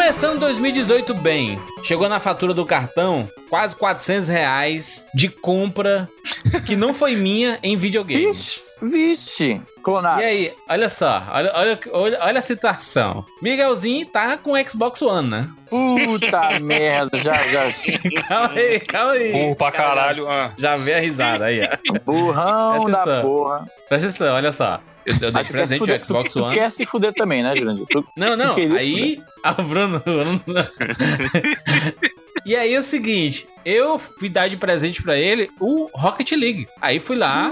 Começando 2018 bem. Chegou na fatura do cartão quase 400 reais de compra que não foi minha em videogame. Vixe, vixe. Clonado. E aí, olha só, olha, olha, olha, olha a situação. Miguelzinho tá com Xbox One, né? Puta merda, já, já. calma aí, calma aí. Burro pra caralho. Ah. Já vê a risada aí, ó. Burrão da porra. Presta atenção, olha só. Eu, eu dei Ah, tu de se presente fuder- o Xbox tu, tu One. quer se fuder também, né, Jurandir? Tu- Não, não. tu Aí. Ah, Bruno. Bruno- e aí é o seguinte, eu fui dar de presente pra ele o Rocket League. Aí fui lá?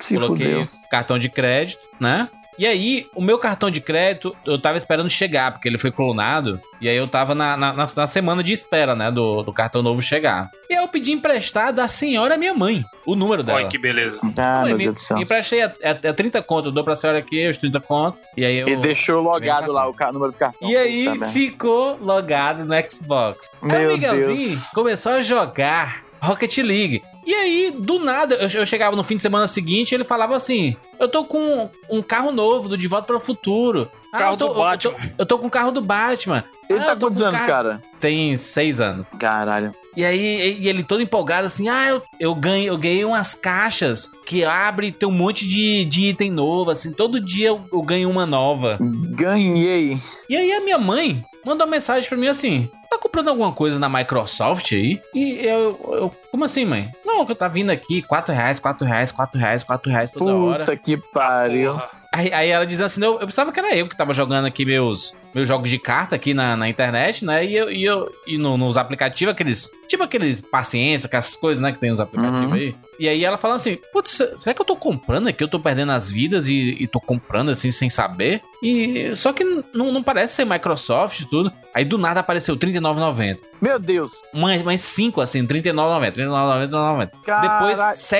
Se coloquei fudeu. cartão de crédito, né? E aí, o meu cartão de crédito, eu tava esperando chegar, porque ele foi clonado. E aí eu tava na, na, na- na semana de espera, né? Do, do cartão novo chegar. E aí eu pedi emprestado à senhora minha mãe, o número dela. Olha que beleza. Ah, meu me, Deus do céu. emprestei a, a, a 30 conto, eu dou pra senhora aqui os 30 conto. E aí eu. E deixou logado lá o número do cartão. E aí merda. ficou logado no Xbox. aí o Meu Miguelzinho Deus. começou a jogar Rocket League. E aí, do nada, eu, chegava no fim de semana seguinte e ele falava assim: Eu tô com um carro novo do De Volta para o Futuro. Ah, Carro eu tô, do eu- eu Batman. tô- Eu tô, com o carro do Batman. Ele Ah, tá quantos anos, carro- cara? Tem seis anos. Caralho. E aí, e ele todo empolgado assim, ah, eu, eu ganhei, eu ganhei umas caixas que abre e tem um monte de, de item novo, assim, todo dia eu, eu ganho uma nova. Ganhei. E aí a minha mãe mandou uma mensagem pra mim assim: tá comprando alguma coisa na Microsoft aí? E eu, eu como assim, mãe? Não, que eu tá vindo aqui, 4 reais, 4 reais, 4 reais, 4 reais toda hora. Puta que pariu. Aí, aí ela diz assim: eu, eu pensava que era eu que tava jogando aqui meus, meus jogos de carta aqui na, na internet, né? E, eu, e, eu, e no- nos aplicativos, aqueles. Tipo aqueles paciência, com essas coisas, né? Que tem nos aplicativos Uhum. aí. E aí ela fala assim: Putz, será que eu tô comprando aqui? Eu tô perdendo as vidas e, e tô comprando assim sem saber? E só que não, não parece ser Microsoft e tudo. Aí do nada apareceu R$39,90. Meu Deus. Mais, mais 5 assim, R$39,90, R$39,90, R$39,90. Depois Caralho. eu não sei.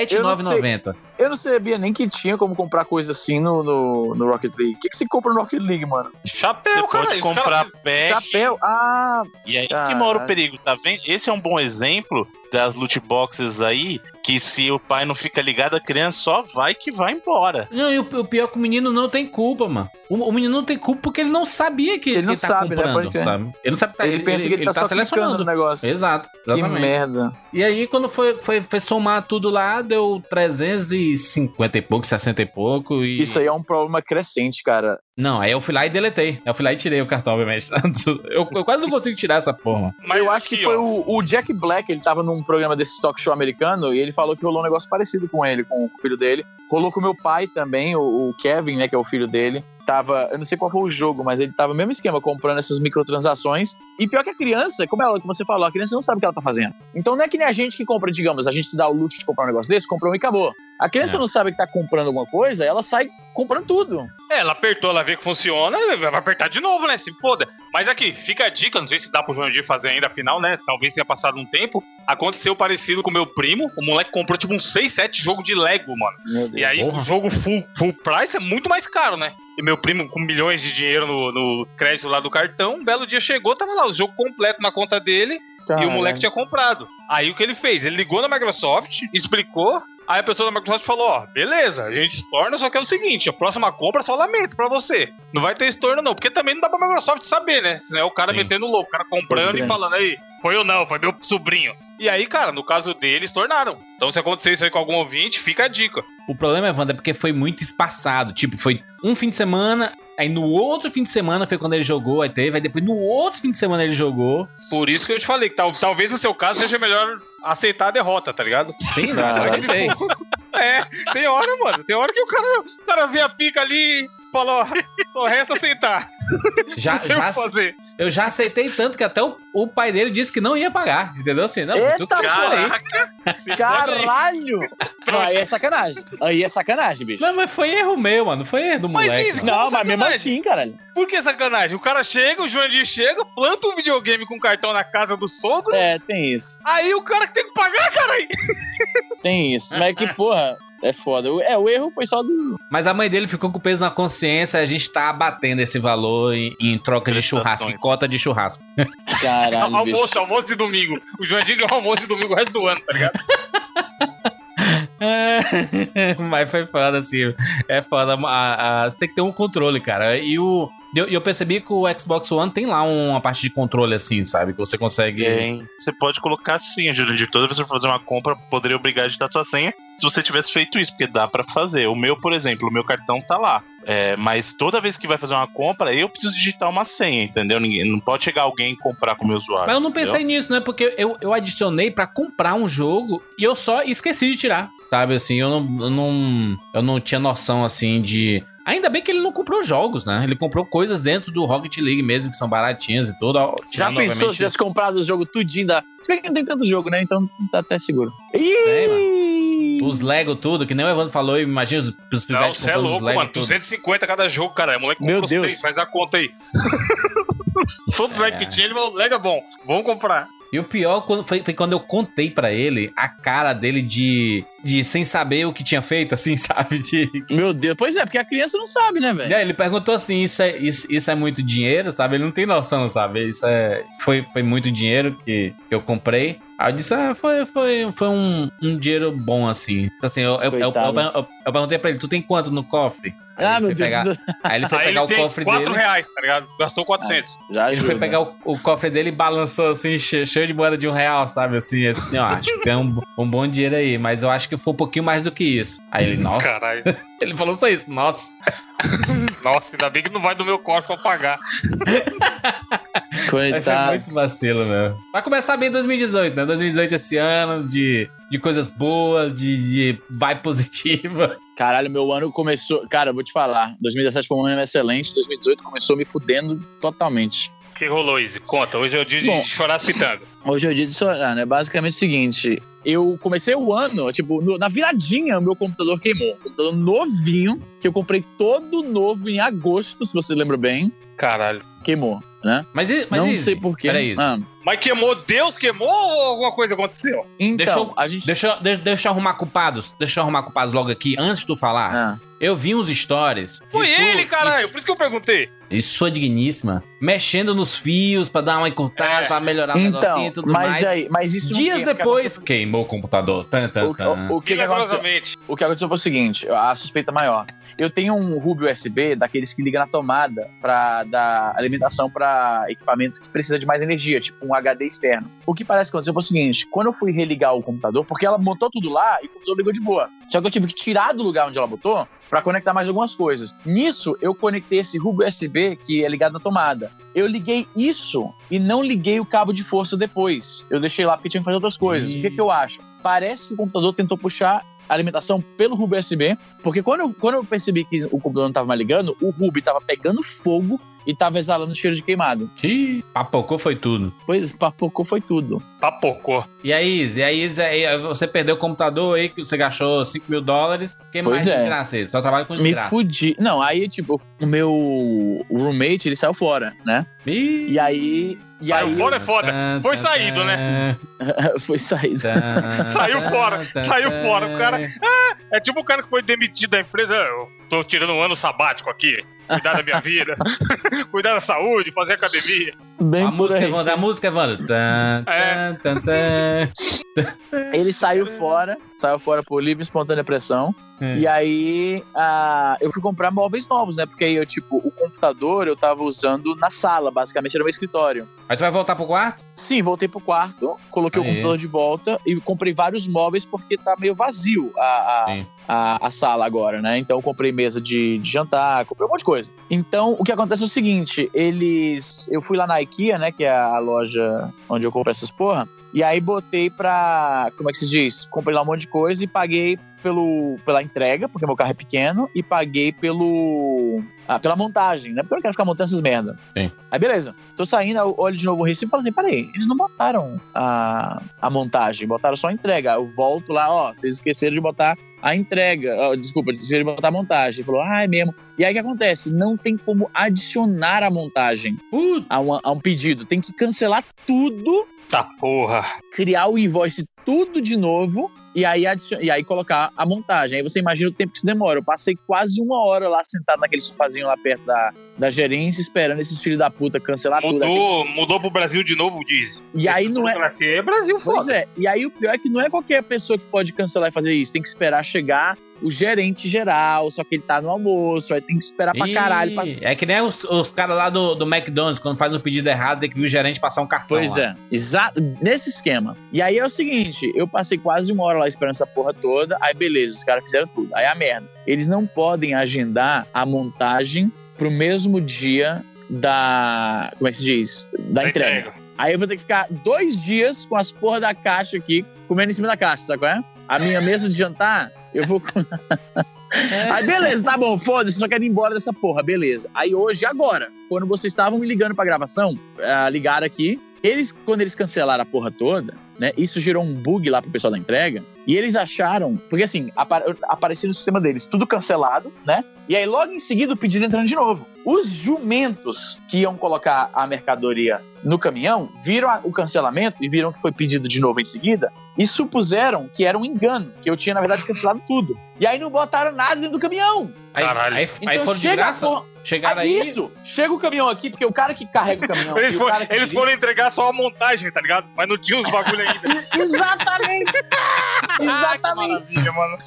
R$7,990. Eu não sabia nem que tinha como comprar coisa assim no, no, no Rocket League. O que, que se compra no Rocket League, mano? Chapéu, Você cara. pode Os comprar pack. Chapéu? Ah, E aí que Caralho. mora o perigo, tá vendo? Esse é um bom exemplo das loot boxes aí, que se o pai não fica ligado, a criança só vai que vai embora. Não, e o, o pior é que o menino não tem culpa, mano. O, o menino não tem culpa porque ele não sabia que Ele não tá sabe, né? comprando. Crer. sabe? Ele não sabe que tá, ele, pensa que ele, tá, só clicando selecionando. no negócio. Exato, Que exatamente. merda. E aí, quando foi, foi, foi somar tudo lá, deu 350 e pouco, 60 e pouco. E... Isso aí é um problema crescente, cara. Não, aí eu fui lá e deletei. Eu fui lá e tirei o cartão, obviamente. Eu, eu quase não consigo tirar essa porra. Mas eu acho que foi o, o Jack Black, ele tava num programa desse talk show americano e ele falou que rolou um negócio parecido com ele, com o filho dele. Rolou com meu pai também, o, o Kevin, né, que é o filho dele. Tava, eu não sei qual foi o jogo, mas ele tava no mesmo esquema, comprando essas microtransações. E pior que a criança, como, ela, como você falou, a criança não sabe o que ela tá fazendo. Então não é que nem a gente que compra, digamos, a gente se dá o luxo de comprar um negócio desse, compra um e acabou. A criança É. não sabe que tá comprando alguma coisa, ela sai comprando tudo. É, ela apertou, ela vê que funciona, vai apertar de novo, né? Se foda. Mas aqui, fica a dica, não sei se dá pro João Dir fazer ainda afinal, né? Talvez tenha passado um tempo. Aconteceu parecido com o meu primo. O moleque comprou tipo uns 6, 7 jogos de Lego, mano. Meu Deus. E aí Porra. o jogo full, full price é muito mais caro, né? E meu primo com milhões de dinheiro no, no crédito lá do cartão, um belo dia chegou, tava lá o jogo completo na conta dele e o moleque tinha comprado. Aí o que ele fez? Ele ligou na Microsoft, explicou. Aí a pessoa da Microsoft falou: Ó, beleza, a gente torna, só que é o seguinte: a próxima compra só lamento pra você. Não vai ter estorno, não, porque também não dá pra Microsoft saber, né? Senão é o cara Sim. metendo louco, o cara comprando e crer. falando aí, foi eu não, foi meu sobrinho. E aí, cara, no caso deles, tornaram. Então, se acontecer isso aí com algum ouvinte, fica a dica. O problema, Evandro, é porque foi muito espaçado. Tipo, foi um fim de semana, aí no outro fim de semana foi quando ele jogou, aí teve, aí depois no outro fim de semana ele jogou. Por isso que eu te falei que tal- talvez no seu caso seja melhor aceitar a derrota, tá ligado? Sim, não, Caralho. eu aceitei. É, tem hora, mano. Tem hora que o cara, o cara vê a pica ali e fala, ó, só resta aceitar. Já, tem já, fazer. Eu já aceitei tanto que até o, o pai dele disse que não ia pagar. Entendeu assim? Não, Eita, tu aí. Caralho! Não, aí é sacanagem. Aí é sacanagem, bicho. Não, mas foi erro meu, mano. Foi erro do Mas moleque. isso-. Não, mas mesmo assim, caralho. Por que sacanagem? O cara chega, o Joandir chega, planta um videogame com cartão na casa do sogro, É, tem isso. aí o cara que tem que pagar, caralho. Tem isso. Mas que, porra, é foda. O- É, o erro foi só do. Mas a mãe dele ficou com peso na consciência, a gente tá abatendo esse valor em, em troca de churrasco, em cota de churrasco. Caralho, bicho. almoço, almoço de domingo. O Joandir ganhou almoço de domingo o resto do ano, tá ligado? É, mas foi foda, assim. É foda. A, a, você tem que ter um controle, cara. E o. Eu, eu percebi que o Xbox One tem lá uma parte de controle, assim, sabe? Que você consegue. Tem. Você pode colocar sim, Jurandir. Toda vez que você for fazer uma compra, poderia obrigar a digitar sua senha se você tivesse feito isso, porque dá para fazer. O meu, por exemplo, o meu cartão tá lá. É, mas toda vez que vai fazer uma compra, eu preciso digitar uma senha, entendeu? Ninguém, não pode chegar alguém e comprar com o meu usuário. Mas eu não pensei entendeu? nisso, né? Porque eu, eu adicionei para comprar um jogo e eu só esqueci de tirar. Sabe assim, eu não, eu não, eu não tinha noção assim de. Ainda bem que ele não comprou jogos, né? Ele comprou coisas dentro do Rocket League mesmo, que são baratinhas e tudo. Já pensou se tivesse comprado o jogo tudinho da. Se bem que não tem tanto jogo, né? Então tá até seguro. Ih! Os Lego tudo, que nem o Evandro falou, imagina os, os pivetes você é comprando os louco, Lego mano. tudo. 250 cada jogo, cara. O moleque Meu comprou os Deus. três, faz a conta aí. Todos os É. Que tinha, ele falou, Lego é bom, vamos comprar. E o pior quando- foi, foi quando eu contei pra ele a cara dele de, de sem saber o que tinha feito, assim, sabe? De, Meu Deus. Pois é, porque a criança não sabe, né, velho? É, ele perguntou assim: isso é, isso, isso é muito dinheiro, sabe? Ele não tem noção, sabe? Isso é. Foi, foi muito dinheiro que eu comprei. Aí eu disse: ah, foi, foi, foi um, um dinheiro bom, assim. Assim, eu, eu, eu, eu, perguntei pra ele: tu tem quanto no cofre? Aí Ah, ele meu foi Deus. pegar- aí ele foi Aí pegar ele o tem cofre 4 dele. reais, tá ligado? Gastou 400. Já Ele foi pegar o, o cofre dele e balançou assim, che- cheio de moeda de um real, sabe? Assim, assim, ó, acho que tem um, um bom dinheiro aí, mas eu acho que foi um pouquinho mais do que isso. Aí ele, nossa, Caralho. ele falou só isso, nossa. Nossa, ainda bem que não vai do meu cofre pra pagar. Aí foi Coitado. muito vacilo, meu. Vai começar bem 2018, né? 2018 esse ano de, de coisas boas, de, de vibe positiva. Caralho, meu ano começou. Cara, eu vou te falar. 2017 foi um ano excelente. 2018 começou me fudendo totalmente. O que rolou, Izzy? Conta, hoje é o dia Bom. de chorar as pitangas. Hoje é o dia de chorar, né? Basicamente o seguinte: eu comecei o ano, tipo, no- na viradinha, o meu computador queimou. Um computador novinho, que eu comprei todo novo em agosto, se você lembra bem. Caralho. Queimou, né? Mas, mas Não Izzy, sei porquê. Peraí. Ah, Mas queimou, Deus queimou ou alguma coisa aconteceu? então, Deixa eu- a gente. Deixa, eu- deixa eu arrumar culpados. Deixa eu arrumar culpados logo aqui, antes de tu falar. Ah, Eu vi uns stories. Foi tu ele, caralho. e- Por isso que eu perguntei. E sua digníssima, mexendo nos fios pra dar uma encurtada, É. pra melhorar o negocinho então, e tudo mas mais. aí, mas isso Dias depois, queimou o computador. Tan, tan, O, tan. o, o que, que aconteceu? O que aconteceu foi o seguinte, a suspeita maior. Eu tenho um hub USB daqueles que liga na tomada para dar alimentação para equipamento que precisa de mais energia, tipo um HD externo. O que parece que aconteceu foi o seguinte, quando eu fui religar o computador, porque ela montou tudo lá e o computador ligou de boa. Só que eu tive que tirar do lugar onde ela botou para conectar mais algumas coisas. Nisso, eu conectei esse hub USB que é ligado na tomada. Eu liguei isso e não liguei o cabo de força depois. Eu deixei lá porque tinha que fazer outras coisas. Ih. O que, que eu acho? Parece que o computador tentou puxar alimentação pelo hub USB, porque quando eu, quando eu percebi que o computador não estava mais ligando, o hub estava pegando fogo e estava exalando cheiro de queimado. Ih, papocou foi tudo. Pois, papocou foi tudo. Papocou. E aí, e aí, você perdeu o computador aí, que você gastou 5 mil dólares. Quem Pois mais é. desgraça Izzy? Só trabalha com Me desgraça. fudi. Não, aí, tipo, o meu roommate, ele saiu fora, né? Ih, E aí. E Saiu aí. fora é foda. tan, Foi saído, né? foi saído. Saiu fora, saiu fora. O cara- É tipo o cara que foi demitido da empresa. Eu tô tirando um ano sabático aqui. Cuidar da minha vida. cuidar da saúde, fazer academia. Bem A música. Evandro, a música, Evandro. Tan, É. tan, tan, tan. Ele saiu fora, saiu fora por livre e espontânea pressão. É. E aí ah, eu fui comprar móveis novos, né? Porque aí eu, tipo, o computador eu tava usando na sala, basicamente era meu escritório. Aí tu vai voltar pro quarto? Sim, voltei pro quarto, coloquei Aí. o computador de volta e comprei vários móveis porque tá meio vazio a, a, a, a sala agora, né? Então eu comprei mesa de, de jantar, comprei um monte de coisa. Então o que acontece é o seguinte: eles. Eu fui lá na Né? Que é a loja onde eu compro essas porra. E aí botei pra. Como é que se diz? Comprei lá um monte de coisa e paguei pelo, pela entrega, porque meu carro é pequeno, e paguei pelo. ah, pela montagem, né? Porque eu não quero ficar montando essas merda. Sim. Aí beleza. Tô saindo, eu olho de novo o recibo e falo assim: peraí, eles não botaram a, a montagem, botaram só a entrega. Eu volto lá, ó, vocês esqueceram de botar a entrega. ó, desculpa, esqueceram de botar a montagem. Ele falou, ah, é mesmo. E aí o que acontece? Não tem como adicionar a montagem Puta. a, uma- a um pedido. Tem que cancelar tudo Tá porra. criar o invoice tudo de novo e aí, e aí colocar a montagem. Aí você imagina o tempo que isso demora. Eu passei quase uma hora lá sentado naquele sofazinho lá perto da, da gerência esperando esses filhos da puta cancelar tudo. Mudou, mudou pro Brasil de novo, diz. E aí não é. Assim, é Brasil, Pois foda. é, e aí o pior é que não é qualquer pessoa que pode cancelar e fazer isso. Tem que esperar chegar o gerente geral, só que ele tá no almoço, aí tem que esperar pra Ih, caralho. Pra... É que nem os, os caras lá do, do McDonald's, quando faz o pedido errado, tem que vir o gerente passar um cartão. Pois lá. é, exato, nesse esquema. E aí é o seguinte, eu passei quase uma hora lá esperando essa porra toda, aí beleza, os caras fizeram tudo. Aí a merda. Eles não podem agendar a montagem pro mesmo dia da. Como é que se diz? Da Da entrega. entrega. Aí eu vou ter que ficar dois dias com as porra da caixa aqui, comendo em cima da caixa, sabe qual é? A minha mesa de jantar, eu vou. Aí beleza, tá bom, foda-se, só quero ir embora dessa porra, beleza. Aí hoje, agora, quando vocês estavam me ligando pra gravação, ah, ligaram aqui, eles, quando eles cancelaram a porra toda, né, isso gerou um bug lá pro pessoal da entrega, e eles acharam, porque assim, apa aparecia no sistema deles tudo cancelado, né, e aí logo em seguida o pedido entrando de novo. Os jumentos que iam colocar a mercadoria no caminhão viram a- o cancelamento e viram que foi pedido de novo em seguida e supuseram que era um engano, que eu tinha na verdade cancelado tudo. E aí não botaram nada dentro do caminhão. Caralho. aí, Então aí foram de chega graça? Chegaram Aí aí. isso, chega o caminhão aqui, porque o cara que carrega o caminhão. Eles, e o foram, cara que eles foram entregar só a montagem, tá ligado? Mas não tinha os bagulho ainda. E- Exatamente! Ah, que Exatamente! maravilha, mano.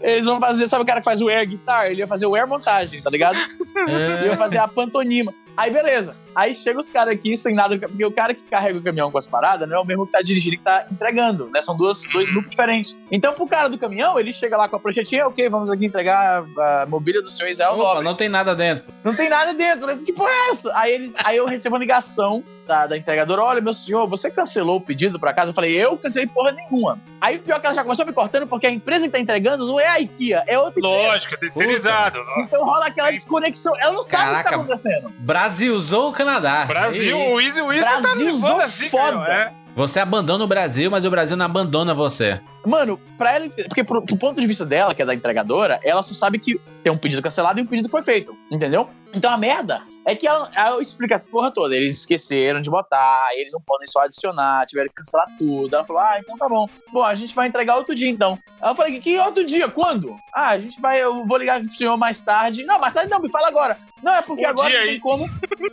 Eles vão fazer, sabe o cara que faz o air guitar? Ele ia fazer o air montagem, tá ligado? É. Ia fazer a pantonima. Aí beleza. Aí chega os caras aqui sem nada, porque o cara que carrega o caminhão com as paradas não é o mesmo que tá dirigindo e que tá entregando, né? São duas, dois grupos diferentes. Então, pro cara do caminhão, ele chega lá com a pranchetinha, ok, vamos aqui entregar a mobília do senhor Israel Opa, Nobre. não tem nada dentro. Não tem nada dentro, né? Que porra é essa? Aí, eles, aí eu recebo uma ligação da, da entregadora: olha, meu senhor, você cancelou o pedido pra casa? Eu falei, eu cancelei porra nenhuma. Aí pior é que ela já começou me cortando, porque a empresa que tá entregando não é a IKEA, é outra empresa. Lógico, é terceirizado. Então rola aquela desconexão. Ela não sabe o que Caraca. tá acontecendo. Brasilzou o Canadá. Brasil, E- o Easy, o Easy Brasilzão tá levando assim, foda. cara, é. Você abandona o Brasil, mas o Brasil não abandona você. Mano, pra ela. Porque pro, pro ponto de vista dela, que é da entregadora, ela só sabe que tem um pedido cancelado e um pedido que foi feito. Entendeu? Então a merda é que ela, ela explica a porra toda. Eles esqueceram de botar, eles não podem só adicionar, tiveram que cancelar tudo. Ela falou: ah, então tá bom. Bom, a gente vai entregar outro dia então. Aí eu falei: que, que outro dia? Quando? Ah, a gente vai. Eu vou ligar pro senhor mais tarde. Não, mais tarde não, me fala agora. Não, é porque Um agora não tem aí. como.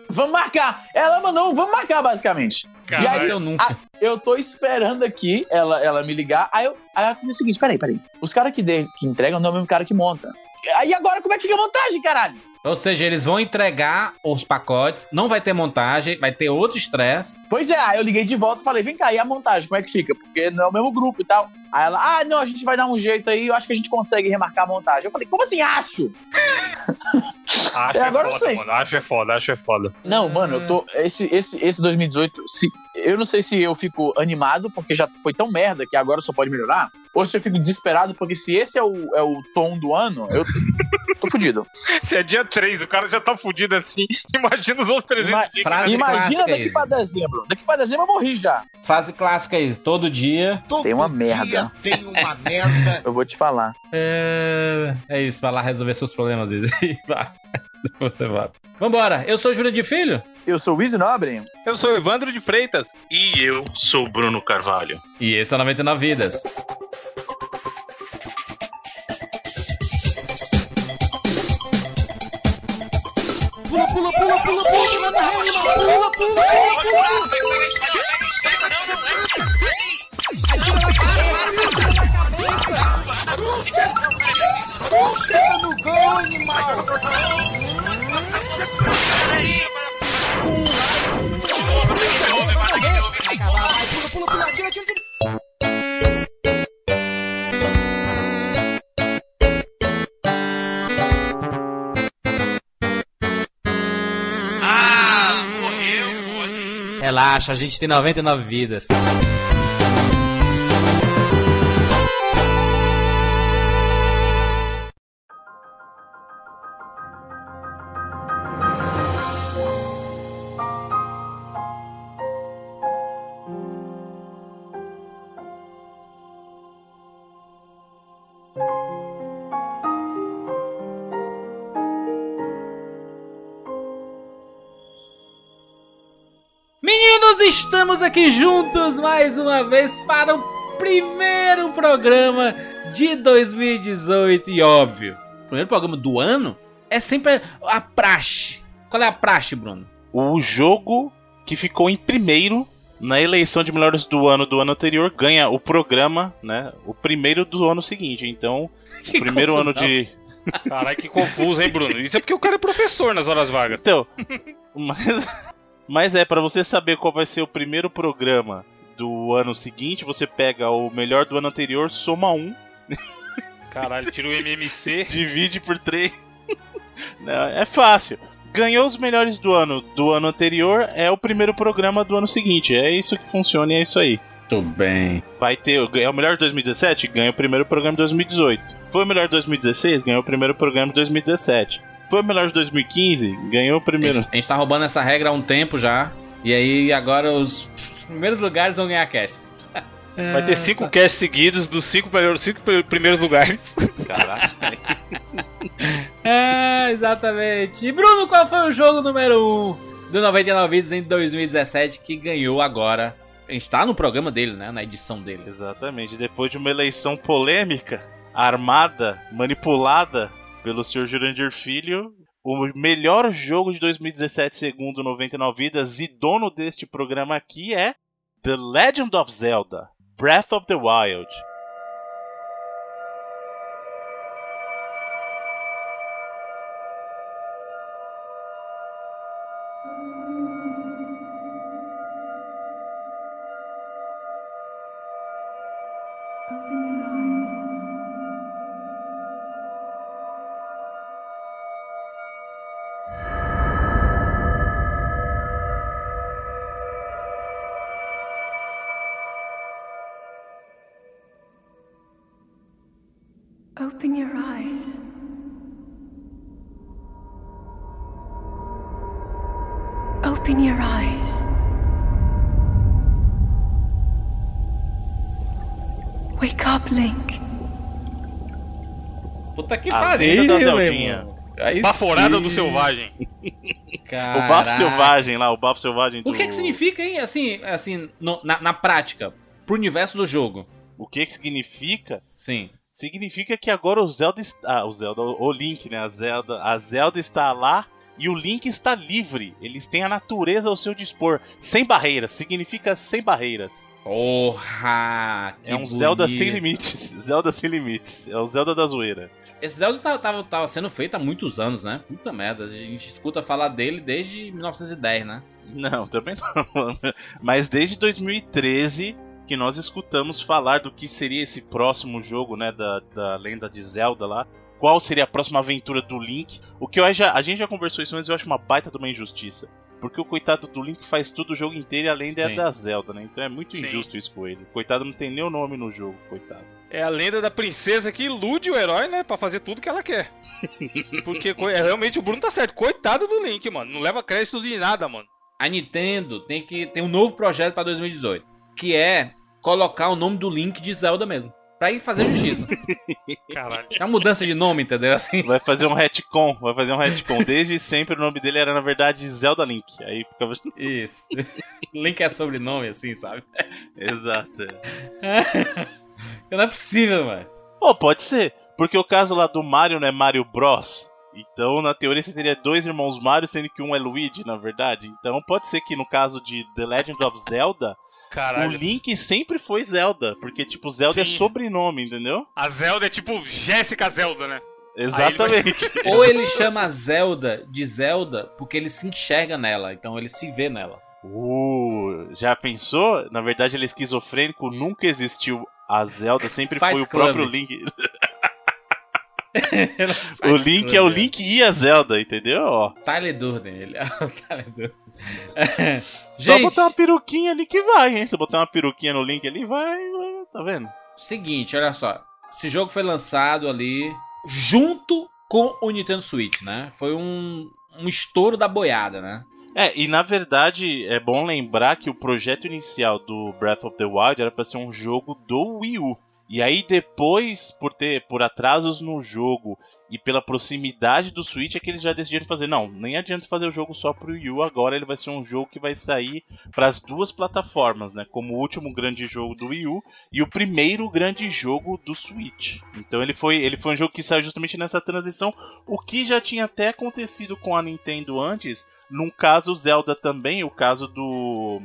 vamos marcar. Ela mandou, vamos marcar, basicamente. Caralho. E aí, eu nunca. ah, eu tô esperando aqui ela, ela me ligar. Aí, eu, aí ela falou o seguinte: peraí, peraí. Os caras que, de- que entregam não é o mesmo cara que monta. Aí agora como é que fica a montagem, caralho? Ou seja, eles vão entregar os pacotes, não vai ter montagem, vai ter outro estresse. Pois é, aí eu liguei de volta e falei: vem cá, e a montagem, como é que fica? Porque não é o mesmo grupo e tal. Aí ela, ah, não, a gente vai dar um jeito aí, eu acho que a gente consegue remarcar a montagem. Eu falei, como assim acho? Acho É, é, agora eu foda, sei. mano. Acho é foda, acho é foda. Não, mano, eu tô. Esse, esse, esse 2018, se, eu não sei se eu fico animado, porque já foi tão merda que agora só pode melhorar, ou se eu fico desesperado, porque se esse é o, é o tom do ano, eu tô fudido. Se é dia 3, o cara já tá fudido assim. Imagina os outros 300 Ima- dias. frase Imagina clássica, daqui Izzy. pra dezembro. Daqui pra dezembro eu morri já. Frase clássica aí, todo dia. Tem uma merda. Tem uma merda. Eu vou te falar. É, é isso, vai lá resolver seus problemas, Izzy. Vai. Depois você volta. Vambora, eu sou Júlio de Filho. Eu sou o Wizzy Nobre. Eu sou o Evandro de Freitas. E eu sou o Bruno Carvalho. E esse é o 99 Vidas. Pula, pula, pula, pula, pula, pula na rede, pula, pula, pula, pula. Chega no gol, animal. Vai acabar, vai, pula, pula, pula, atira, Relaxa, a gente tem 99 vidas. Estamos aqui juntos mais uma vez para o primeiro programa de 2018 e óbvio, o primeiro programa do ano é sempre a praxe. Qual é a praxe, Bruno? O jogo que ficou em primeiro na eleição de melhores do ano do ano anterior ganha o programa, né? O primeiro do ano seguinte. Então, Que o primeiro ano confusão. de. Caralho, que confuso, hein, Bruno? Isso é porque o cara é professor nas horas vagas. Então, mas, mas é, pra você saber qual vai ser o primeiro programa do ano seguinte, você pega o melhor do ano anterior, soma um, Caralho, tira o MMC. divide por três. Não, é fácil. Ganhou os melhores do ano do ano anterior, é o primeiro programa do ano seguinte. É isso que funciona e é isso aí. Tudo bem. Vai ter. É o melhor de 2017? Ganha o primeiro programa de 2018. Foi o melhor de 2016? Ganhou o primeiro programa de 2017. Foi o melhor de 2015? Ganhou o A primeiro. gente, a gente tá roubando essa regra há um tempo já. E aí agora os primeiros lugares vão ganhar cast. Vai ter cinco casts seguidos dos cinco primeiros, cinco primeiros lugares. Caralho. É, exatamente. E Bruno, qual foi o jogo número 1 do 99 Vidas em 2017 que ganhou agora? A gente tá no programa dele, né? Na edição dele. Exatamente. Depois de uma eleição polêmica, armada, manipulada pelo Sr. Jurandir Filho, o melhor jogo de 2017, segundo 99 Vidas, e dono deste programa aqui é The Legend of Zelda Breath of the Wild. Open Link. Puta que pariu, da Zeldinha. Aí Baforada sim. do Selvagem. O bafo selvagem lá, o bafo selvagem do... O que que significa, hein? Assim, assim no- na, na prática, pro universo do jogo. O que que significa? Sim. Significa que agora o Zelda está... Ah, o Zelda, o Link, né? A Zelda, a Zelda está lá e o Link está livre. Eles têm a natureza ao seu dispor. Sem barreiras. Significa sem barreiras. Porra! É um Zelda bonito. sem limites. Zelda sem limites. É o Zelda da zoeira. Esse Zelda tá- tava, tava sendo feito há muitos anos, né? Puta merda, a gente escuta falar dele desde 1910, né? Não, também não. Mas desde 2013 que nós escutamos falar do que seria esse próximo jogo, né, da, da lenda de Zelda lá. Qual seria a próxima aventura do Link? O que eu já, a gente já conversou isso antes, eu acho uma baita de uma injustiça. Porque o coitado do Link faz tudo o jogo inteiro e a lenda é da Zelda, né? Então é muito Sim. injusto isso com ele. Coitado não tem nem o nome no jogo, coitado. É a lenda da princesa que ilude o herói, né? Pra fazer tudo que ela quer. Porque é, realmente o Bruno tá certo. Coitado do Link, mano. Não leva crédito de nada, mano. A Nintendo tem que tem um novo projeto pra 2018, que é colocar o nome do Link de Zelda mesmo. Pra ir fazer justiça. Caralho. É uma mudança de nome, entendeu? Assim. Vai fazer um retcon, vai fazer um retcon. Desde sempre o nome dele era, na verdade, Zelda Link. Aí ficava. Isso. Link é sobrenome, assim, sabe? Exato. Não é possível, mano. Pô, pode ser. Porque o caso lá do Mario não é Mario Bros. Então, na teoria, você teria dois irmãos Mario, sendo que um é Luigi, na verdade. Então, pode ser que no caso de The Legend of Zelda, o Caralho. Link sempre foi Zelda. Porque, tipo, Zelda é Sim. sobrenome, entendeu? A Zelda é tipo Jéssica Zelda, né? Exatamente. Ou ele chama a Zelda de Zelda porque ele se enxerga nela, então ele se vê nela. Uh, já pensou? Na verdade, ele é esquizofrênico, nunca existiu a Zelda, sempre Fight foi o Club. próprio Link. o Link é o Link e a Zelda, entendeu? Ó. Tyler Durden, ele é o Tyler Durden. Só Gente, botar uma peruquinha ali que vai, hein? Se botar uma peruquinha no Link ali, vai, vai, tá vendo? seguinte, olha só. Esse jogo foi lançado ali junto com o Nintendo Switch, né? Foi um, um estouro da boiada, né? É, e na verdade é bom lembrar que o projeto inicial do Breath of the Wild era pra ser um jogo do Wii U. E aí depois, por ter por atrasos no jogo e pela proximidade do Switch é que eles já decidiram fazer, não, nem adianta fazer o jogo só pro Wii U, agora ele vai ser um jogo que vai sair para as duas plataformas, né, como o último grande jogo do Wii U e o primeiro grande jogo do Switch. Então ele foi, ele foi um jogo que saiu justamente nessa transição, o que já tinha até acontecido com a Nintendo antes, num caso Zelda também, o caso do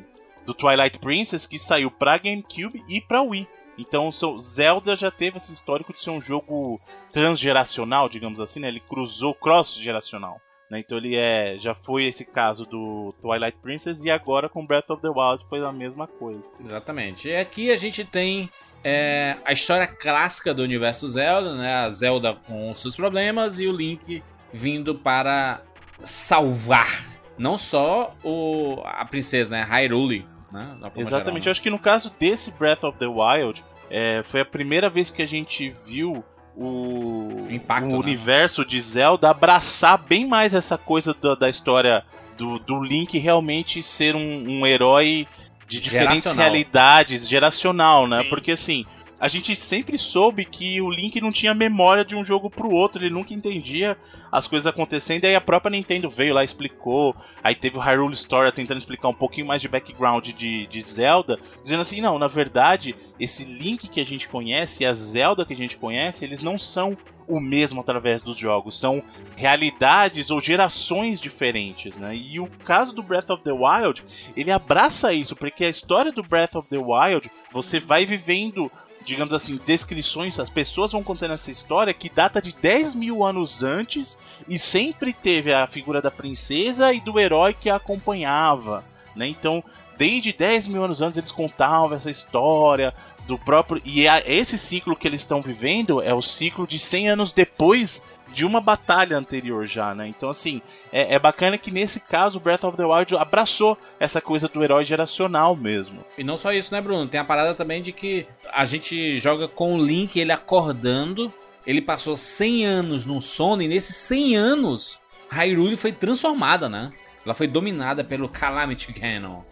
do Twilight Princess que saiu para GameCube e para Wii. Então, Zelda já teve esse histórico de ser um jogo transgeracional, digamos assim, né? Ele cruzou cross-geracional. Né? Então ele é, já foi esse caso do Twilight Princess e agora com Breath of the Wild foi a mesma coisa. Exatamente. E aqui a gente tem é, a história clássica do universo Zelda, né? A Zelda com seus problemas e o Link vindo para salvar não só o, a princesa, né? Hyrule, né? Exatamente. Geral, né? Eu acho que no caso desse Breath of the Wild, é, foi a primeira vez que a gente viu o, Impacto, o né? universo de Zelda abraçar bem mais essa coisa da, da história do, do Link realmente ser um, um herói de diferentes Geracional. realidades, geracional, né? Sim. Porque assim, a gente sempre soube que o Link não tinha memória de um jogo pro outro, ele nunca entendia as coisas acontecendo, e aí a própria Nintendo veio lá explicou, aí teve o Hyrule Story tentando explicar um pouquinho mais de background de, de Zelda, dizendo assim, não, na verdade, esse Link que a gente conhece, e a Zelda que a gente conhece, eles não são o mesmo através dos jogos, são realidades ou gerações diferentes, né? E o caso do Breath of the Wild, ele abraça isso, porque a história do Breath of the Wild, você vai vivendo digamos assim, descrições, as pessoas vão contando essa história que data de 10 mil anos antes e sempre teve a figura da princesa e do herói que a acompanhava, né? Então, desde 10 mil anos antes eles contavam essa história do próprio. E esse ciclo que eles estão vivendo é o ciclo de 100 anos depois de uma batalha anterior já, né? Então, assim, é, é bacana que nesse caso Breath of the Wild abraçou essa coisa do herói geracional mesmo. E não só isso, né, Bruno? Tem a parada também de que a gente joga com o Link, ele acordando. Ele passou 100 anos no sono e nesses 100 anos, Hyrule foi transformada, né? Ela foi dominada pelo Calamity Ganon.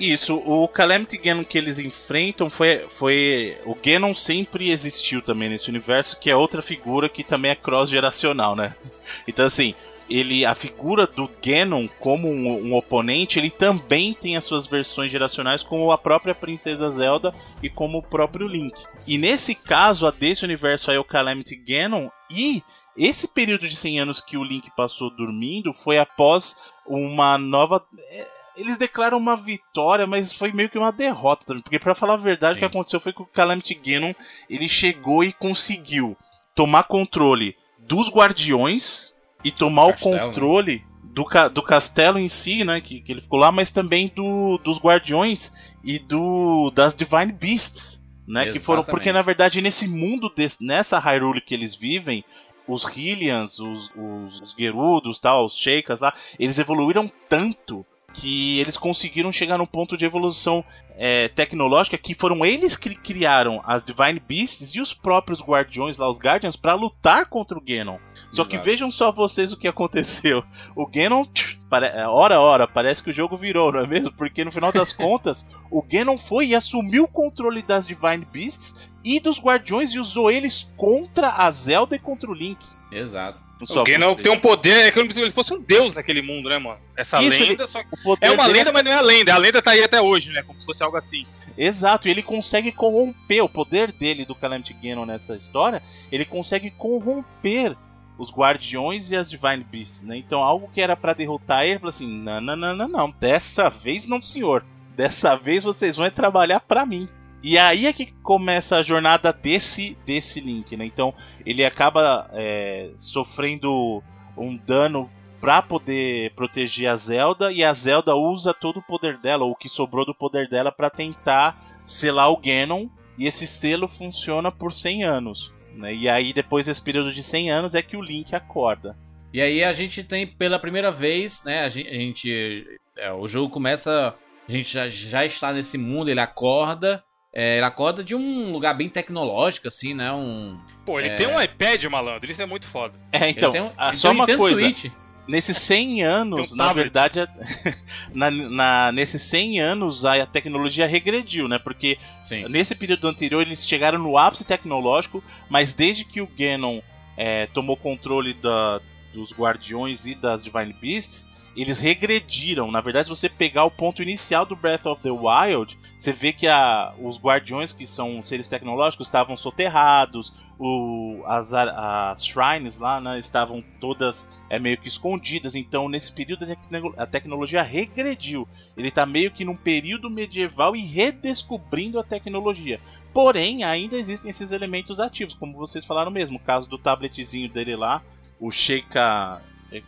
Isso, o Calamity Ganon que eles enfrentam foi, foi. O Ganon sempre existiu também nesse universo, que é outra figura que também é cross-geracional, né? Então, assim, ele a figura do Ganon como um, um, oponente, ele também tem as suas versões geracionais, como a própria Princesa Zelda e como o próprio Link. E nesse caso, a desse universo aí é o Calamity Ganon, e esse período de 100 anos que o Link passou dormindo foi após uma nova. Eles declaram uma vitória, mas foi meio que uma derrota também. Porque, pra falar a verdade, Sim. o que aconteceu foi que o Calamity Ganon ele chegou e conseguiu tomar controle dos guardiões e tomar Castelo, o controle do, ca do castelo em si, né? Que, que ele ficou lá, mas também do, dos guardiões e do das Divine Beasts. Né, que foram porque na verdade nesse mundo desse, nessa Hyrule que eles vivem os Hylians, os, os, os Gerudos, tal, os Sheikas lá, eles evoluíram tanto que eles conseguiram chegar num ponto de evolução é, tecnológica que foram eles que criaram as Divine Beasts e os próprios Guardiões lá, os Guardians, para lutar contra o Ganon. Só que Exato. vejam só vocês o que aconteceu. O Ganon, tch, pare- é, hora hora, parece que o jogo virou, não é mesmo? Porque no final das contas, o Ganon foi e assumiu o controle das Divine Beasts e dos Guardiões e usou eles contra a Zelda e contra o Link. Exato. O você. tem um poder, é se ele fosse um deus naquele mundo, né, mano? Essa Isso, lenda, só que é uma lenda, mas não é a lenda. A lenda tá aí até hoje, né? Como se fosse algo assim. Exato, e ele consegue corromper o poder dele do Calamity Ganon nessa história. Ele consegue corromper os Guardiões e as Divine Beasts, né? Então, algo que era pra derrotar ele, ele falou assim: não, não, não, não, não, dessa vez não, senhor. Dessa vez vocês vão é trabalhar pra mim. E aí é que começa a jornada desse, desse Link, né? Então, ele acaba é, sofrendo um dano pra poder proteger a Zelda e a Zelda usa todo o poder dela, ou o que sobrou do poder dela pra tentar selar o Ganon e esse selo funciona por 100 anos, né? E aí depois desse período de 100 anos é que o Link acorda. E aí a gente tem pela primeira vez, né? A gente- é, o jogo começa. A gente já, já está nesse mundo, ele acorda. É, ele acorda de um lugar bem tecnológico, assim, né? Um. Pô, ele É. tem um iPad, malandro. Isso é muito foda. É, então, ele tem um, ah, ele só tem um uma Nintendo coisa. Switch. nesses 100 anos, um na verdade, a- na, na- nesses 100 anos a, a tecnologia regrediu, né? Porque Sim. nesse período anterior eles chegaram no ápice tecnológico, mas desde que o Ganon é, tomou controle da- dos Guardiões e das Divine Beasts, eles regrediram. Na verdade, se você pegar o ponto inicial do Breath of the Wild, você vê que a- os Guardiões, que são seres tecnológicos, estavam soterrados, o- as, as shrines lá né, estavam todas é, meio que escondidas. Então, nesse período, a, tecno- a tecnologia regrediu. Ele está meio que num período medieval e redescobrindo a tecnologia. Porém, ainda existem esses elementos ativos, como vocês falaram mesmo. O caso do tabletzinho dele lá, o Sheikah.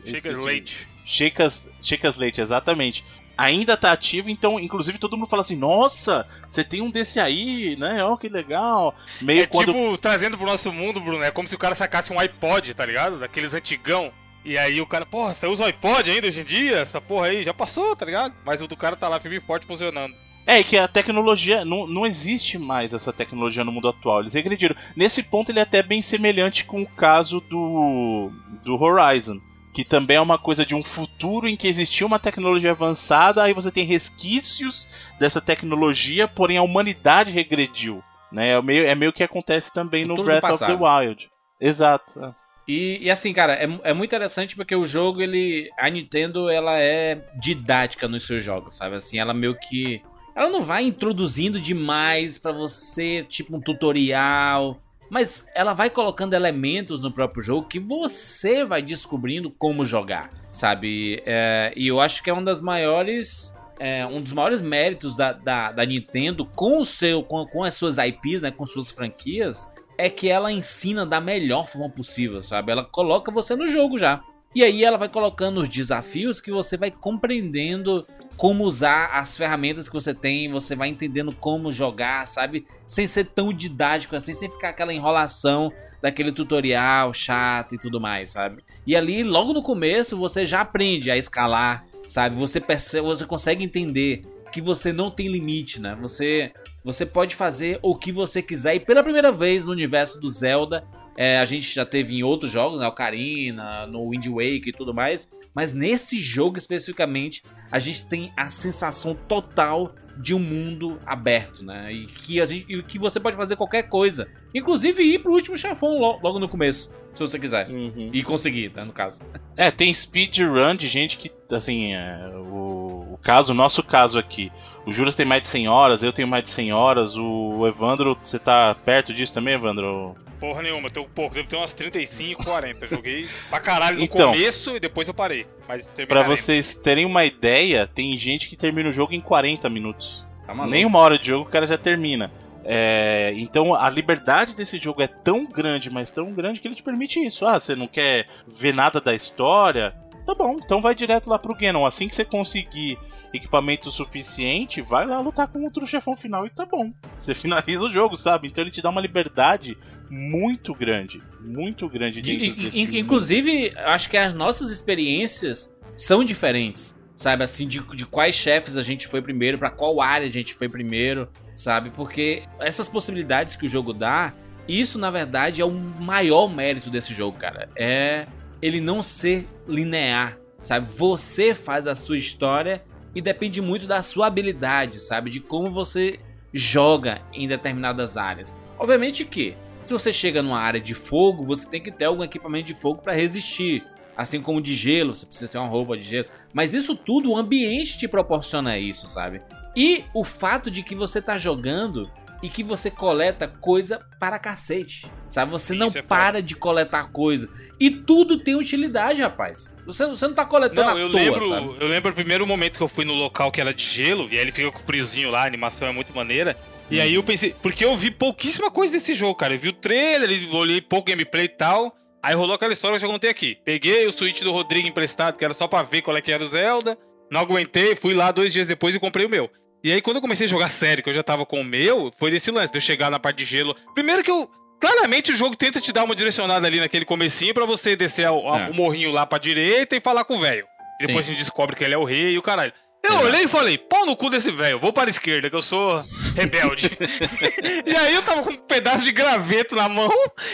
Chega esqueci. leite. Sheikas, Sheikas Leite, exatamente. Ainda tá ativo, então, inclusive, todo mundo fala assim: Nossa, você tem um desse aí, né? Ó, que legal. Meio É quando. tipo, trazendo pro nosso mundo, Bruno, é como se o cara sacasse um iPod, tá ligado? Daqueles antigão. E aí o cara, porra, você usa o iPod ainda hoje em dia? Essa porra aí já passou, tá ligado? Mas o do cara tá lá firme e forte funcionando. É que a tecnologia. Não, não existe mais essa tecnologia no mundo atual. Eles regrediram. Nesse ponto, ele é até bem semelhante com o caso do. do Horizon. Que também é uma coisa de um futuro em que existia uma tecnologia avançada, aí você tem resquícios dessa tecnologia, porém a humanidade regrediu. Né? É, meio, é meio que acontece também no Futuro do Breath of the. Wild. Exato. é. E, e assim, cara, é, é muito interessante porque o jogo, ele. A Nintendo, ela é didática nos seus jogos, sabe? Assim, ela meio que. Ela não vai introduzindo demais pra você, tipo um tutorial. Mas ela vai colocando elementos no próprio jogo que você vai descobrindo como jogar, sabe? É, e eu acho que é uma das maiores. é, um dos maiores méritos da, da, da Nintendo com, o seu, com, com as suas IPs, né? Com suas franquias é que ela ensina da melhor forma possível, sabe? Ela coloca você no jogo já. E aí ela vai colocando os desafios que você vai compreendendo como usar as ferramentas que você tem, você vai entendendo como jogar, sabe? Sem ser tão didático assim, sem ficar aquela enrolação daquele tutorial chato e tudo mais, sabe? E ali, logo no começo, você já aprende a escalar, sabe? Você percebe, você consegue entender que você não tem limite, né? Você você pode fazer o que você quiser e pela primeira vez no universo do Zelda, é, a gente já teve em outros jogos, né, Ocarina, no Wind Waker e tudo mais, mas nesse jogo especificamente, a gente tem a sensação total de um mundo aberto, né? E que, a gente, e que você pode fazer qualquer coisa, inclusive ir pro último chefão lo- logo no começo, se você quiser. E conseguir, né, no caso. É, tem speedrun de gente que, assim, é, o, o caso, o nosso caso aqui, o Juras tem mais de 100 horas, eu tenho mais de 100 horas, o Evandro, você tá perto disso também, Evandro? Porra nenhuma, tenho pouco, devo ter umas 35, 40. Joguei pra caralho no Então. começo e depois eu parei. Mas Pra vocês terem uma ideia, tem gente que termina o jogo em 40 minutos. Tá. Nem uma hora de jogo o cara já termina. É, então a liberdade desse jogo é tão grande, mas tão grande que ele te permite isso. Ah, você não quer ver nada da história? Tá bom, então vai direto lá pro Ganon. Assim que você conseguir equipamento suficiente, vai lá lutar com outro chefão final e tá bom. Você finaliza o jogo, sabe? Então ele te dá uma liberdade muito grande. Muito grande De- dentro desse inclusive, acho que as nossas experiências são diferentes. Sabe, assim, de, de quais chefes a gente foi primeiro, pra qual área a gente foi primeiro, sabe? Porque essas possibilidades que o jogo dá, isso na verdade é o maior mérito desse jogo, cara. É ele não ser linear, sabe? Você faz a sua história e depende muito da sua habilidade, sabe? De como você joga em determinadas áreas. Obviamente que se você chega numa área de fogo, você tem que ter algum equipamento de fogo para resistir. Assim como de gelo, você precisa ter uma roupa de gelo. Mas isso tudo, o ambiente te proporciona isso, sabe? E o fato de que você tá jogando e que você coleta coisa para cacete. Sabe? Você Sim, não é para de coletar coisa. E tudo tem utilidade, rapaz. Você, você não tá coletando Não, eu toa, lembro, sabe? eu lembro o primeiro momento que eu fui no local que era de gelo, e aí ele fica com o friozinho lá, a animação é muito maneira. E aí eu pensei, porque eu vi pouquíssima coisa desse jogo, cara. Eu vi o trailer, olhei pouco gameplay e tal. Aí rolou aquela história que eu já contei aqui. Peguei o Switch do Rodrigo emprestado, que era só pra ver qual é que era o Zelda. Não aguentei, fui lá dois dias depois e comprei o meu. E aí quando eu comecei a jogar sério, que eu já tava com o meu, foi desse lance, de eu chegar na parte de gelo. Primeiro que eu. Claramente o jogo tenta te dar uma direcionada ali naquele comecinho pra você descer ao- ao- É. o morrinho lá pra direita e falar com o velho. Depois Sim. a gente descobre que ele é o rei e o caralho. Eu Exato. olhei e falei, pau no cu desse velho, vou para a esquerda, que eu sou rebelde. e aí eu tava com um pedaço de graveto na mão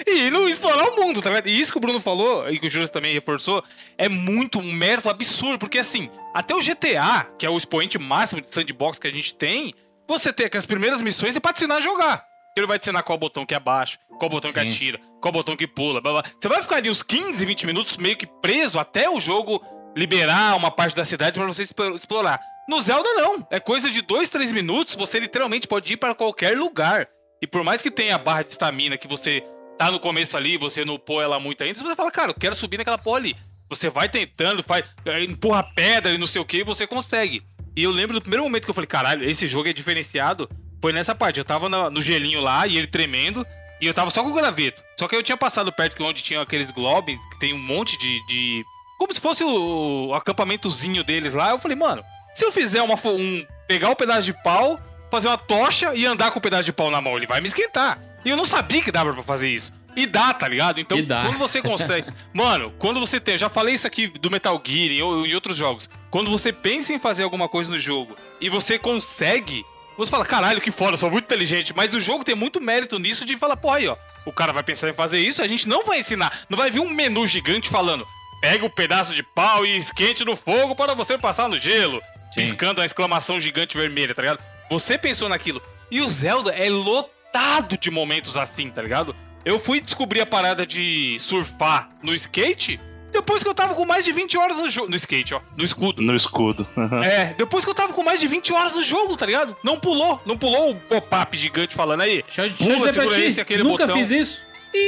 e indo explorar o mundo, tá ligado? E isso que o Bruno falou, e que o Júlio também reforçou, é muito um mérito absurdo, porque assim, até o GTA, que é o expoente máximo de sandbox que a gente tem, você tem aquelas primeiras missões e pra te ensinar a jogar. Ele vai te ensinar qual botão que abaixa, qual botão que Sim. atira, qual botão que pula, blá blá. Você vai ficar ali uns 15, 20 minutos meio que preso até o jogo liberar uma parte da cidade pra você explorar. No Zelda não, é coisa de 2, 3 minutos, você literalmente pode ir para qualquer lugar. E por mais que tenha a barra de estamina que você tá no começo ali, você não pôr ela muito ainda, você fala, cara, eu quero subir naquela porra ali. Você vai tentando, faz, eh, empurra pedra e não sei o que, e você consegue. E eu lembro do primeiro momento que eu falei, caralho, esse jogo é diferenciado. Foi nessa parte, eu tava no gelinho lá e ele tremendo, e eu tava só com o graveto. Só que eu tinha passado perto que onde tinha aqueles globes, que tem um monte de. de- como se fosse o, o acampamentozinho deles lá. Eu falei, mano, se eu fizer uma, um. pegar um pedaço de pau, fazer uma tocha e andar com o pedaço de pau na mão, ele vai me esquentar. E eu não sabia que dava pra fazer isso. E dá, tá ligado? Então, dá. quando você consegue. Mano, quando você tem. eu Já falei isso aqui do Metal Gear e em outros jogos. Quando você pensa em fazer alguma coisa no jogo e você consegue. Você fala, caralho, que foda, eu sou muito inteligente. Mas o jogo tem muito mérito nisso de falar, pô, aí, ó. O cara vai pensar em fazer isso, a gente não vai ensinar. Não vai vir um menu gigante falando, pega um pedaço de pau e esquente no fogo para você passar no gelo. Sim. Piscando a exclamação gigante vermelha, tá ligado? Você pensou naquilo. E o Zelda é lotado de momentos assim, tá ligado? Eu fui descobrir a parada de surfar no skate depois que eu tava com mais de 20 horas no jogo. No skate, ó. No escudo. No escudo. É, depois que eu tava com mais de 20 horas no jogo, tá ligado? Não pulou. Não pulou o pop-up gigante falando aí. Deixa eu, deixa Pula, eu dizer pra ti, nunca botão. fiz isso.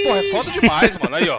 Porra, é foda demais, mano. Aí, ó.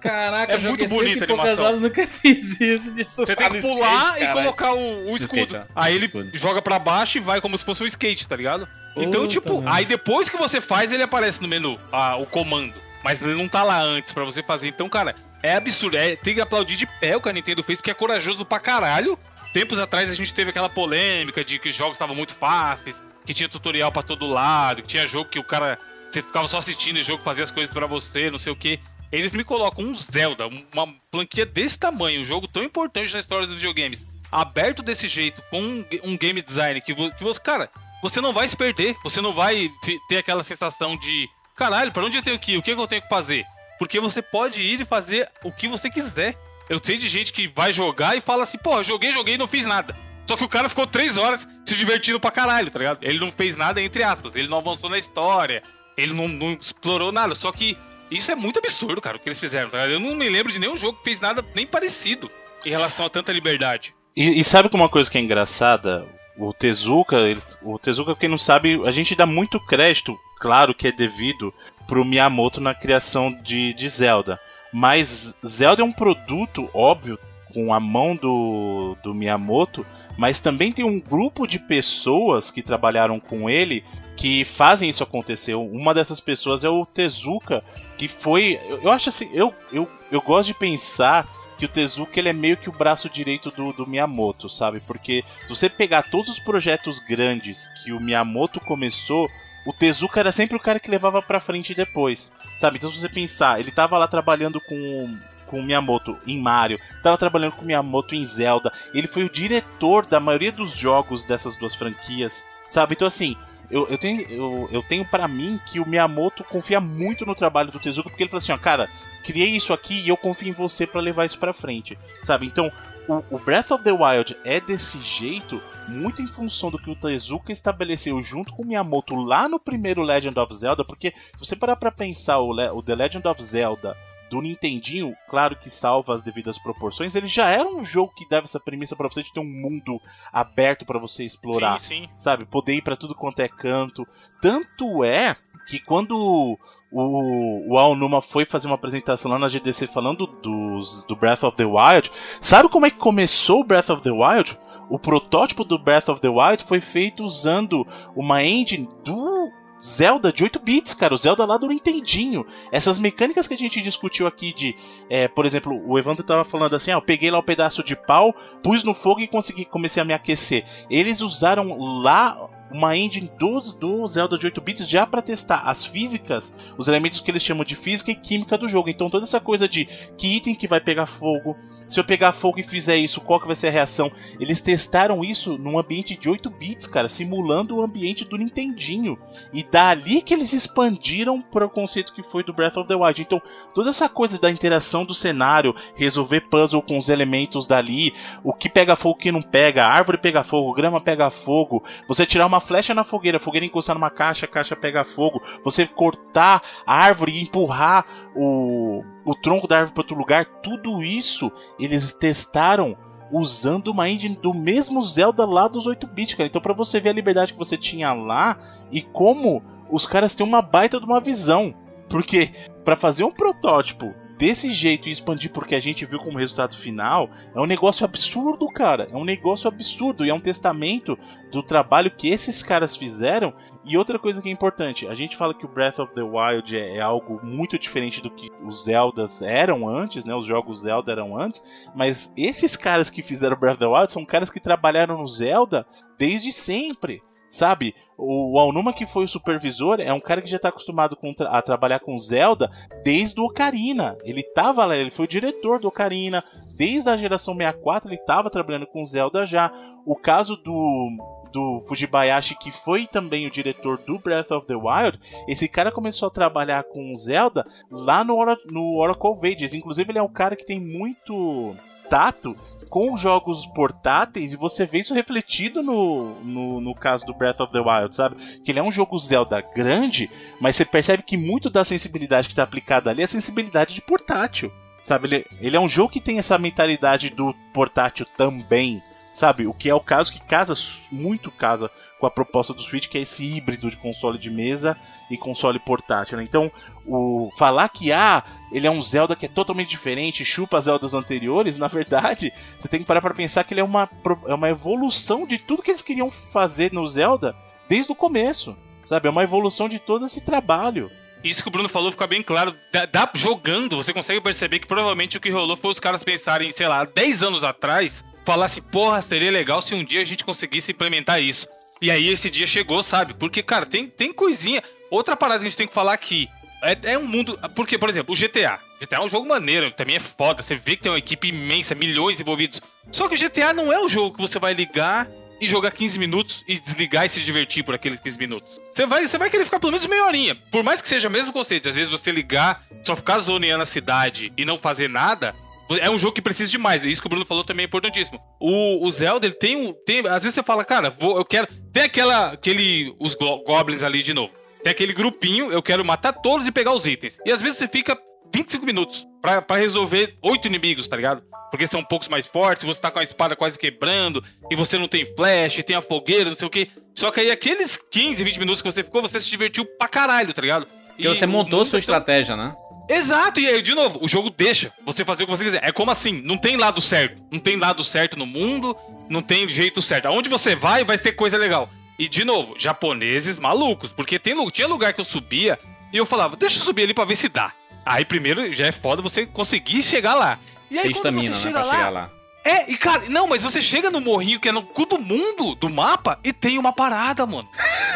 Caraca, É eu muito bonita a animação. horas, nunca fiz isso de Você tem que no pular skate, e colocar o, o escudo. skate, ó. Aí ele Escudo. joga pra baixo e vai como se fosse um skate, tá ligado? Então, Puta tipo, merda. aí depois que você faz, ele aparece no menu, ah, o comando. Mas ele não tá lá antes pra você fazer. Então, cara, é absurdo. É, tem que aplaudir de pé o que a Nintendo fez, porque é corajoso pra caralho. Tempos atrás a gente teve aquela polêmica de que os jogos estavam muito fáceis, que tinha tutorial pra todo lado, que tinha jogo que o cara. Você ficava só assistindo o jogo fazia as coisas pra você, não sei o que. Eles me colocam um Zelda, uma franquia desse tamanho, um jogo tão importante na história dos videogames, aberto desse jeito, com um, game design que, que você, cara, você não vai se perder, você não vai ter aquela sensação de caralho, pra onde eu tenho que ir? O que, que eu tenho que fazer? Porque você pode ir e fazer o que você quiser. Eu sei de gente que vai jogar e fala assim, pô, joguei, joguei e não fiz nada. Só que o cara ficou três horas se divertindo pra caralho, tá ligado? Ele não fez nada, entre aspas. Ele não avançou na história. Ele não, não explorou nada. Só que isso é muito absurdo, cara, o que eles fizeram, tá? Eu não me lembro de nenhum jogo que fez nada nem parecido em relação a tanta liberdade. E, e sabe que uma coisa que é engraçada? O Tezuka, ele- o Tezuka, quem não sabe, a gente dá muito crédito, claro que é devido pro Miyamoto na criação de, de Zelda. Mas Zelda é um produto, óbvio, com a mão do, do Miyamoto, mas também tem um grupo de pessoas que trabalharam com ele que fazem isso acontecer. Uma dessas pessoas é o Tezuka, que foi. Eu, acho assim, eu, eu, eu gosto de pensar que o Tezuka ele é meio que o braço direito do, do Miyamoto, sabe? Porque se você pegar todos os projetos grandes que o Miyamoto começou, o Tezuka era sempre o cara que levava pra frente depois, sabe? Então se você pensar, ele tava lá trabalhando com com o Miyamoto em Mario, tava trabalhando com o Miyamoto em Zelda, ele foi o diretor da maioria dos jogos dessas duas franquias, sabe? Então assim, eu, eu tenho, eu, eu tenho para mim que o Miyamoto confia muito no trabalho do Tezuka, porque ele falou assim, ó, cara, criei isso aqui e eu confio em você para levar isso pra frente, sabe? Então, o, o Breath of the Wild é desse jeito muito em função do que o Tezuka estabeleceu junto com o Miyamoto lá no primeiro Legend of Zelda, porque se você parar pra pensar o, o The Legend of Zelda do Nintendinho, claro que salva as devidas proporções, ele já era um jogo que dava essa premissa pra você de ter um mundo aberto pra você explorar Sim, sim. sabe? Poder ir pra tudo quanto é canto. Tanto é que quando o, o Aonuma foi fazer uma apresentação lá na GDC falando dos, do Breath of the Wild, sabe como é que começou o Breath of the Wild? O protótipo do Breath of the Wild foi feito usando uma engine do Zelda de 8 bits, cara, o Zelda lá do Nintendinho. Essas mecânicas que a gente discutiu aqui de, é, por exemplo, o Evandro tava falando assim, ah, eu peguei lá um pedaço de pau, pus no fogo e consegui comecei a me aquecer. Eles usaram lá uma engine do, do Zelda de 8 bits já para testar as físicas, os elementos que eles chamam de física e química do jogo. Então toda essa coisa de que item que vai pegar fogo, se eu pegar fogo e fizer isso, qual que vai ser a reação? Eles testaram isso num ambiente de 8 bits, cara, simulando o ambiente do Nintendinho. E dali que eles expandiram para o conceito que foi do Breath of the Wild. Então, toda essa coisa da interação do cenário, resolver puzzle com os elementos dali, o que pega fogo, o que não pega, a árvore pega fogo, grama pega fogo, você tirar uma flecha na fogueira, fogueira encostar numa caixa, caixa pega fogo, você cortar a árvore e empurrar o, o tronco da árvore para outro lugar, tudo isso eles testaram usando uma engine do mesmo Zelda lá dos 8 bits, cara. Então para você ver a liberdade que você tinha lá e como os caras têm uma baita de uma visão, porque para fazer um protótipo desse jeito e expandir porque a gente viu como resultado final, é um negócio absurdo, cara. É um negócio absurdo e é um testamento do trabalho que esses caras fizeram. E outra coisa que é importante, a gente fala que o Breath of the Wild é, é algo muito diferente do que os Zeldas eram antes, né? Os jogos Zelda eram antes, mas esses caras que fizeram Breath of the Wild são caras que trabalharam no Zelda desde sempre. Sabe, o Alnuma que foi o supervisor é um cara que já está acostumado tra a trabalhar com Zelda desde o Ocarina. Ele tava lá, ele foi o diretor do Ocarina, desde a geração 64 ele estava trabalhando com Zelda já. O caso do do Fujibayashi, que foi também o diretor do Breath of the Wild, esse cara começou a trabalhar com Zelda lá no, no Oracle of Ages. Inclusive, ele é um cara que tem muito tato com jogos portáteis e você vê isso refletido no, no, no, caso do Breath of the Wild, sabe? Que ele é um jogo Zelda grande, mas você percebe que muito da sensibilidade que está aplicada ali é a sensibilidade de portátil, sabe? Ele, ele é um jogo que tem essa mentalidade do portátil também, sabe? O que é o caso que casa muito casa com a proposta do Switch, que é esse híbrido de console de mesa e console portátil. Né? Então, o falar que ah, ele é um Zelda que é totalmente diferente, chupa as Zeldas anteriores, na verdade, você tem que parar para pensar que ele é uma, é uma evolução de tudo que eles queriam fazer no Zelda desde o começo. Sabe? É uma evolução de todo esse trabalho. Isso que o Bruno falou fica bem claro. Da, da, jogando, você consegue perceber que provavelmente o que rolou foi os caras pensarem, sei lá, 10 anos atrás, falasse, porra, seria legal se um dia a gente conseguisse implementar isso. E aí esse dia chegou, sabe? Porque, cara, tem, tem coisinha. Outra parada que a gente tem que falar aqui. É, é um mundo. Porque, por exemplo, o GTA. GTA é um jogo maneiro, também é foda. Você vê que tem uma equipe imensa, milhões envolvidos. Só que o GTA não é o jogo que você vai ligar e jogar 15 minutos e desligar e se divertir por aqueles 15 minutos. Você vai, você vai querer ficar pelo menos meia horinha. Por mais que seja o mesmo conceito, às vezes você ligar, só ficar zoneando a cidade e não fazer nada, é um jogo que precisa de mais. Isso que o Bruno falou também é importantíssimo. O, o Zelda, ele tem um. Tem, às vezes você fala, cara, vou, eu quero. Tem aquela. aquele. Os goblins ali de novo. Tem aquele grupinho, eu quero matar todos e pegar os itens. E às vezes você fica 25 minutos pra, pra resolver oito inimigos, tá ligado? Porque são um poucos mais fortes, você tá com a espada quase quebrando, e você não tem flash, tem a fogueira, não sei o que. Só que aí aqueles 15, 20 minutos que você ficou, você se divertiu pra caralho, tá ligado? E, e você montou sua estratégia, né? Exato, e aí, de novo, o jogo deixa você fazer o que você quiser. É como assim, não tem lado certo. Não tem lado certo no mundo, não tem jeito certo. Aonde você vai, vai ter coisa legal. E, de novo, japoneses malucos, porque tem, tinha lugar que eu subia e eu falava, deixa eu subir ali pra ver se dá. Aí, primeiro, já é foda você conseguir chegar lá. E aí, tem quando estamina, você chega né, pra lá, chegar lá. É, e cara, não, mas você chega no morrinho que é no cu do mundo do mapa e tem uma parada, mano.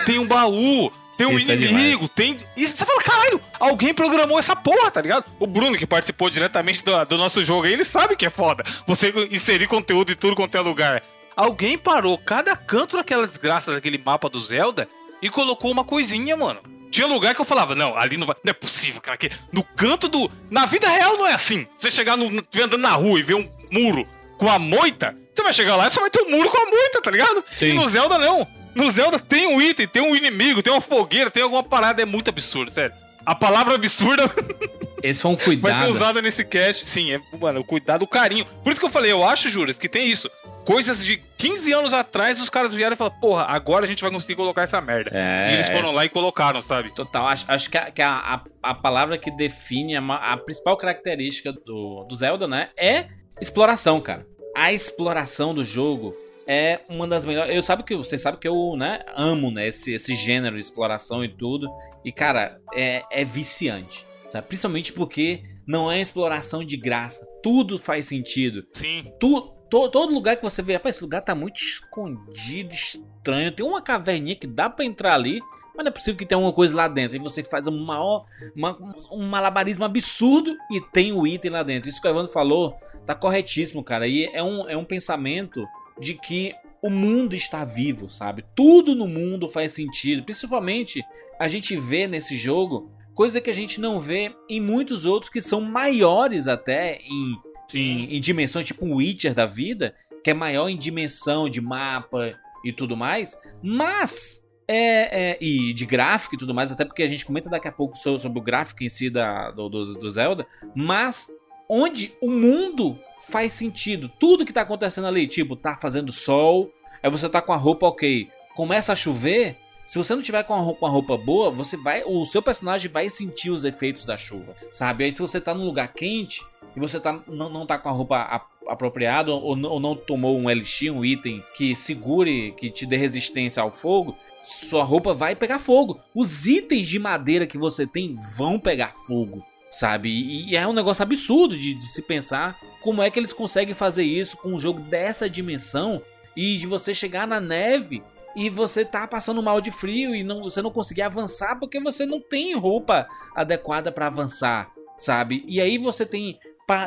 Tem um baú, tem um Isso é inimigo, é tem. E você fala, caralho, alguém programou essa porra, tá ligado? O Bruno, que participou diretamente do, do nosso jogo aí, ele sabe que é foda. Você inserir conteúdo em tudo quanto é lugar. Alguém parou cada canto daquela desgraça daquele mapa do Zelda e colocou uma coisinha, mano. Tinha lugar que eu falava, não, ali não vai. Não é possível, cara. Que no canto do. Na vida real não é assim. Você chegar no. andando na rua e ver um muro com a moita, você vai chegar lá e só vai ter um muro com a moita, tá ligado? Sim. E no Zelda não. No Zelda tem um item, tem um inimigo, tem uma fogueira, tem alguma parada. É muito absurdo, sério. A palavra absurda. Esse foi um cuidado. Vai ser usada nesse cast, sim. É, mano, o cuidado, o carinho. Por isso que eu falei, eu acho, Juras, que tem isso. Coisas de 15 anos atrás, os caras vieram e falaram, porra, agora a gente vai conseguir colocar essa merda. É, e eles foram lá e colocaram, sabe? Total. Acho, acho que, a, que a, a, a, palavra que define a, a principal característica do, do Zelda, né? É exploração, cara. A exploração do jogo é uma das melhores. Eu sabe que você sabe que eu, né, amo, né, esse, esse gênero de exploração e tudo. E cara, é, é viciante, sabe? Principalmente porque não é exploração de graça. Tudo faz sentido. Sim. Tu, To- todo lugar que você vê, rapaz, esse lugar tá muito escondido, estranho. Tem uma caverninha que dá pra entrar ali, mas não é possível que tenha uma coisa lá dentro. E você faz um maior, uma- um malabarismo absurdo e tem o item lá dentro. Isso que o Evandro falou tá corretíssimo, cara. E é um, é um pensamento de que o mundo está vivo, sabe? Tudo no mundo faz sentido. Principalmente a gente vê nesse jogo coisa que a gente não vê em muitos outros que são maiores até em, em, em dimensões, tipo um Witcher da vida, que é maior em dimensão de mapa e tudo mais. Mas é, é, e de gráfico e tudo mais, até porque a gente comenta daqui a pouco so- sobre, o gráfico em si da, do, do, do Zelda, mas onde o mundo faz sentido, tudo que tá acontecendo ali, tipo, tá fazendo sol, aí você tá com a roupa ok, começa a chover, se você não tiver com a roupa, roupa boa, você vai, o seu personagem vai sentir os efeitos da chuva, sabe? Aí se você tá num lugar quente e você tá, não, não tá com a roupa a- apropriada ou, ou não tomou um elixir, um item que segure, que te dê resistência ao fogo, sua roupa vai pegar fogo. Os itens de madeira que você tem vão pegar fogo, sabe? E, é um negócio absurdo de, de se pensar como é que eles conseguem fazer isso com um jogo dessa dimensão e de você chegar na neve e você tá passando mal de frio e não, você não conseguir avançar porque você não tem roupa adequada para avançar, sabe? E aí você tem,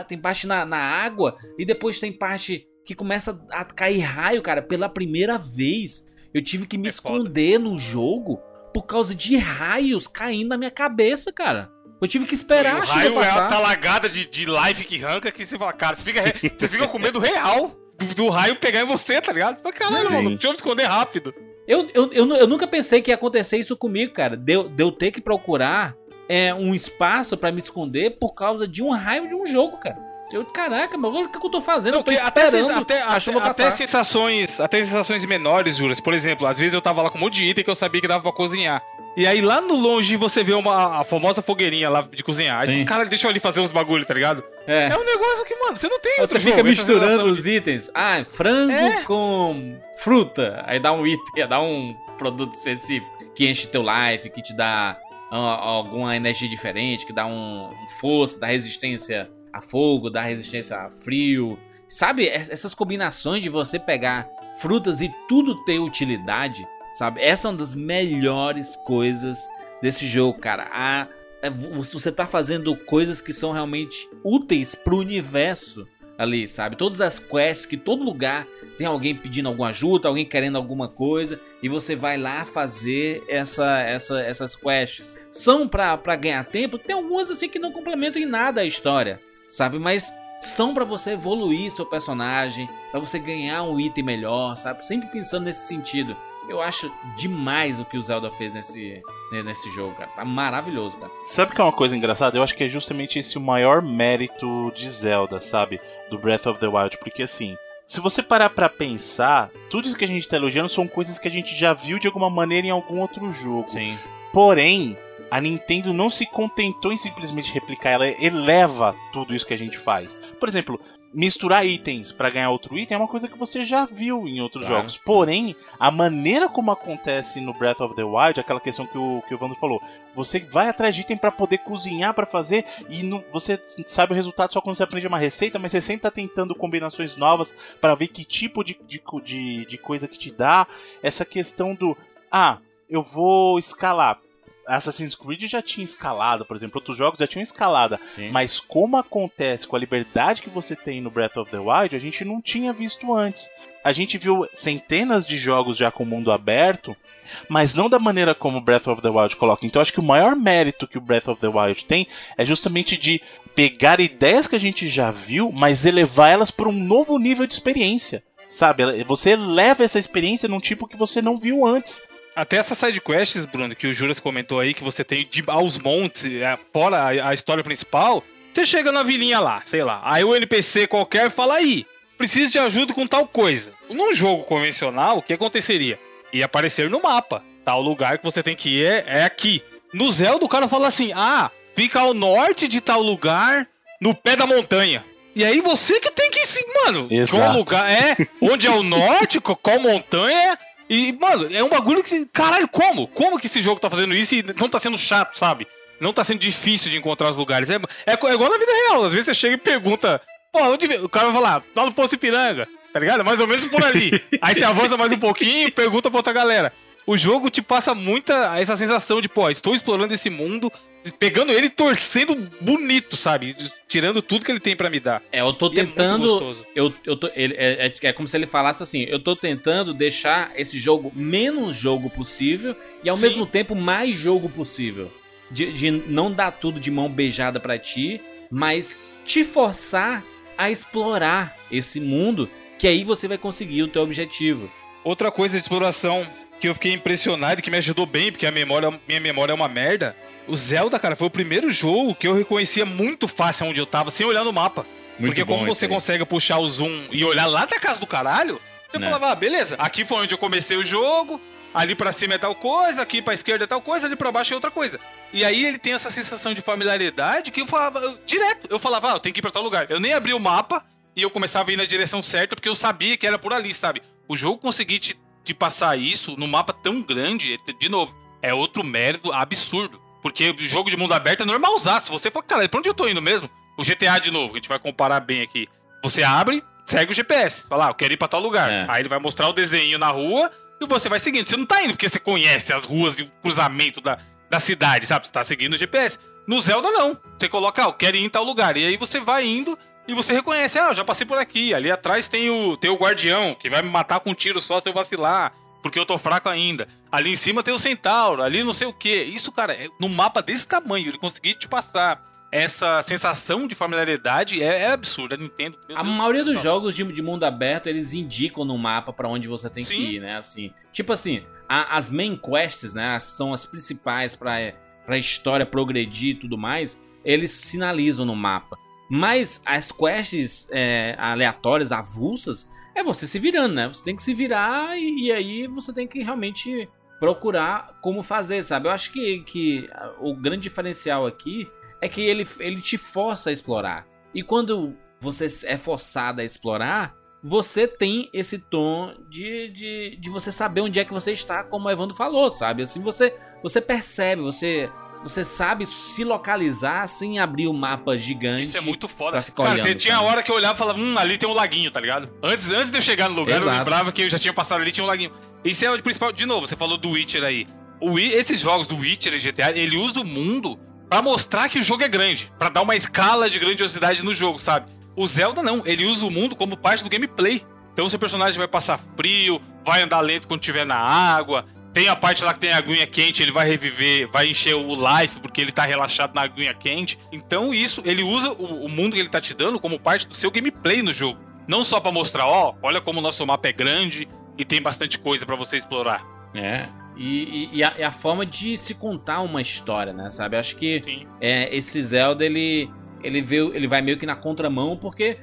tem parte na, na água e depois tem parte que começa a cair raio, cara, pela primeira vez. Eu tive que me É foda. esconder no jogo por causa de raios caindo na minha cabeça, cara. Eu tive que esperar o a chuva raio é passar. a talagada de, de life que arranca que você fala, cara, você fica, você fica com medo real do, do raio pegar em você, tá ligado? Você fala, caralho, Sim. mano, deixa eu me esconder rápido. Eu, eu, eu, eu nunca pensei que ia acontecer isso comigo, cara. Deu de eu ter que procurar é, um espaço pra me esconder por causa de um raio de um jogo, cara. Eu, caraca, mas olha o que eu tô fazendo. eu tô esperando até, a chuva até, até sensações, até sensações menores, Juras. Por exemplo, às vezes eu tava lá com um monte de item que eu sabia que dava pra cozinhar. E aí lá no longe você vê uma, a famosa fogueirinha lá de cozinhar. Aí, Sim. cara, deixa eu ali fazer uns bagulho, tá ligado? É. É um negócio que, mano, você não tem Você outro fica jogo, misturando os itens. Ah, frango É. com fruta. Aí dá um item, dá um produto específico que enche teu life, que te dá ah, alguma energia diferente, que dá um, um força, dá resistência a fogo, dá resistência a frio. Sabe, es- essas combinações de você pegar frutas e tudo ter utilidade, sabe? Essa é uma das melhores coisas desse jogo, cara. A, é, vo- você tá fazendo coisas que são realmente úteis pro universo ali, sabe? Todas as quests, que todo lugar tem alguém pedindo alguma ajuda, alguém querendo alguma coisa, e você vai lá fazer essa, essa, essas quests. São pra ganhar tempo, tem algumas assim que não complementam em nada a história, sabe? Mas são pra você evoluir seu personagem, pra você ganhar um item melhor, sabe? Sempre pensando nesse sentido. Eu acho demais o que o Zelda fez nesse, nesse jogo, cara. Tá maravilhoso, cara. Sabe que é uma coisa engraçada? Eu acho que é justamente esse o maior mérito de Zelda, sabe? Do Breath of the Wild. Porque assim, se você parar pra pensar, tudo isso que a gente tá elogiando são coisas que a gente já viu de alguma maneira em algum outro jogo. Sim. Porém, a Nintendo não se contentou em simplesmente replicar, ela eleva tudo isso que a gente faz. Por exemplo, misturar itens pra ganhar outro item é uma coisa que você já viu em outros Claro. jogos. Porém, a maneira como acontece no Breath of the Wild, aquela questão que o, que o Vando falou, você vai atrás de item pra poder cozinhar, pra fazer, e não- você sabe o resultado só quando você aprende uma receita, mas você sempre tá tentando combinações novas pra ver que tipo de, de, de, de coisa que te dá. Essa questão do, ah, eu vou escalar. Assassin's Creed já tinha escalada, por exemplo, outros jogos já tinham escalada. Sim. Mas como acontece com a liberdade que você tem no Breath of the Wild, a gente não tinha visto antes. A gente viu centenas de jogos já com mundo aberto, mas não da maneira como Breath of the Wild coloca. Então acho que o maior mérito que o Breath of the Wild tem é justamente de pegar ideias que a gente já viu, mas elevar elas para um novo nível de experiência. Sabe? Você eleva essa experiência num tipo que você não viu antes. Até essas sidequests, Bruno, que o Juras comentou aí, que você tem de, aos montes, é, fora a, a história principal, você chega na vilinha lá, sei lá, aí o NPC qualquer fala aí, preciso de ajuda com tal coisa. Num jogo convencional, o que aconteceria? Ia aparecer no mapa, tal lugar que você tem que ir é, é aqui. No Zelda o cara fala assim, ah, fica ao norte de tal lugar, no pé da montanha. E aí você que tem que se, mano, Exato. qual lugar é, onde é o norte, qual montanha e, mano, é um bagulho que. Caralho, como? Como que esse jogo tá fazendo isso e não tá sendo chato, sabe? Não tá sendo difícil de encontrar os lugares. É, é, é igual na vida real. Às vezes você chega e pergunta Pô, onde? O cara vai falar, lá no Poço Ipiranga, tá ligado? Mais ou menos por ali. Aí você avança mais um pouquinho e pergunta pra outra galera. O jogo te passa muita essa sensação de, pô, estou explorando esse mundo, pegando ele e torcendo bonito, sabe? Tirando tudo que ele tem pra me dar. É, eu tô E é tentando. gostoso. eu, eu tô, ele, é, é- é como se ele falasse assim: eu tô tentando deixar esse jogo menos jogo possível e ao Sim. mesmo tempo mais jogo possível. De, de não dar tudo de mão beijada pra ti, mas te forçar a explorar esse mundo, que aí você vai conseguir o teu objetivo. Outra coisa de exploração que eu fiquei impressionado e que me ajudou bem, porque a memória, minha memória é uma merda. O Zelda, cara, foi o primeiro jogo que eu reconhecia muito fácil onde eu tava, sem olhar no mapa. porque como você consegue puxar o zoom e olhar lá da casa do caralho, você Né. falava, ah, beleza, aqui foi onde eu comecei o jogo, ali pra cima é tal coisa, aqui pra esquerda é tal coisa, ali pra baixo é outra coisa. E aí ele tem essa sensação de familiaridade que eu falava, eu- direto, eu falava, ah, eu tenho que ir pra tal lugar. Eu nem abri o mapa e eu começava a ir na direção certa porque eu sabia que era por ali, sabe? O jogo conseguir te, te passar isso num mapa tão grande, de novo, é outro mérito absurdo. Porque o jogo de mundo aberto é normalzaço. Você fala, cara, pra onde eu tô indo mesmo? O GTA de novo, que a gente vai comparar bem aqui. Você abre, segue o GPS. Fala, ah, eu quero ir pra tal lugar. É. Aí ele vai mostrar o desenho na rua e você vai seguindo. Você não tá indo porque você conhece as ruas e o cruzamento da, da cidade, sabe? Você tá seguindo o GPS. No Zelda, não. Você coloca, ah, eu quero ir em tal lugar. E aí você vai indo e você reconhece, ah, eu já passei por aqui. Ali atrás tem o, tem o guardião, que vai me matar com um tiro só se eu vacilar. Porque eu tô fraco ainda. Ali em cima tem o centauro, ali não sei o que. Isso, cara, é, num mapa desse tamanho, ele conseguir te passar essa sensação de familiaridade é, é absurdo. A Nintendo. A Deus maioria do dos jogos de, de mundo aberto, eles indicam no mapa pra onde você tem Sim. que ir, né? Assim, tipo assim, a- as main quests, né? São as principais pra, pra história progredir e tudo mais. Eles sinalizam no mapa. Mas as quests é, aleatórias, avulsas, é você se virando, né? Você tem que se virar e, e aí você tem que realmente procurar como fazer, sabe? Eu acho que, que o grande diferencial aqui é que ele, ele te força a explorar. E quando você é forçado a explorar, você tem esse tom de, de, de você saber onde é que você está, como o Evandro falou, sabe? Assim, você, você percebe, você, você sabe se localizar sem abrir o mapa gigante. Isso é muito foda. pra ficar Cara, olhando, tinha sabe? hora que eu olhava e falava, hum, ali tem um laguinho, tá ligado? Antes, antes de eu chegar no lugar, eu Exato. lembrava que eu já tinha passado ali tinha um laguinho. Isso é o principal. De novo, você falou do Witcher aí. O, esses jogos do Witcher e GTA, ele usa o mundo pra mostrar que o jogo é grande. Pra dar uma escala de grandiosidade no jogo, sabe? O Zelda não, ele usa o mundo como parte do gameplay. Então o seu personagem vai passar frio, vai andar lento quando estiver na água. Tem a parte lá que tem a aguinha quente, ele vai reviver, vai encher o life porque ele tá relaxado na aguinha quente. Então isso, ele usa o, o mundo que ele tá te dando como parte do seu gameplay no jogo. Não só pra mostrar, ó, olha como o nosso mapa é grande e tem bastante coisa pra você explorar. É. E, e- e a, e a forma de se contar uma história, né? Sabe? Acho que é, esse Zelda, ele, ele, veio, ele vai meio que na contramão, porque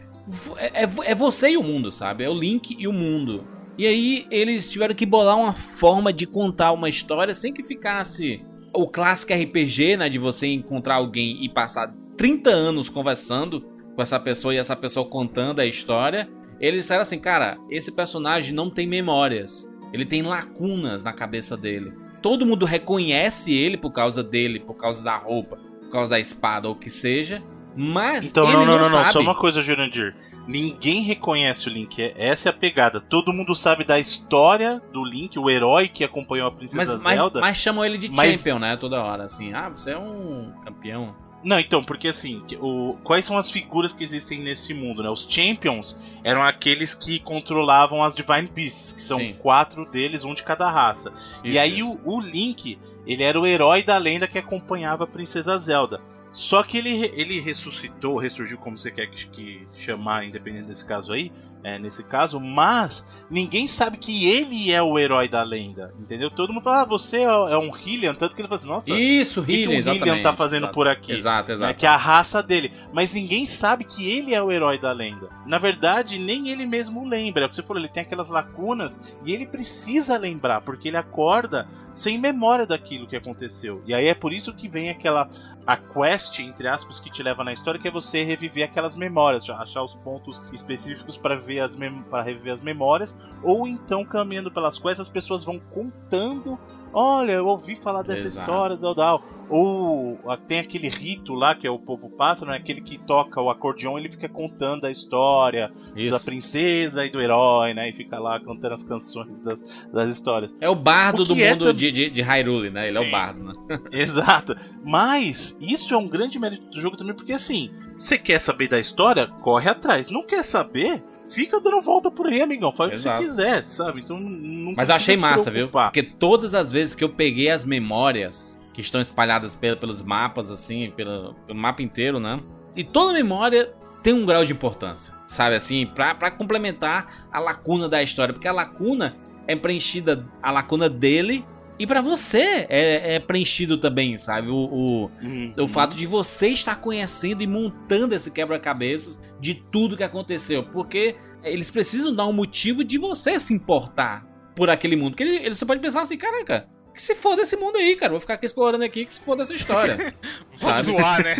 é, é- é você e o mundo, sabe? É o Link e o mundo. E aí eles tiveram que bolar uma forma de contar uma história sem que ficasse o clássico RPG, né? De você encontrar alguém e passar 30 anos conversando com essa pessoa e essa pessoa contando a história. Eles disseram assim, cara, esse personagem não tem memórias. Ele tem lacunas na cabeça dele. Todo mundo reconhece ele por causa dele, por causa da roupa, por causa da espada ou o que seja. Mas Então, não, não, não, não. Só uma coisa, Jurandir. Ninguém reconhece o Link. É- Essa é a pegada. Todo mundo sabe da história do Link, o herói que acompanhou a Princesa Mas, mas, Zelda. mas chamam ele de Mas- champion, né? Toda hora, assim. Ah, você é um campeão. Não, então, porque assim, o, quais são as figuras que existem nesse mundo, né? Os Champions eram aqueles que controlavam as Divine Beasts, que são Sim. quatro deles, um de cada raça. e Isso, aí isso. o, o Link, ele era o herói da lenda que acompanhava a Princesa Zelda. Só que ele, ele ressuscitou, ressurgiu, como você quer que, que chamar, independente desse caso aí, é, nesse caso, mas ninguém sabe que ele é o herói da lenda, entendeu? Todo mundo fala, ah, você é, é um Hylian, tanto que ele fala assim, nossa, Isso, que que Hylian, o Hylian exatamente. tá fazendo exato. por aqui? Exato, né, exato. que é a raça dele. Mas ninguém sabe que ele é o herói da lenda. Na verdade, nem ele mesmo lembra. É o que você falou, ele tem aquelas lacunas e ele precisa lembrar, porque ele acorda sem memória daquilo que aconteceu. E aí é por isso que vem aquela a quest, entre aspas, que te leva na história, que é você reviver aquelas memórias, já achar os pontos específicos para ver as pra reviver as memórias, ou então caminhando pelas quests as pessoas vão contando. Olha, eu ouvi falar dessa Exato. história, tal, tal. Ou ah, tem aquele rito lá que é o povo pássaro, né? aquele que toca o acordeão, ele fica contando a história da Isso. princesa e do herói, né? E fica lá cantando as canções das, das histórias. É o bardo O do é mundo tam- de, de, de Hyrule, né? Ele é Sim. o bardo, né? Exato. Mas isso é um grande mérito do jogo também, porque assim, você quer saber da história, corre atrás. Não quer saber, fica dando volta por aí, amigão. Faz Exato. o que você quiser, sabe? Então não Mas achei massa, viu? Porque todas as vezes que eu peguei as memórias que estão espalhadas pe- pelos mapas, assim, pelo, pelo mapa inteiro, né? E toda memória tem um grau de importância, sabe? Assim, pra, pra complementar a lacuna da história. Porque a lacuna é preenchida, a lacuna dele. E pra você é, é preenchido também, sabe? O, o, Uhum. o fato de você estar conhecendo e montando esse quebra-cabeças de tudo que aconteceu. Porque eles precisam dar um motivo de você se importar por aquele mundo. Porque ele, ele- você pode pensar assim, caraca, que se foda esse mundo aí, cara. Vou ficar aqui explorando aqui, que se foda essa história. Vamos zoar, né?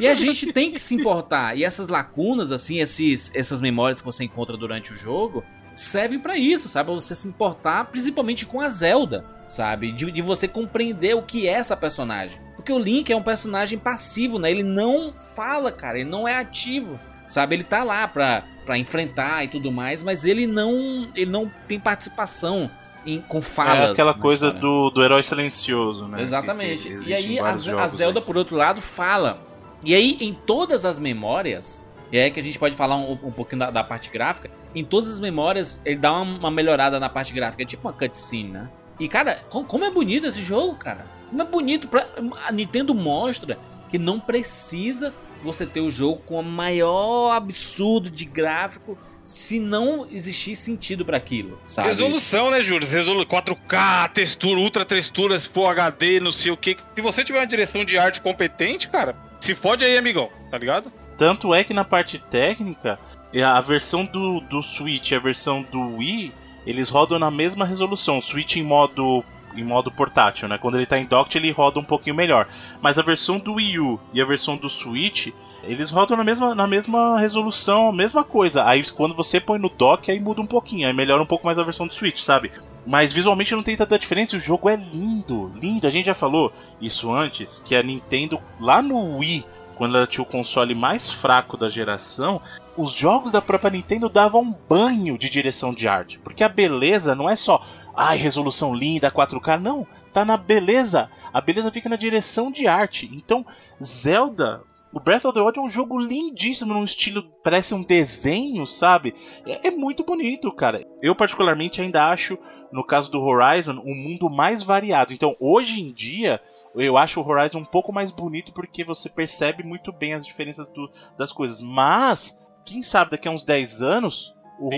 E a gente tem que se importar. E essas lacunas, assim, esses, essas memórias que você encontra durante o jogo, servem pra isso, sabe? Pra você se importar, principalmente com a Zelda, sabe? De, de você compreender o que é essa personagem. Porque o Link é um personagem passivo, né? Ele não fala, cara, ele não é ativo. Sabe, ele tá lá pra, pra enfrentar e tudo mais, mas ele não ele não tem participação em, com falas. É aquela na coisa história. do, do herói silencioso, né? Exatamente. Que- que e aí a, a Zelda, aí. por outro lado, fala. E aí, em todas as memórias, e aí que a gente pode falar um, um pouquinho da, da parte gráfica, em todas as memórias, ele dá uma, uma melhorada na parte gráfica, é tipo uma cutscene, né? E, cara, com- como é bonito esse jogo, cara. Como é bonito. Pra, a Nintendo mostra que não precisa você ter o jogo com o maior absurdo de gráfico se não existir sentido pra aquilo, sabe? Resolução, né, Júlio? Resolu 4K, textura, ultra texturas, Full HD, não sei o que. Se você tiver uma direção de arte competente, cara, se fode aí, amigão, tá ligado? Tanto é que na parte técnica, a versão do, do Switch e a versão do Wii, eles rodam na mesma resolução. O Switch em modo em modo portátil, né? Quando ele tá em dock, ele roda um pouquinho melhor. Mas a versão do Wii U e a versão do Switch, eles rodam na mesma, na mesma resolução, mesma coisa. Aí quando você põe no dock, aí muda um pouquinho, aí melhora um pouco mais a versão do Switch, sabe? Mas visualmente não tem tanta diferença, o jogo é lindo, lindo. A gente já falou isso antes, que a Nintendo lá no Wii quando ela tinha o console mais fraco da geração, os jogos da própria Nintendo davam um banho de direção de arte. Porque a beleza não é só, ai, resolução linda, 4K, não. Tá na beleza. A beleza fica na direção de arte. Então, Zelda. O Breath of the Wild é um jogo lindíssimo, num estilo, parece um desenho, sabe? É, é muito bonito, cara. Eu, particularmente, ainda acho, no caso do Horizon, um mundo mais variado. Então, hoje em dia, eu acho o Horizon um pouco mais bonito porque você percebe muito bem as diferenças do- das coisas. Mas, quem sabe daqui a uns 10 anos, o,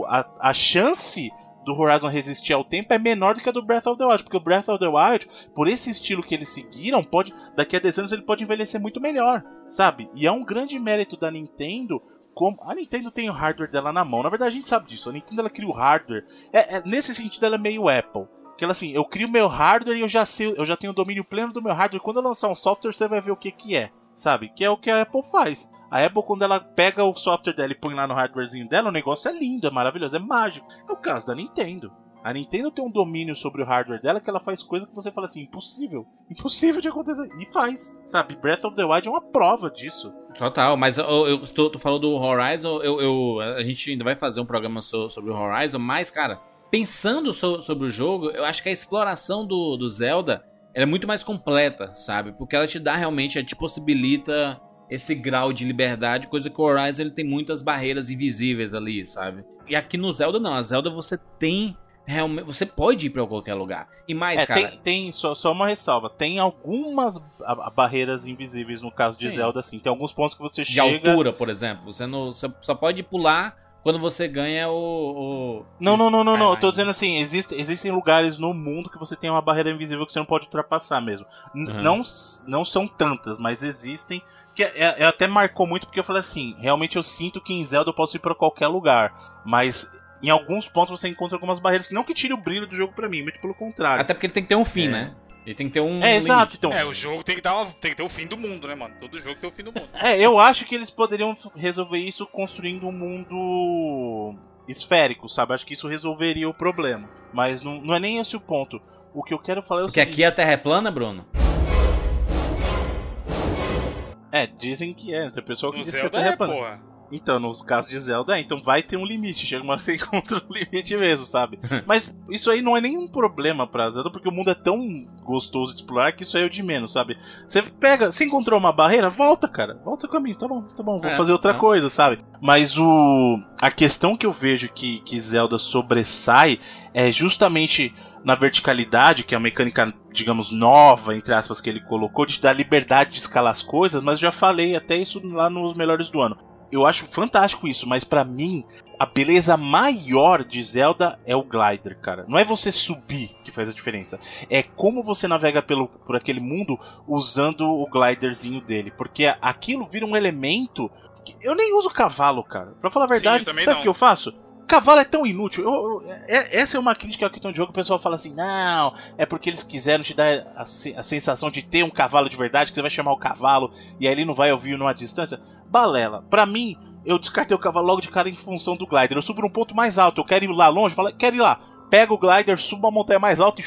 o- a, a chance do Horizon resistir ao tempo é menor do que a do Breath of the Wild. Porque o Breath of the Wild, por esse estilo que eles seguiram, pode daqui a 10 anos ele pode envelhecer muito melhor, sabe? E é um grande mérito da Nintendo. Como a Nintendo tem o hardware dela na mão, na verdade a gente sabe disso. A Nintendo ela cria o hardware. É, é- nesse sentido ela é meio Apple. Que ela assim, eu crio meu hardware e eu já sei, eu já tenho o domínio pleno do meu hardware. Quando eu lançar um software, você vai ver o que que é, sabe? Que é o que a Apple faz. A Apple, quando ela pega o software dela e põe lá no hardwarezinho dela, o negócio é lindo, é maravilhoso, é mágico. É o caso da Nintendo. A Nintendo tem um domínio sobre o hardware dela que ela faz coisa que você fala assim, impossível. Impossível de acontecer. E faz. Sabe? Breath of the Wild é uma prova disso. Total, mas eu, eu tu falou do Horizon, eu, eu- a gente ainda vai fazer um programa so- sobre o Horizon, mas, cara, pensando so- sobre o jogo, eu acho que a exploração do, do Zelda é muito mais completa, sabe? Porque ela te dá realmente, ela te possibilita esse grau de liberdade, coisa que o Horizon ele tem muitas barreiras invisíveis ali, sabe? E aqui no Zelda não, a Zelda você tem realmente, você pode ir pra qualquer lugar. E mais, é, cara, tem, tem só, só uma ressalva. Tem algumas barreiras invisíveis no caso de Sim. Zelda, assim. Tem alguns pontos que você de chega. altura, por exemplo, você não você só pode pular quando você ganha o, o Não, não, não, não, não. Eu tô dizendo assim, existe, existem lugares no mundo que você tem uma barreira invisível que você não pode ultrapassar mesmo. Uhum. Não, não são tantas, mas existem. Que é, é- até marcou muito porque eu falei assim, realmente eu sinto que em Zelda eu posso ir pra qualquer lugar, mas em alguns pontos você encontra algumas barreiras que não que tire o brilho do jogo pra mim, muito pelo contrário. Até porque ele tem que ter um fim, É. né? E tem que ter um. É, limite. exato, então. É, o jogo tem que, dar uma- tem que ter o fim do mundo, né, mano? Todo jogo tem o fim do mundo. É, eu acho que eles poderiam resolver isso construindo um mundo esférico, sabe? Acho que isso resolveria o problema. Mas não, não é nem esse o ponto. O que eu quero falar é o Porque seguinte. aqui a Terra é plana, Bruno? É, dizem que é. Tem pessoal que No diz que a Terra é, é plana. porra. Então, nos casos de Zelda, é, então vai ter um limite. Chega uma hora que você encontra um limite mesmo, sabe? Mas isso aí não é nenhum problema pra Zelda, porque o mundo é tão gostoso de explorar que isso aí é o de menos, sabe? Você pega, você encontrou uma barreira, volta, cara. Volta o caminho, tá bom, tá bom, vou É, fazer outra é. coisa, sabe? Mas o. A questão que eu vejo que, que Zelda sobressai é justamente na verticalidade, que é a mecânica, digamos, nova, entre aspas, que ele colocou, de dar liberdade de escalar as coisas, mas eu já falei até isso lá nos melhores do ano. Eu acho fantástico isso, mas pra mim, a beleza maior de Zelda é o glider, cara. Não é você subir que faz a diferença. É como você navega pelo, por aquele mundo usando o gliderzinho dele. Porque aquilo vira um elemento. Que eu nem uso cavalo, cara. Pra falar a verdade, também sabe o que eu faço? Cavalo é tão inútil. Eu- eu- é- essa é uma crítica que tem um jogo. O pessoal fala assim: não, é porque eles quiseram te dar a, a sensação de ter um cavalo de verdade, que você vai chamar o cavalo e aí ele não vai ouvir numa distância. Balela. Pra mim, eu descartei o cavalo logo de cara em função do glider. Eu subo num ponto mais alto, eu quero ir lá longe, falo, quero ir lá. Pego o glider, subo uma montanha mais alta e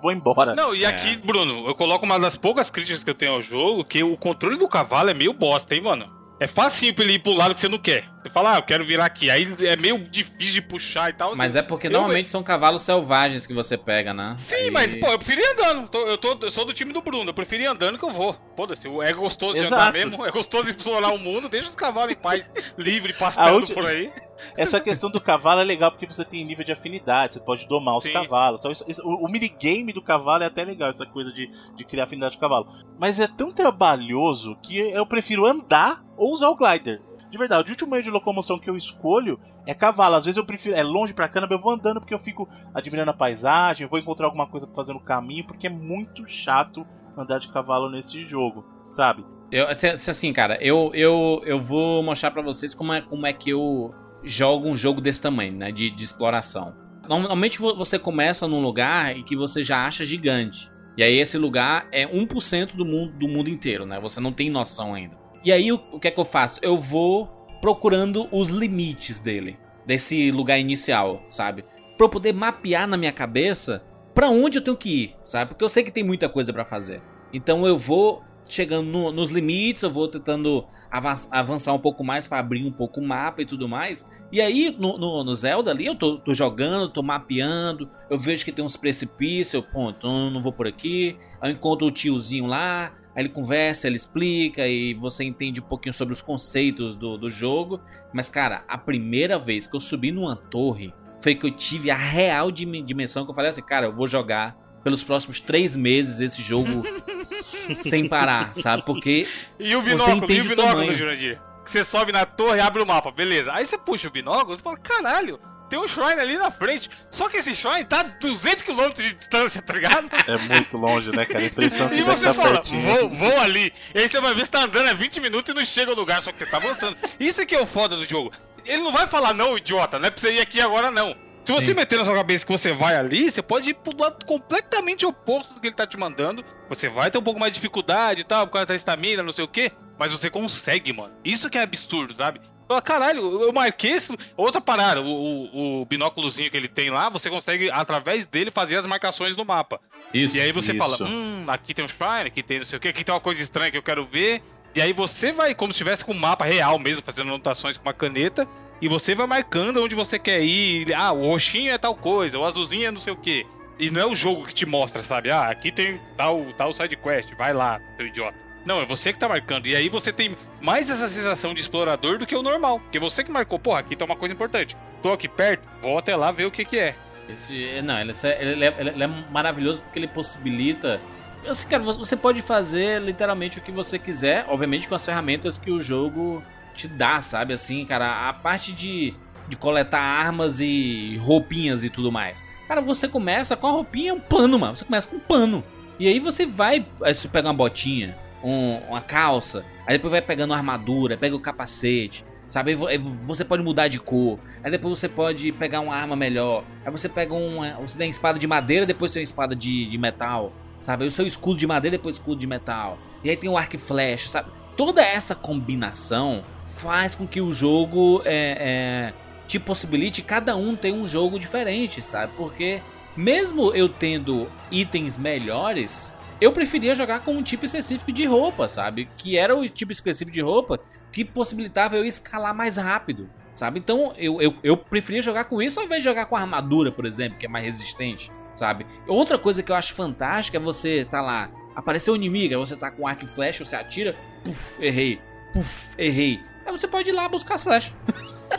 vou embora. Não, e aqui, Bruno, eu coloco uma das poucas críticas que eu tenho ao jogo, que o controle do cavalo é meio bosta, hein, mano? É facinho pra ele ir pro lado que você não quer. Você fala, ah, eu quero virar aqui. Aí é meio difícil de puxar e tal. Mas assim. é porque Eu- normalmente são cavalos selvagens que você pega, né? Sim, Aí- mas, pô, eu prefiro ir andando. Tô- eu, tô, eu sou do time do Bruno, eu prefiro ir andando que eu vou. Foda-se, é gostoso de andar mesmo, é gostoso de explorar o mundo, deixa os cavalos em paz, livre, pastando última- por aí. Essa questão do cavalo é legal porque você tem nível de afinidade, você pode domar os Sim. cavalos. Então, isso- isso- o, o minigame do cavalo é até legal, essa coisa de, de criar afinidade com o cavalo. Mas é tão trabalhoso que eu prefiro andar ou usar o glider. De verdade, o último meio de locomoção que eu escolho é cavalo. Às vezes eu prefiro. É longe pra caramba, eu vou andando porque eu fico admirando a paisagem, vou encontrar alguma coisa pra fazer no caminho, porque é muito chato andar de cavalo nesse jogo, sabe? Eu, assim, cara, eu, eu, eu vou mostrar pra vocês como é, como é que eu jogo um jogo desse tamanho, né? De, de exploração. Normalmente vo- você começa num lugar em que você já acha gigante. E aí esse lugar é 1% do mundo, do mundo inteiro, né? Você não tem noção ainda. E aí o, o que é que eu faço? Eu vou procurando os limites dele, desse lugar inicial, sabe? Pra eu poder mapear na minha cabeça pra onde eu tenho que ir, sabe? Porque eu sei que tem muita coisa pra fazer. Então eu vou chegando no- nos limites, eu vou tentando avan- avançar um pouco mais pra abrir um pouco o mapa e tudo mais. E aí no, no- no Zelda ali eu tô, tô jogando, tô mapeando, eu vejo que tem uns precipícios, eu, pô, então eu não vou por aqui. Eu encontro o tiozinho lá, aí ele conversa, ele explica e você entende um pouquinho sobre os conceitos do, do jogo. Mas cara, a primeira vez que eu subi numa torre foi que eu tive a real dim- dimensão que eu falei assim, cara, eu vou jogar pelos próximos três meses esse jogo sem parar, sabe? Porque E o Você binóculo, e entende o o binóculo, tamanho. Jurandir? Que Você sobe na torre e abre o mapa, beleza. Aí você puxa o binóculo e fala, caralho, tem um shrine ali na frente. Só que esse shrine tá a 200km de distância, tá ligado? É muito longe, né, cara? A impressão que E você fala, pertinho. vou, vou ali. E aí você vai ver se tá andando há 20 minutos e não chega ao lugar, só que você tá avançando. Isso aqui é o foda do jogo. Ele não vai falar, não, idiota, não é pra você ir aqui agora, não. Se você Sim. meter na sua cabeça que você vai ali, você pode ir pro lado completamente oposto do que ele tá te mandando. Você vai ter um pouco mais de dificuldade e tal, por causa da estamina, não sei o quê. Mas você consegue, mano. Isso que é absurdo, sabe? Fala, Caralho, eu marquei isso. Outra parada, o, o, o binóculozinho que ele tem lá, você consegue, através dele, fazer as marcações no mapa. isso. E aí você Isso. fala, hum, aqui tem um shrine, aqui tem não sei o que, aqui tem uma coisa estranha que eu quero ver. E aí você vai, como se estivesse com um mapa real mesmo, fazendo anotações com uma caneta. E você vai marcando onde você quer ir. Ah, o roxinho é tal coisa, o azulzinho é não sei o que. E não é o jogo que te mostra, sabe? Ah, aqui tem tal, tal side quest, vai lá, seu idiota. Não, é você que tá marcando. E aí você tem mais essa sensação de explorador do que o normal. Porque você que marcou, porra, aqui tá uma coisa importante. Tô aqui perto, vou até lá ver o que que é. Esse, não, ele, é- ele é, ele é maravilhoso porque ele possibilita. Assim, cara, você pode fazer literalmente o que você quiser, obviamente com as ferramentas que o jogo te dá, sabe? Assim, cara, a parte de, de coletar armas e roupinhas e tudo mais. Cara, você começa com a roupinha, um pano, mano. Você começa com um pano. E aí você vai. Aí você pega uma botinha, um- uma calça, aí depois vai pegando armadura, pega o capacete. Sabe, Aí vo- aí você pode mudar de cor. Aí depois você pode pegar uma arma melhor. Aí você pega uma. Você tem espada de madeira, depois você tem espada de, de metal. sabe? O seu escudo de madeira depois escudo de metal. E aí tem o arco e flecha, sabe? Toda essa combinação faz com que o jogo é, é, te possibilite cada um ter um jogo diferente, sabe? Porque mesmo eu tendo itens melhores, eu preferia jogar com um tipo específico de roupa, sabe? Que era o tipo específico de roupa que possibilitava eu escalar mais rápido, sabe? Então eu, eu, eu preferia jogar com isso ao invés de jogar com armadura, por exemplo, que é mais resistente, sabe? Outra coisa que eu acho fantástica é você tá lá, apareceu um inimigo, você tá com arco e flecha, você atira, puf, errei, puf, errei. Aí você pode ir lá buscar as flechas.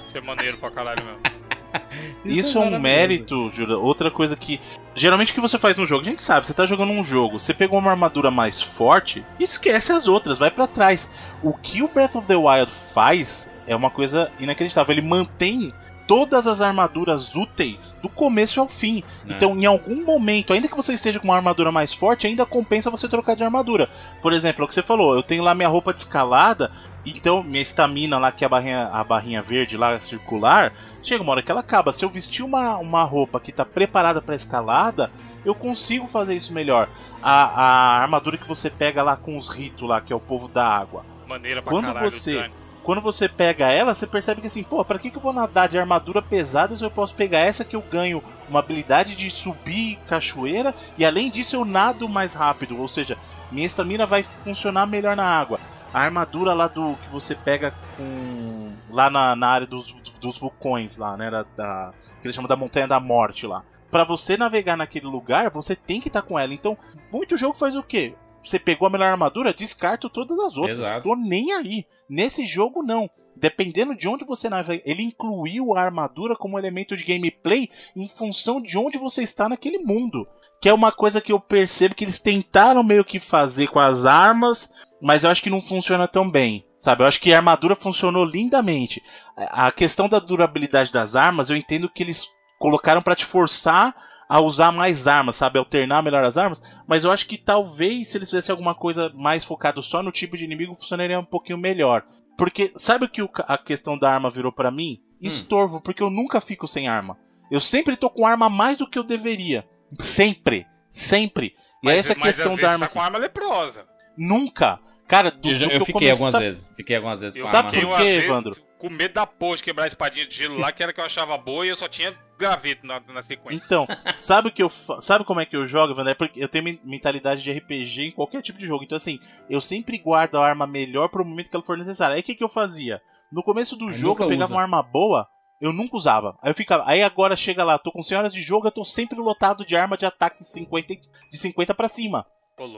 Isso é maneiro pra caralho mesmo. Isso é um mérito, Jura. Outra coisa que. Geralmente o que você faz no jogo, a gente sabe, você tá jogando um jogo, você pegou uma armadura mais forte, esquece as outras, vai pra trás. O que o Breath of the Wild faz é uma coisa inacreditável. Ele mantém todas as armaduras úteis do começo ao fim. É. Então, em algum momento, ainda que você esteja com uma armadura mais forte, ainda compensa você trocar de armadura. Por exemplo, é o que você falou, eu tenho lá minha roupa de escalada, então minha estamina lá, que é a barrinha, a barrinha verde lá circular, chega uma hora que ela acaba. Se eu vestir uma, uma roupa que tá preparada para escalada, eu consigo fazer isso melhor. A, a armadura que você pega lá com os ritos lá, que é o povo da água. Maneira pra Quando caralho. você- Dani. Quando você pega ela, você percebe que assim, pô, pra que, que eu vou nadar de armadura pesada se eu posso pegar essa que eu ganho uma habilidade de subir cachoeira e além disso eu nado mais rápido, ou seja, minha estamina vai funcionar melhor na água. A armadura lá do que você pega com lá na, na área dos, dos vulcões lá, né, da, da que eles chamam da montanha da morte lá. Pra você navegar naquele lugar, você tem que estar com ela. Então, muito jogo faz o quê? Você pegou a melhor armadura, descarta todas as outras. Exato. Tô nem aí. Nesse jogo, não. Dependendo de onde você navega, ele incluiu a armadura como elemento de gameplay em função de onde você está naquele mundo. Que é uma coisa que eu percebo que eles tentaram meio que fazer com as armas, mas eu acho que não funciona tão bem. Sabe, eu acho que a armadura funcionou lindamente. A questão da durabilidade das armas, eu entendo que eles colocaram pra te forçar a usar mais armas, sabe? Alternar melhor as armas. Mas eu acho que talvez se eles fizessem alguma coisa mais focado só no tipo de inimigo, funcionaria um pouquinho melhor. Porque sabe o que a questão da arma virou pra mim? Estorvo, porque eu nunca fico sem arma. Eu sempre tô com arma mais do que eu deveria. Sempre. Sempre. E Mas, essa mas às questão vezes da arma. tá com arma leprosa. Nunca. Cara, do, Eu, já- do eu que fiquei comecei- algumas sabe- vezes. Fiquei algumas vezes Eu com Sabe arma. fiquei por quê, Evandro? Com medo da porra de quebrar a espadinha de gelo lá, que era que eu achava boa e eu só tinha graveto na, na sequência. Então, sabe o que eu sabe como é que eu jogo, Evandro? É porque eu tenho men- mentalidade de RPG em qualquer tipo de jogo. Então assim, eu sempre guardo a arma melhor pro momento que ela for necessária. Aí o que, que eu fazia? No começo do Aí jogo eu pegava usa. uma arma boa, eu nunca usava. Aí eu ficava, aí agora chega lá, tô com senhoras de jogo, eu tô sempre lotado de arma de ataque 50, e- de 50 pra cima.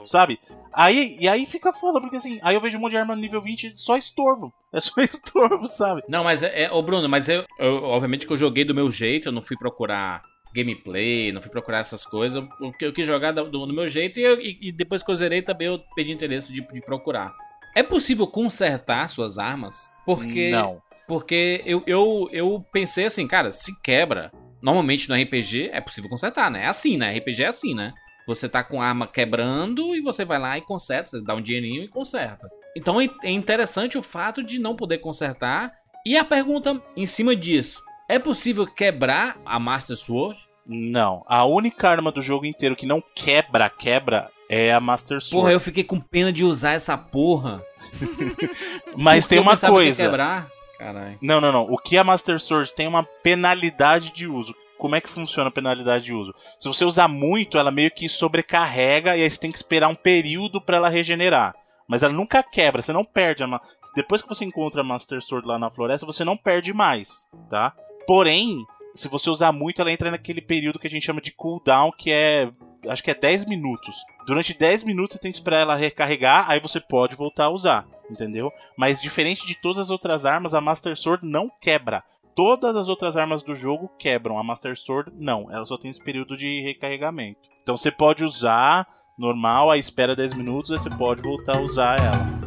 Sabe? Aí e aí fica foda, porque assim, aí eu vejo um monte de arma nível 20 só estorvo. É só estorvo, sabe? Não, mas é, é ô Bruno, mas eu, eu- obviamente que eu joguei do meu jeito, eu não fui procurar gameplay, não fui procurar essas coisas, porque eu quis jogar do, do- do meu jeito e, eu- e- e depois que eu zerei também eu perdi interesse de, de procurar. É possível consertar suas armas? Porque Não. porque eu, eu, eu pensei assim, cara, se quebra, normalmente no RPG é possível consertar, né? É assim, né? RPG é assim, né? Você tá com a arma quebrando e você vai lá e conserta, você dá um dinheirinho e conserta. Então é é interessante o fato de não poder consertar. E a pergunta em cima disso: é possível quebrar a Master Sword? Não. A única arma do jogo inteiro que não quebra, quebra é a Master Sword. Porra, eu fiquei com pena de usar essa porra. Mas Porque tem uma pensava que coisa. quebrar. Caralho. Não, não, não. O que a Master Sword tem é uma penalidade de uso. Como é que funciona a penalidade de uso? Se você usar muito, ela meio que sobrecarrega e aí você tem que esperar um período pra ela regenerar. Mas ela nunca quebra, você não perde a. Depois que você encontra a Master Sword lá na floresta, você não perde mais, tá? Porém, se você usar muito, ela entra naquele período que a gente chama de cooldown, que é. Acho que é 10 minutos. Durante 10 minutos você tem que esperar ela recarregar, aí você pode voltar a usar, entendeu? Mas diferente de todas as outras armas, a Master Sword não quebra. Todas as outras armas do jogo quebram, a Master Sword não, ela só tem esse período de recarregamento. Então você pode usar normal, aí espera 10 minutos, aí você pode voltar a usar ela.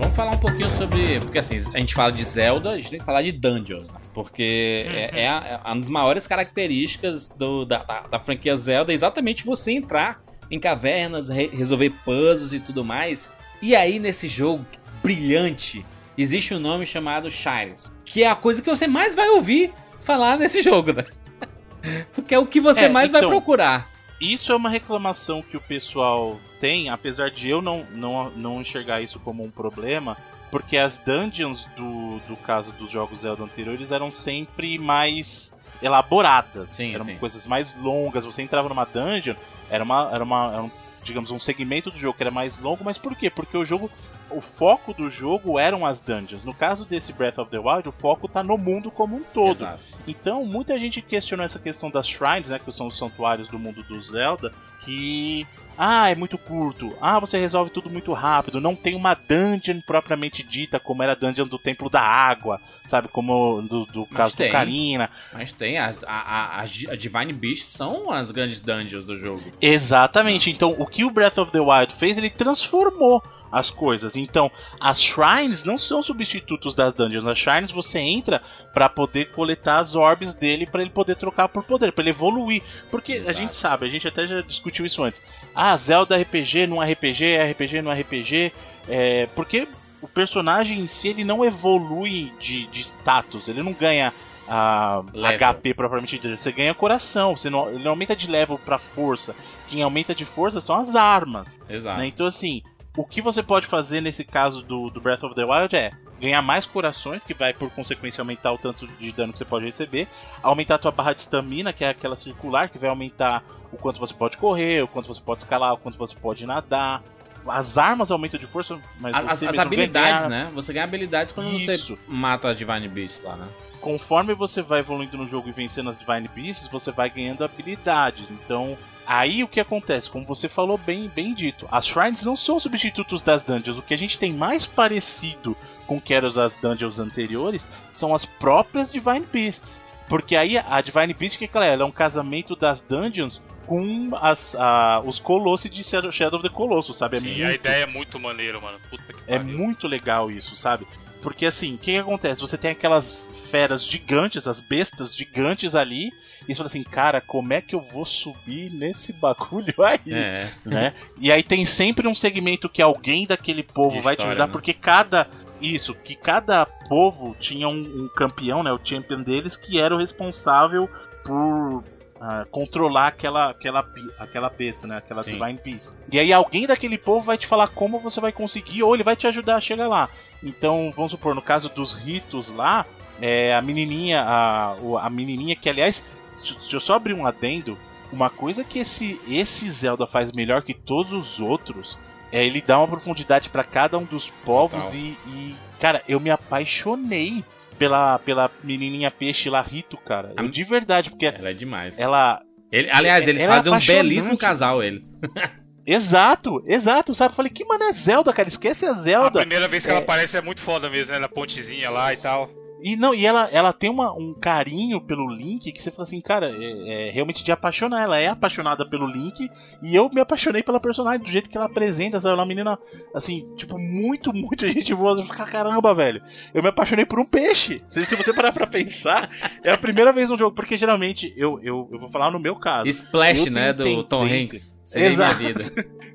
Vamos falar um pouquinho sobre. Porque assim, a gente fala de Zelda, a gente tem que falar de Dungeons, né? Porque é, é a- é uma das maiores características do- da, da- da franquia Zelda é exatamente você entrar em cavernas, re- resolver puzzles e tudo mais. E aí, nesse jogo brilhante, existe um nome chamado Shires, que é a coisa que você mais vai ouvir falar nesse jogo, né? Porque é o que você É, mais vai então, procurar. Isso é uma reclamação que o pessoal tem, apesar de eu não, não, não enxergar isso como um problema, porque as dungeons do, do caso dos jogos Zelda anteriores eram sempre mais elaboradas. Sim, eram sim. coisas mais longas. Você entrava numa dungeon, era uma. Era uma era um, digamos, um segmento do jogo que era mais longo, mas por quê? Porque o jogo. O foco do jogo eram as dungeons. No caso desse Breath of the Wild, o foco tá no mundo como um todo. Exato. Então, muita gente questionou essa questão das shrines, né, que são os santuários do mundo do Zelda, que ah, é muito curto. Ah, você resolve tudo muito rápido. Não tem uma dungeon propriamente dita, como era a dungeon do Templo da Água, sabe? Como do, do caso tem. do Karina. Mas tem, a, a, a, a Divine Beast são as grandes dungeons do jogo. Exatamente. Então, o que o Breath of the Wild fez, ele transformou as coisas. Então, as shrines não são substitutos das dungeons. As shrines você entra pra poder coletar as orbes dele pra ele poder trocar por poder, pra ele evoluir. Porque a Exato. gente sabe, a gente até já discutiu isso antes. Ah, Zelda RPG num RPG, RPG no RPG, é, porque o personagem em si ele não evolui de, de status, ele não ganha a Level. HP propriamente dito, você ganha coração, você não, ele não aumenta de level pra força. Quem aumenta de força são as armas. Exato. né? Então, assim, o que você pode fazer nesse caso do, do Breath of the Wild é ganhar mais corações, que vai por consequência aumentar o tanto de dano que você pode receber, aumentar a tua barra de estamina, que é aquela circular, que vai aumentar o quanto você pode correr, o quanto você pode escalar, o quanto você pode nadar. As armas aumentam de força, mas As, as ganha- habilidades, né? Você ganha habilidades quando Isso. você mata a Divine Beast lá, né? conforme você vai evoluindo no jogo e vencendo as Divine Beasts, você vai ganhando habilidades. Então, aí o que acontece? Como você falou bem, bem dito, as Shrines não são substitutos das dungeons. O que a gente tem mais parecido com que eram as dungeons anteriores são as próprias Divine Beasts. Porque aí a Divine Beast, que é? Ela é um casamento das dungeons com as, a- os Colossi de Shadow of the Colossus, sabe? É Sim, muito a ideia é muito maneiro, mano. É muito legal isso, sabe? Porque assim, o que, que acontece? Você tem aquelas feras gigantes, as bestas gigantes ali, e você fala assim, cara, como é que eu vou subir nesse bagulho aí? É. Né? E aí tem sempre um segmento que alguém daquele povo De vai te história, ajudar, né? porque cada. Isso, que cada povo tinha um, um campeão, né? O champion deles, que era o responsável por. ah, controlar aquela, aquela, aquela besta, né? Aquela Sim. Divine Beast. E aí alguém daquele povo vai te falar como você vai conseguir, ou ele vai te ajudar a chegar lá. Então, vamos supor, no caso dos ritos lá, é, a menininha, a, a menininha que, aliás, deixa eu só abrir um adendo. Uma coisa que esse, esse Zelda faz melhor que todos os outros é ele dar uma profundidade pra cada um dos povos e, e, cara, eu me apaixonei pela, pela menininha peixe lá, Rito, cara. Eu, A- de verdade, porque Ela é demais. ela. Ele- aliás, eles ela é fazem um apaixonante. belíssimo casal, eles. Exato, exato, sabe? Eu falei, que mano é Zelda, cara? Esquece a A Zelda. primeira vez que É. ela aparece é muito foda mesmo, né? Na pontezinha lá e tal. E não, e ela, ela tem uma, um carinho pelo Link que você fala assim, cara, é, é realmente de apaixonar. Ela é apaixonada pelo Link e eu me apaixonei pela personagem, do jeito que ela apresenta, sabe? Ela é uma menina, assim, tipo, muito, muito gente boa. Você fica, caramba, velho. Eu me apaixonei por um peixe. Se, se você parar pra pensar, é a primeira vez no jogo, porque geralmente, eu, eu, eu vou falar no meu caso. Splash, Eu né? Do Tom. Hanks. Seria minha Exato. vida.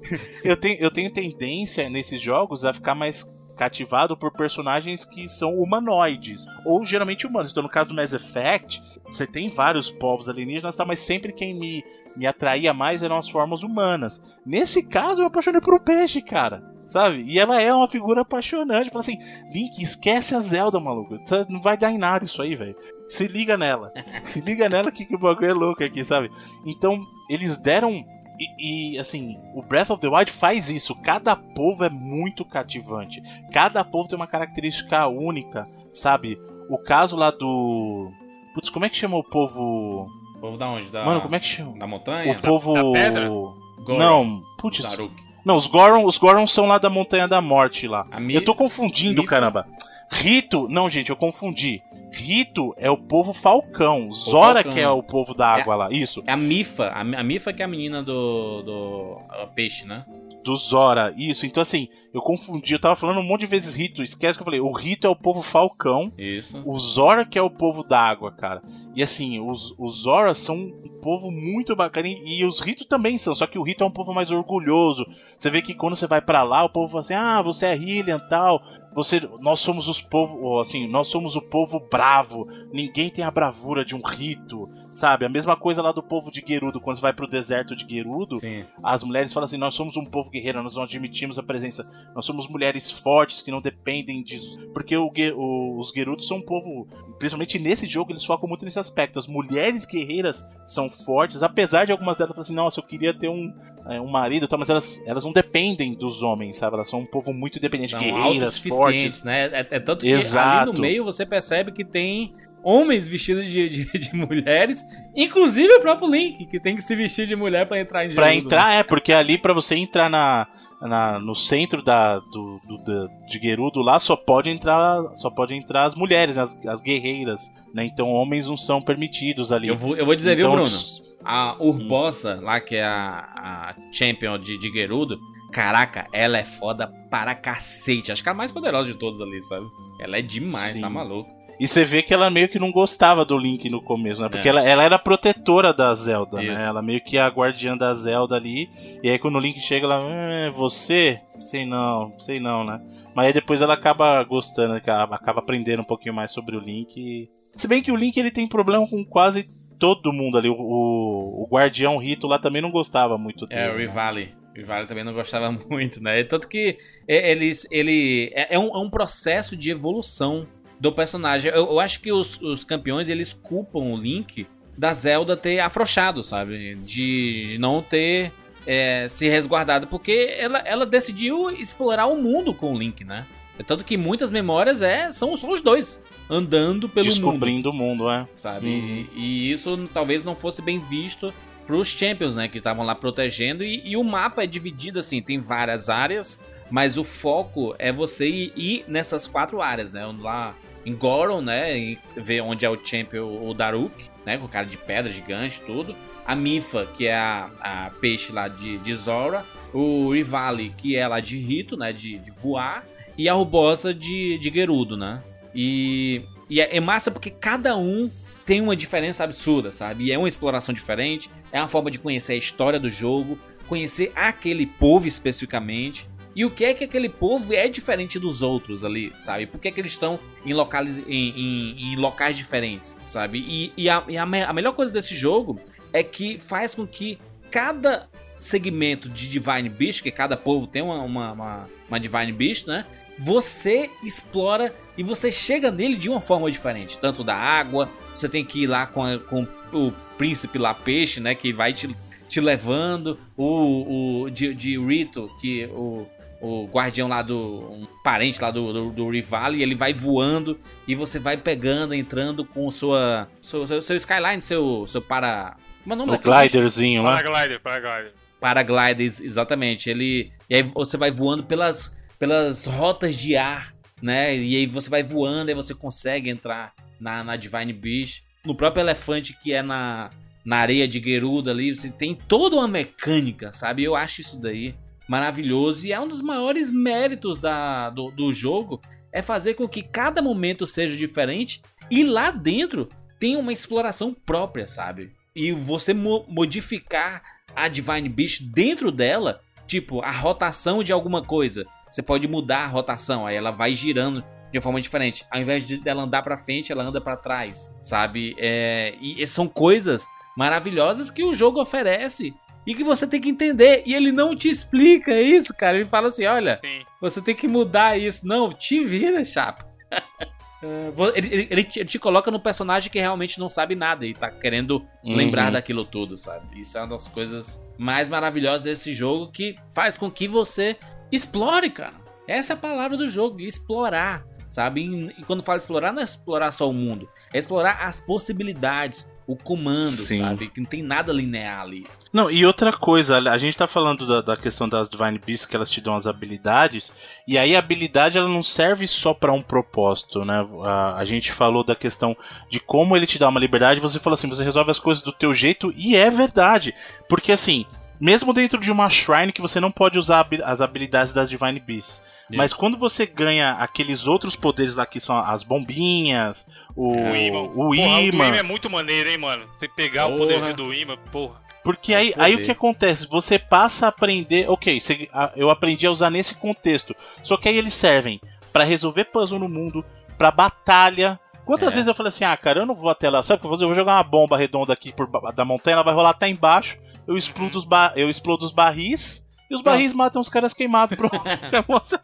eu tenho, eu tenho tendência nesses jogos a ficar mais cativado por personagens que são humanoides ou geralmente humanos. Então, no caso do Mass Effect, você tem vários povos alienígenas, tá? mas sempre quem me, me atraía mais eram as formas humanas. Nesse caso, eu me apaixonei por um peixe, cara. Sabe? E ela é uma figura apaixonante. Fala assim, Link, esquece a Zelda, maluco. Não vai dar em nada isso aí, velho. Se liga nela. Se liga nela que, que o bagulho é louco aqui, sabe? Então, eles deram e, e, assim, o Breath of the Wild faz isso. Cada povo é muito cativante. Cada povo tem uma característica única, sabe? O caso lá do. Putz, como é que chama o povo. O povo da onde? Da, Mano, como é que chama? Da montanha? O povo. da pedra? Goron. Não, putz. Daruk. Não, os Goron, os Goron são lá da Montanha da Morte lá. A Mi- Eu tô confundindo, Mifa. caramba. Rito, não, gente, eu confundi. Rito é o povo Falcão. Zora Falcão. que é o povo da água lá. Isso. É a Mifa. A, a Mifa que é a menina do. do a peixe, né? Do Zora, isso. Então, assim, eu confundi, eu tava falando um monte de vezes Rito, esquece que eu falei. O Rito é o povo falcão. Isso. O Zora que é o povo d'água, cara. E assim, os, os Zora são um povo muito bacana. E, e os Rito também são, só que o Rito é um povo mais orgulhoso. Você vê que quando você vai para lá, o povo fala assim: ah, você é Hylian tal. Você, nós somos os povo, assim, nós somos o povo bravo. Ninguém tem a bravura de um Rito. Sabe? A mesma coisa lá do povo de Gerudo, quando você vai pro deserto de Gerudo, Sim. as mulheres falam assim: nós somos um povo guerreiro, nós não admitimos a presença, nós somos mulheres fortes que não dependem disso. Porque o, o- os Gerudos são um povo, principalmente nesse jogo, eles focam muito nesse aspecto. As mulheres guerreiras são fortes, apesar de algumas delas falarem assim: nossa, eu queria ter um, é, um marido, tal, mas elas, elas não dependem dos homens, sabe? Elas são um povo muito independente, São guerreiras, fortes. né? É, é tanto que ali Exato. no meio você percebe que tem homens vestidos de, de, de mulheres, inclusive o próprio Link, que tem que se vestir de mulher pra entrar em Pra Gerudo, entrar, é, porque ali pra você entrar na, na- no centro da, do, do- da- de Gerudo lá só pode entrar só pode entrar as mulheres, as, as guerreiras, né? Então homens não são permitidos ali. Eu vou, eu vou dizer, viu, Então, Bruno? A Urbosa, lá que é a, a champion de, de Gerudo, caraca, ela é foda para cacete. Acho que é a mais poderosa de todas ali, sabe? Ela é demais, Sim. tá maluco. E você vê que ela meio que não gostava do Link no começo, né? Porque É. ela, ela era protetora da Zelda, Isso. né? Ela meio que é a guardiã da Zelda ali. E aí quando o Link chega, ela, "É, você? Sei não, sei não, né? Mas aí depois ela acaba gostando, acaba, acaba aprendendo um pouquinho mais sobre o Link. e- Se bem que o Link ele tem problema com quase todo mundo ali. O, o, o guardião Rito lá também não gostava muito dele. É, o né? Rivali. O Rivali também não gostava muito, né? Tanto que é, eles, ele é, é um, é um processo de evolução do personagem. Eu, eu acho que os, os campeões, eles culpam o Link da Zelda ter afrouxado, sabe? De, de não ter é, se resguardado, porque ela, ela decidiu explorar o mundo com o Link, né? Tanto que muitas memórias é, são, são os dois andando pelo mundo Descobrindo o mundo, é. sabe? Uhum. E, e isso talvez não fosse bem visto pros Champions, né? Que estavam lá protegendo. E, e o mapa é dividido assim, tem várias áreas, mas o foco é você ir, ir nessas quatro áreas, né? Lá em Goron, né? E ver onde é o Champion, o Daruk, né? Com cara de pedra gigante tudo. A Mifa, que é a, a peixe lá de, de Zora. O Rivali, que é lá de Rito, né? De, de voar. E a Rubosa de, de Gerudo, né? E, e é, é massa porque cada um tem uma diferença absurda, sabe? E é uma exploração diferente, é uma forma de conhecer a história do jogo, conhecer aquele povo especificamente. E o que é que aquele povo é diferente dos outros ali, sabe? Por que, é que eles estão em, locais, em, em- em locais diferentes, sabe? E, e a, e a me- a melhor coisa desse jogo é que faz com que cada segmento de Divine Beast, que cada povo tem uma, uma, uma, uma Divine Beast, né? Você explora e você chega nele de uma forma diferente. Tanto da água, você tem que ir lá com, a- com o príncipe lá, peixe, né? Que vai te, te levando. O, o de, de Rito, que o, o guardião lá do. Um parente lá do, do, do Rivali, ele vai voando e você vai pegando, entrando com sua. Seu, seu, seu Skyline, seu. seu para. Como é o nome O gliderzinho lá. Paraglider, paraglider. Paraglider, ex- exatamente. Ele e aí você vai voando pelas pelas rotas de ar, né? E aí você vai voando e você consegue entrar na, na Divine Beast. No próprio elefante que é na, na areia de Gerudo ali, você tem toda uma mecânica, sabe? Eu acho isso daí maravilhoso e é um dos maiores méritos da, do, do jogo é fazer com que cada momento seja diferente e lá dentro tem uma exploração própria, sabe? E você mo- modificar a Divine Beast dentro dela, tipo, a rotação de alguma coisa. Você pode mudar a rotação, aí ela vai girando de uma forma diferente. Ao invés de dela andar pra frente, ela anda pra trás, sabe? É, e são coisas maravilhosas que o jogo oferece e que você tem que entender. E ele não te explica isso, cara. Ele fala assim: olha, Sim. você tem que mudar isso. Não, te vira, chapa. Vo- ele, ele- ele te, ele te coloca no personagem que realmente não sabe nada e tá querendo Uhum. lembrar daquilo tudo, sabe? Isso é uma das coisas mais maravilhosas desse jogo que faz com que você explore, cara. Essa é a palavra do jogo, explorar, sabe? E, e quando fala explorar, não é explorar só o mundo, é explorar as possibilidades, o comando, Sim. sabe? Que não tem nada linear ali. Não, e outra coisa, a gente tá falando da, da questão das Divine Beasts, que elas te dão as habilidades, e aí a habilidade ela não serve só pra um propósito, né? A, a gente falou da questão de como ele te dá uma liberdade, você fala assim, você resolve as coisas do teu jeito, e é verdade. Porque assim, Mesmo dentro de uma shrine que você não pode usar as habilidades das Divine Beasts. Mas quando você ganha aqueles outros poderes lá que são as bombinhas, o, O imã. o imã. é muito maneiro, hein, mano? Você pegar Porra. o poderzinho do imã, porra. Porque aí, poder. aí o que acontece? Você passa a aprender. Ok, você- eu aprendi a usar nesse contexto. Só que aí eles servem pra resolver puzzle no mundo, pra batalha. Quantas É. vezes eu falei assim, ah, cara, eu não vou até lá. Sabe o que eu vou fazer? Eu vou jogar uma bomba redonda aqui por da montanha, ela vai rolar até embaixo. Eu explodo os, ba- eu explodo os barris. E os barris matam os caras queimados. Pronto.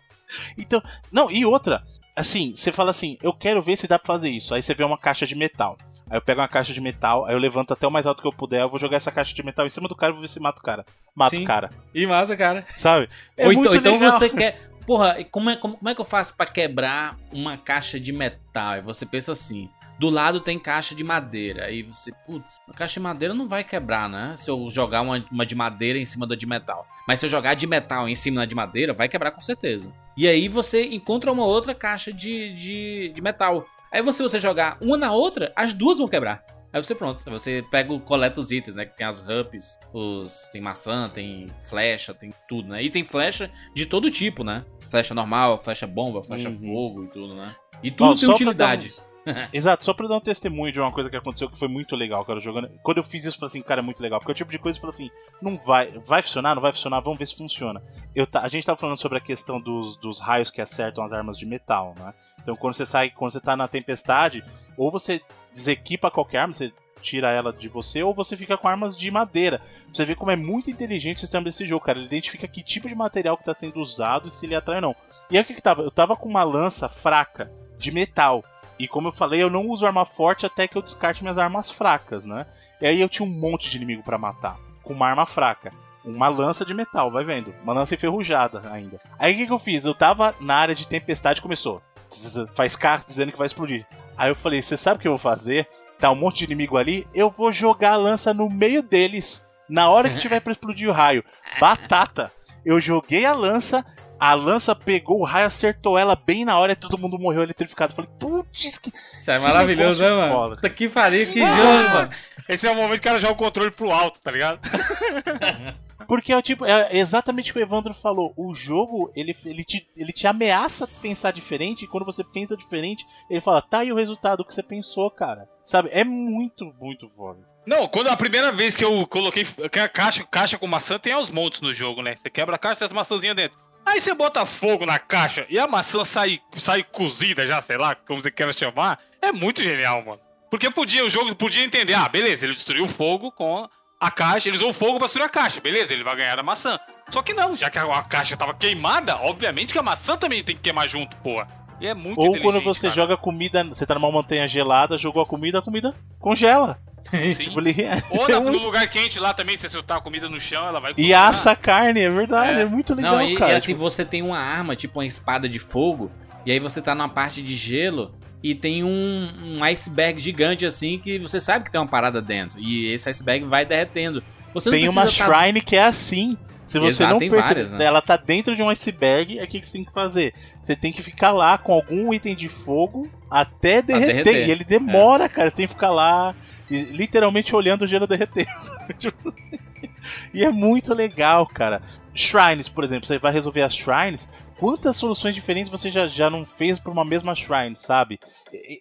então, não, e outra. Assim, você fala assim, eu quero ver se dá pra fazer isso. Aí você vê uma caixa de metal. Aí eu pego uma caixa de metal, aí eu levanto até o mais alto que eu puder, eu vou jogar essa caixa de metal em cima do cara e vou ver se mata o cara. Mata Sim. o cara, E mata, cara. sabe? É Ou então, então você quer. Porra, como é, como, como é que eu faço pra quebrar uma caixa de metal? E você pensa assim. Do lado tem caixa de madeira. Aí você, putz, a caixa de madeira não vai quebrar, né? Se eu jogar uma, uma de madeira em cima da de metal. Mas se eu jogar de metal em cima da de madeira, vai quebrar com certeza. E aí você encontra uma outra caixa de, de, de metal. Aí você, você jogar uma na outra, as duas vão quebrar. Aí você pronto, aí você pega, o- coleta os itens, né? Que tem as rups, os, tem maçã, tem flecha, tem tudo, né? E tem flecha de todo tipo, né? Flecha normal, flecha bomba, flecha Uhum. fogo e tudo, né? E tudo Ó, tem só pra utilidade. Exato, só pra dar um testemunho de uma coisa que aconteceu que foi muito legal, cara, jogando. Quando eu fiz isso, eu falei assim, cara, é muito legal. Porque é o tipo de coisa que falei assim, não vai, vai funcionar, não vai funcionar, vamos ver se funciona. Eu a gente tava falando sobre a questão dos, dos raios que acertam as armas de metal, né? Então quando você sai, quando você tá na tempestade, ou você desequipa qualquer arma, você tira ela de você, ou você fica com armas de madeira. Você vê como é muito inteligente o sistema desse jogo, cara. Ele identifica que tipo de material que tá sendo usado e se ele atrai ou não. E aí o que que tava? Eu tava com uma lança fraca de metal. E como eu falei, eu não uso arma forte até que eu descarte minhas armas fracas, né? E aí eu tinha um monte de inimigo pra matar, com uma arma fraca. Uma lança de metal, vai vendo. Uma lança enferrujada ainda. Aí o que, que eu fiz? Eu tava na área de tempestade começou. Faz carro dizendo que vai explodir. Aí eu falei, você sabe o que eu vou fazer? Tá um monte de inimigo ali, eu vou jogar a lança no meio deles. Na hora que tiver pra explodir o raio. Batata! Eu joguei a lança, a lança pegou o raio, acertou ela bem na hora e todo mundo morreu eletrificado. Falei, putz, que. Isso é maravilhoso, né, mano? foda. Puta que pariu, que jogo, mano. Esse é o momento que o cara joga o controle pro alto, tá ligado? Porque é o tipo, é exatamente o que o Evandro falou. O jogo, ele, ele, te, ele te ameaça pensar diferente, e quando você pensa diferente, ele fala, tá aí o resultado que você pensou, cara. Sabe? É muito, muito foda. Não, quando a primeira vez que eu coloquei que a caixa, caixa com maçã, tem aos montes no jogo, né? Você quebra a caixa e as maçãzinhas dentro. Aí você bota fogo na caixa e a maçã sai, sai cozida já, sei lá, como você queira chamar. É muito genial, mano. Porque podia, o jogo podia entender, ah, beleza, ele destruiu o fogo com a caixa, ele usou o fogo pra destruir a caixa, beleza, ele vai ganhar a maçã. Só que não, já que a, a caixa tava queimada, obviamente que a maçã também tem que queimar junto, porra. E é muito Ou quando você cara. joga comida, você tá numa montanha gelada, jogou a comida, a comida congela. Tipo, ele, Ou é na- no lugar quente lá também, se você soltar a comida no chão, ela vai E cozinhar. assa a carne, é verdade, é, É. muito legal, Não, e, cara. e assim, Tipo, você tem uma arma, tipo uma espada de fogo, e aí você tá numa parte de gelo e tem um, um iceberg gigante assim que você sabe que tem uma parada dentro. E esse iceberg vai derretendo. Você não tem uma tá- shrine que é assim. Se você Exato, não perceber, várias, né? ela tá dentro de um iceberg, é o que que você tem que fazer? Você tem que ficar lá com algum item de fogo até derreter. derreter. E ele demora, cara. Você tem que ficar lá, literalmente olhando o gelo derreter. Tipo, e é muito legal, cara. Shrines, por exemplo, você vai resolver as shrines. Quantas soluções diferentes você já, já não fez pra uma mesma shrine, sabe?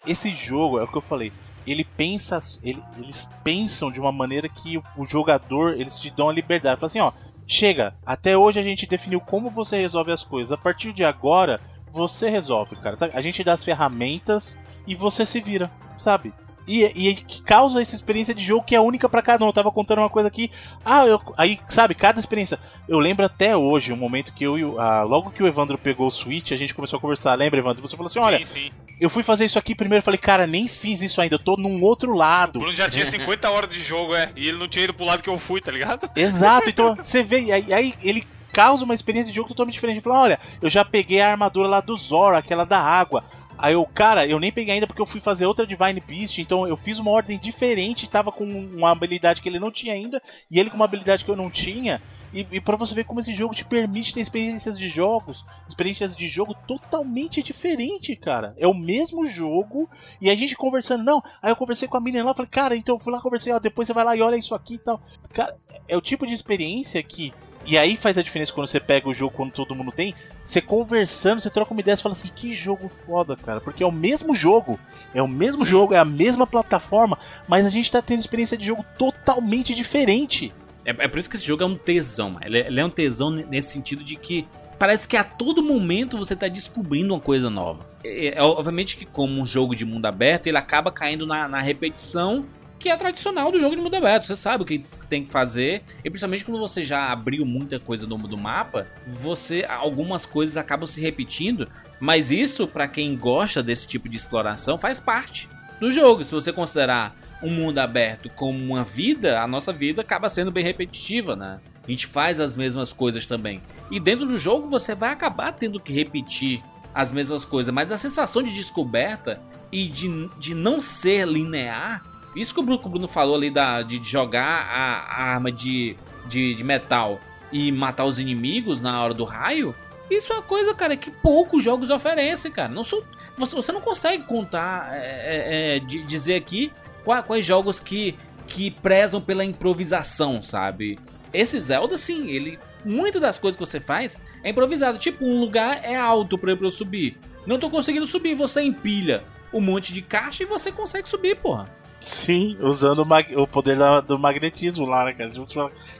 Esse jogo, é o que eu falei ele pensa, ele- eles pensam de uma maneira que o, o jogador, eles te dão a liberdade. Fala assim, ó, chega, até hoje a gente definiu como você resolve as coisas. A partir de agora, você resolve, cara. tá? A gente dá as ferramentas e você se vira, sabe? E, e que causa essa experiência de jogo que é única pra cada um. Eu tava contando uma coisa aqui. Ah, eu, aí, sabe, cada experiência. Eu lembro até hoje, um momento que eu e o- ah, logo que o Evandro pegou o Switch, a gente começou a conversar. Lembra, Evandro? Você falou assim: olha, Sim, sim. eu fui fazer isso aqui primeiro, falei, cara, nem fiz isso ainda, eu tô num outro O lado. Bruno já tinha 50 horas de jogo, é. E ele não tinha ido pro lado que eu fui, tá ligado? Exato, então você vê, aí, aí ele causa uma experiência de jogo totalmente diferente. Ele fala, olha, eu já peguei a armadura lá do Zoro, aquela da água. Aí eu, cara, eu nem peguei ainda porque eu fui fazer outra Divine Beast, então eu fiz uma ordem diferente, tava com uma habilidade que ele não tinha ainda, e ele com uma habilidade que eu não tinha. E, e para você ver como esse jogo te permite ter experiências de jogos, experiências de jogo totalmente diferente, cara. É o mesmo jogo e a gente conversando, não. Aí eu conversei com a menina lá, falei, cara, então eu fui lá conversei, ó, depois você vai lá e olha isso aqui e tal. Cara, é o tipo de experiência que e aí faz a diferença quando você pega o jogo quando todo mundo tem. Você conversando, você troca uma ideia e fala assim: que jogo foda, cara. Porque é o mesmo jogo, é o mesmo jogo, é a mesma plataforma, mas a gente tá tendo experiência de jogo totalmente diferente. É, é por isso que esse jogo é um tesão. Ele, ele é um tesão nesse sentido de que parece que a todo momento você tá descobrindo uma coisa nova. É, é, obviamente que como um jogo de mundo aberto, ele acaba caindo na, na repetição que é tradicional do jogo de mundo aberto. Você sabe o que tem que fazer. E principalmente quando você já abriu muita coisa no do mapa, você algumas coisas acabam se repetindo. Mas isso, para quem gosta desse tipo de exploração, faz parte do jogo. Se você considerar um mundo aberto como uma vida, a nossa vida acaba sendo bem repetitiva, né? A gente faz as mesmas coisas também. E dentro do jogo você vai acabar tendo que repetir as mesmas coisas. Mas a sensação de descoberta e de, de não ser linear isso que o Bruno, que o Bruno falou ali da, de jogar a, a arma de, de, de, metal e matar os inimigos na hora do raio. Isso é uma coisa, cara, que poucos jogos oferecem, cara. Não sou, você, você não consegue contar, é, é, é dizer aqui quais, quais jogos que, que prezam pela improvisação, sabe? Esse Zelda, sim, ele. Muitas das coisas que você faz é improvisado. Tipo, um lugar é alto pra eu subir. Não tô conseguindo subir, você empilha um monte de caixa e você consegue subir, porra. Sim, usando o, o poder da, do magnetismo lá, né, cara?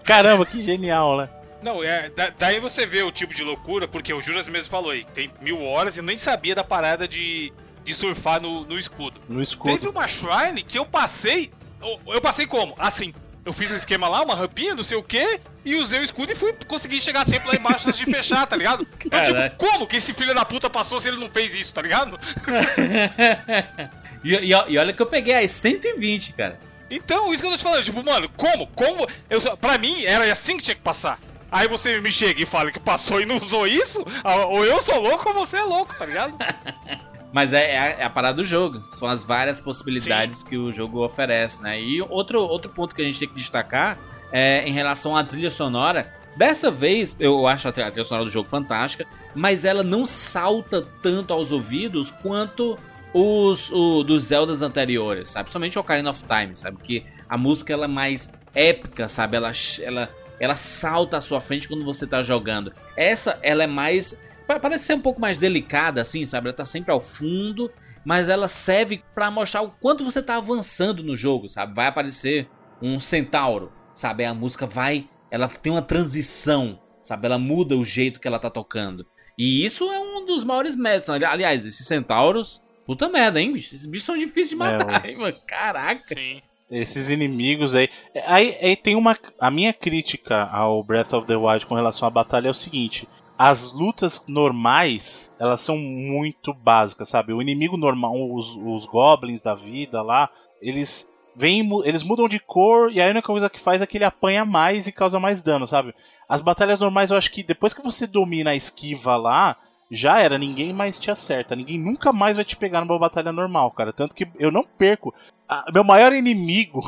Caramba, que genial, né? Não, é, da, daí você vê o tipo de loucura, porque o Juras mesmo falou aí, tem mil horas e nem sabia da parada de, de surfar no, no escudo. No escudo. Teve uma shrine que eu passei. Eu, eu passei como? Assim, eu fiz um esquema lá, uma rampinha, não sei o que, e usei o escudo e fui conseguir chegar a tempo lá embaixo antes de fechar, tá ligado? Então, tipo, como que esse filho da puta passou se ele não fez isso, tá ligado? E, e, e, olha que eu peguei as 120, cara. Então, isso que eu tô te falando, tipo, mano, como? Como? Eu, pra mim, era assim que tinha que passar. Aí você me chega e fala que passou e não usou isso, ah, ou eu sou louco ou você é louco, tá ligado? Mas é, é, a, é, a, parada do jogo. São as várias possibilidades Sim. que o jogo oferece, né? E outro, outro ponto que a gente tem que destacar é em relação à trilha sonora. Dessa vez, eu acho a trilha sonora do jogo fantástica, mas ela não salta tanto aos ouvidos quanto os o, dos Zeldas anteriores, sabe? Somente Ocarina of Time, sabe? Que a música ela é mais épica, sabe? Ela, ela, ela salta à sua frente quando você tá jogando. Essa, ela é mais. Parece ser um pouco mais delicada, assim, sabe? Ela tá sempre ao fundo, mas ela serve para mostrar o quanto você tá avançando no jogo, sabe? Vai aparecer um centauro, sabe? A música vai. Ela tem uma transição, sabe? Ela muda o jeito que ela tá tocando. E isso é um dos maiores méritos. Aliás, esses centauros Puta merda, hein, bicho? Esses bichos são difíceis de é, matar, é, hein, mano? Caraca. Sim. Esses inimigos aí. aí. Aí tem uma. A minha crítica ao Breath of the Wild com relação à batalha é o seguinte. As lutas normais, elas são muito básicas, sabe? O inimigo normal, os, os goblins da vida lá, eles vêm, eles mudam de cor e a única coisa que faz é que ele apanha mais e causa mais dano, sabe? As batalhas normais, eu acho que depois que você domina a esquiva lá, já era, ninguém mais te acerta, ninguém nunca mais vai te pegar numa batalha normal, cara. Tanto que eu não perco. A, meu maior inimigo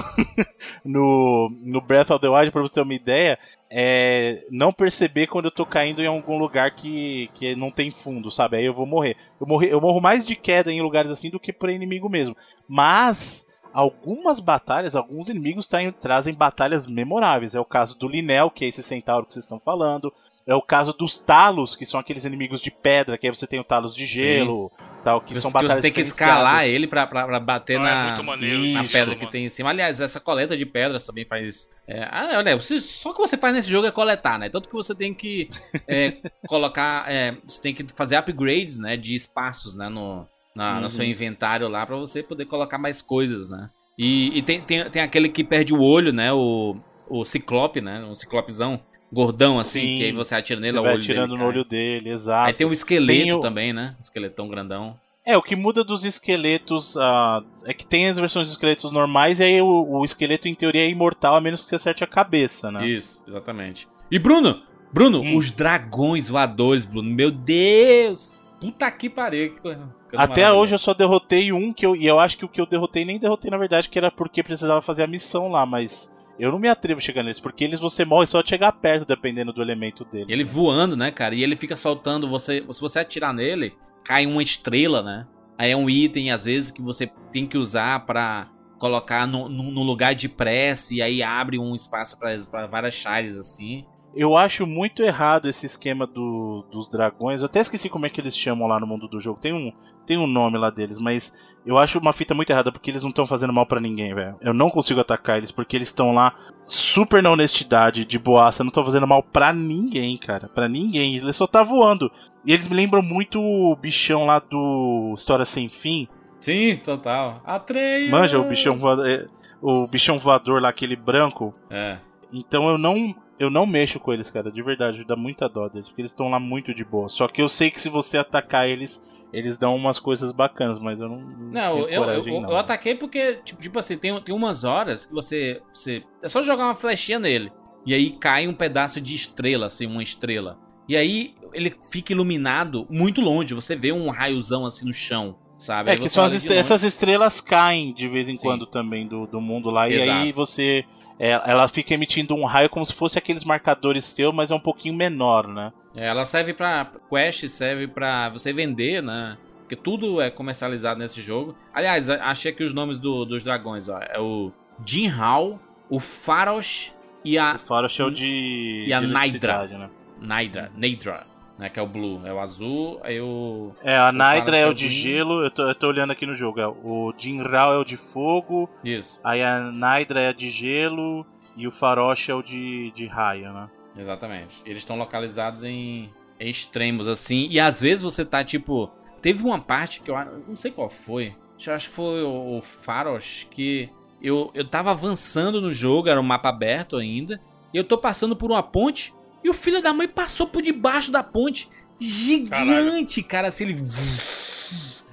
no, no Breath of the Wild, pra você ter uma ideia, é não perceber quando eu tô caindo em algum lugar que, que não tem fundo, sabe? Aí eu vou morrer. Eu, morrer, eu morro mais de queda em lugares assim do que por inimigo mesmo. Mas algumas batalhas, alguns inimigos trazem batalhas memoráveis. É o caso do Linel, que é esse centauro que vocês estão falando. É o caso dos talos, que são aqueles inimigos de pedra, que aí você tem o talos de gelo, Sim. Tal, que são batalhas Você tem que escalar ele pra, pra, pra bater Não, na, é maneiro, na pedra que tem em cima. Aliás, essa coleta de pedras também faz... É, ah, olha, você, só o que você faz nesse jogo é coletar, né? Tanto que você tem que é, colocar... É, você tem que fazer upgrades, né? De espaços, né? No, na, uhum. no seu inventário lá para você poder colocar mais coisas, né? E, e tem, tem, tem aquele que perde o olho, né? O, o ciclope, né? Um ciclopezão gordão assim, Sim, que aí você atira nele, você vai atirando no olho dele, exato. Aí tem o esqueleto tem o... também, né? O esqueletão grandão. É, o que muda dos esqueletos uh, é que tem as versões de esqueletos normais e aí o, o, esqueleto em teoria é imortal a menos que você acerte a cabeça, né? Isso, exatamente. E Bruno, Bruno, hum. os dragões voadores, Bruno, meu Deus! Puta que pariu. Que coisa, Até hoje eu só derrotei um que eu, e eu acho que o que eu derrotei nem derrotei na verdade, que era porque precisava fazer a missão lá, mas Eu não me atrevo a chegar neles, porque eles você morre só de chegar perto, dependendo do elemento dele. Ele voando, né, cara? E ele fica soltando, você, se você atirar nele, cai uma estrela, né? Aí é um item, às vezes, que você tem que usar pra colocar no, no, no lugar de prece, e aí abre um espaço para várias chaves, assim. Eu acho muito errado esse esquema do, dos dragões. Eu até esqueci como é que eles chamam lá no mundo do jogo. Tem um, tem um nome lá deles, mas eu acho uma fita muito errada porque eles não estão fazendo mal para ninguém, velho. Eu não consigo atacar eles porque eles estão lá super na honestidade, de boaça, não estão fazendo mal para ninguém, cara. para ninguém. Eles só tá voando. E eles me lembram muito o bichão lá do História Sem Fim. Sim, total. Atreio! Manja o bichão voador, é, o bichão voador lá, aquele branco. É. Então eu não eu não mexo com eles, cara, de verdade, dá muita dó deles, porque eles estão lá muito de boa. Só que eu sei que se você atacar eles, eles dão umas coisas bacanas, mas eu não. Não, eu, coragem, eu, não. eu, ataquei porque, tipo, tipo assim, tem, tem umas horas que você, você. É só jogar uma flechinha nele. E aí cai um pedaço de estrela, assim, uma estrela. E aí ele fica iluminado muito longe. Você vê um raiozão assim no chão. Sabe? É que são essas estrelas caem de vez em Sim. quando também do, do mundo lá. Exato. E aí você é, ela fica emitindo um raio como se fosse aqueles marcadores seus, mas é um pouquinho menor, né? É, ela serve para quest, serve para você vender, né? Porque tudo é comercializado nesse jogo. Aliás, achei aqui os nomes do, dos dragões, ó. É o Jinhao, o Faros e a. O Faros é o de. E a Naidra. Né? Naidra. Naidra né? Que é o Blue, é o azul, aí o. É, a Naidra é o de gelo, eu tô, eu tô olhando aqui no jogo. É, o Jinrao é o de fogo. Isso. Aí a Naidra é a de gelo e o Farosh é o de, de raio, né? Exatamente. Eles estão localizados em, em extremos, assim. E às vezes você tá tipo. Teve uma parte que eu não sei qual foi. Eu acho que foi o, o Farosh que. Eu, eu tava avançando no jogo, era um mapa aberto ainda. E eu tô passando por uma ponte e o filho da mãe passou por debaixo da ponte. Gigante, caralho. cara, assim, ele.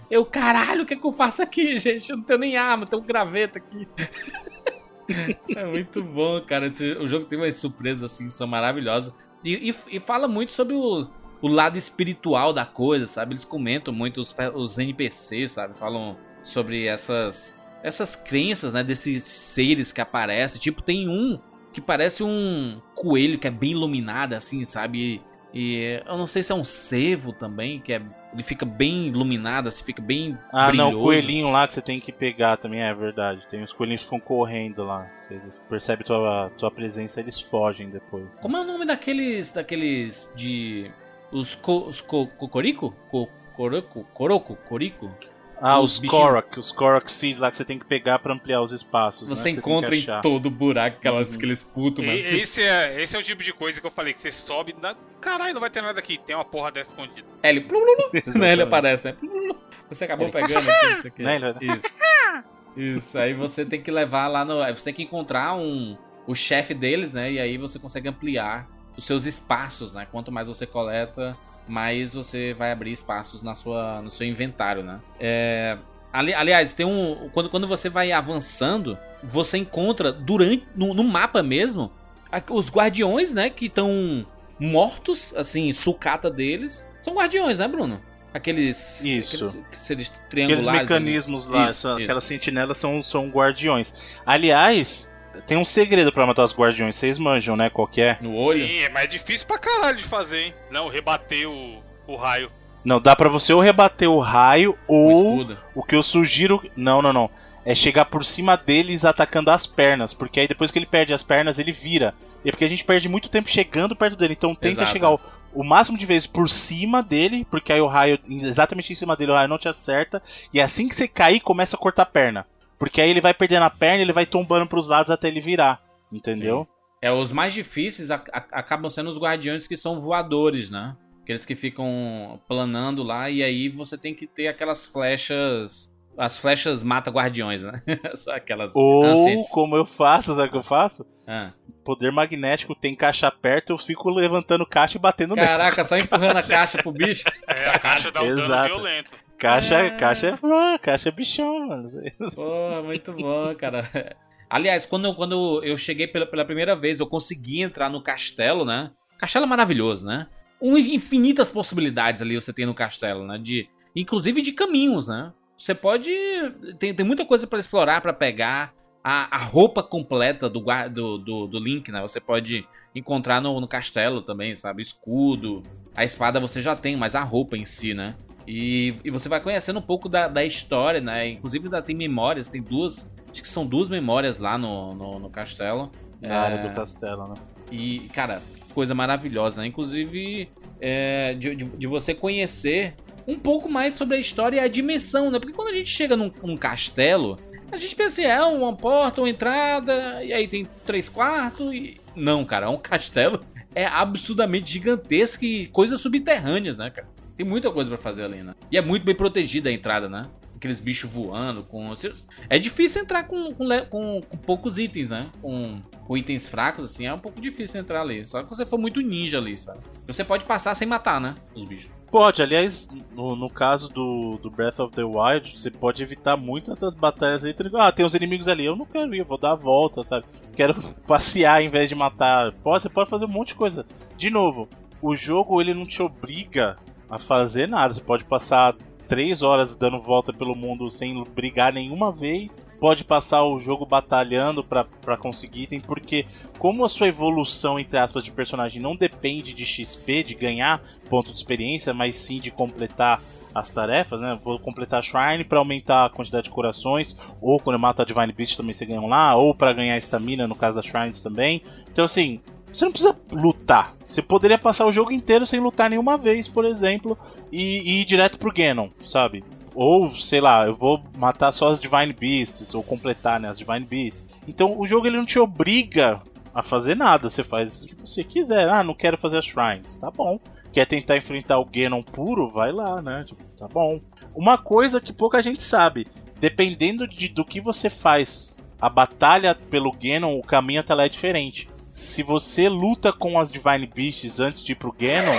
Eu, caralho, o que, é que eu faço aqui, gente? Eu não tenho nem arma, tem um graveto aqui. é muito bom, cara. O jogo tem umas surpresas assim, são maravilhosas. E, e, e fala muito sobre o, o, lado espiritual da coisa, sabe? Eles comentam muito os, os NPCs, sabe? Falam sobre essas essas crenças, né, desses seres que aparecem. Tipo, tem um que parece um coelho que é bem iluminado, assim, sabe? E, eu não sei se é um cervo também, que é, ele fica bem iluminado, assim, fica bem Ah, brilhoso. não, o coelhinho lá que você tem que pegar também, é verdade. Tem os coelhinhos que ficam correndo lá. Você percebe tua, tua presença, eles fogem depois. Como é o nome daqueles, daqueles de... Os, co, os co, cocorico? Co, coroco? Coroco? Corico? Ah, os, os Korok, os Korok Seeds lá que você tem que pegar pra ampliar os espaços. Você né? encontra em todo buraco aquelas, uhum. aqueles putos, mano. Esse é, esse é o tipo de coisa que eu falei, que você sobe na... Caralho, não vai ter nada aqui. Tem uma porra dessa escondida. É, ele... né, ele aparece, né? Você acabou pegando aqui, isso aqui. Né, isso. Isso, aí você tem que levar lá no... Você tem que encontrar um... O chefe deles, né? E aí você consegue ampliar os seus espaços, né? Quanto mais você coleta, mais você vai abrir espaços na sua, no seu inventário, né? É, ali, aliás, tem um. Quando, quando você vai avançando, você encontra durante. No, no mapa mesmo, os guardiões, né? Que estão mortos, assim, sucata deles. São guardiões, né, Bruno? Aqueles. Isso. Aqueles, triangulares. Aqueles mecanismos lá, isso, isso. aquelas sentinelas são, são guardiões. Aliás, tem um segredo para matar os guardiões, vocês manjam, né? Qualquer. É? No olho? Sim, é mais difícil pra caralho de fazer, hein? Não, rebater o, o raio. Não, dá para você ou rebater o raio ou o, o que eu sugiro. Não, não, não. É chegar por cima deles atacando as pernas. Porque aí depois que ele perde as pernas, ele vira. E é porque a gente perde muito tempo chegando perto dele. Então tenta Exato. chegar o, o máximo de vezes por cima dele. Porque aí o raio, exatamente em cima dele, o raio não te acerta. E assim que você cair, começa a cortar a perna. Porque aí ele vai perdendo a perna, ele vai tombando pros lados até ele virar. Entendeu? Sim. É, os mais difíceis acabam sendo os guardiões que são voadores, né? Aqueles que ficam planando lá e aí você tem que ter aquelas flechas. As flechas mata guardiões, né? Só aquelas. Ou como eu faço, sabe o que eu faço? Ah. Poder magnético, tem caixa perto, eu fico levantando caixa e batendo Caraca, só empurrando a caixa pro bicho. É, a caixa dá um Exato. dano violento. Caixa é, caixa é, caixa é bichão, mano. Pô, muito bom, cara. Aliás, quando, quando eu cheguei pela, pela primeira vez, eu consegui entrar no castelo, né? Castelo é maravilhoso, né? Um, infinitas possibilidades ali você tem no castelo, né? De, inclusive de caminhos, né? Você pode. Tem, tem muita coisa para explorar, para pegar. a, a roupa completa do, do, do, do Link, né? Você pode encontrar no, no castelo também, sabe? Escudo. A espada você já tem, mas a roupa em si, né? E, e você vai conhecendo um pouco da, da história, né? Inclusive ainda tem memórias, tem duas. Acho que são duas memórias lá no, no, no castelo. Na É, área do castelo, né? e, cara, coisa maravilhosa, né? Inclusive, é, de, de, de você conhecer um pouco mais sobre a história e a dimensão, né? Porque quando a gente chega num, num castelo, a gente pensa assim, é uma porta, uma entrada, e aí tem três quartos e... Não, cara, é um castelo. É absurdamente gigantesco e coisas subterrâneas, né, cara? Tem muita coisa pra fazer ali, né? E é muito bem protegida a entrada, né? Aqueles bichos voando com... É difícil entrar com, com, com- com poucos itens, né? Com, com itens fracos, assim, é um pouco difícil entrar ali. Só que você for muito ninja ali, sabe? Você pode passar sem matar, né? Os bichos. Pode, aliás, no, no caso do, do Breath of the Wild, você pode evitar muito essas batalhas entre. Ah, tem os inimigos ali, eu não quero ir, eu vou dar a volta, sabe? Quero passear em vez de matar. Pode, você pode fazer um monte de coisa. De novo, o jogo ele não te obriga a fazer nada. Você pode passar três horas dando volta pelo mundo sem brigar nenhuma vez. Pode passar o jogo batalhando pra conseguir item, porque como a sua evolução, entre aspas, de personagem não depende de XP, de ganhar ponto de experiência, mas sim de completar as tarefas, né? Vou completar a Shrine pra aumentar a quantidade de corações, ou quando eu mato a Divine Beast também você ganha um lá, ou pra ganhar estamina no caso das Shrines também. Então assim, você não precisa lutar. Você poderia passar o jogo inteiro sem lutar nenhuma vez, por exemplo, e, e ir direto pro Ganon, sabe? Ou, sei lá, eu vou matar só as Divine Beasts, ou completar né, as Divine Beasts. Então o jogo ele não te obriga a fazer nada, você faz o que você quiser. Ah, não quero fazer as Shrines, tá bom. Quer tentar enfrentar o Ganon puro? Vai lá, né? Tipo, tá bom. Uma coisa que pouca gente sabe, dependendo de, do que você faz, a batalha pelo Ganon, o caminho até lá é diferente. Se você luta com as Divine Beasts antes de ir pro Ganon.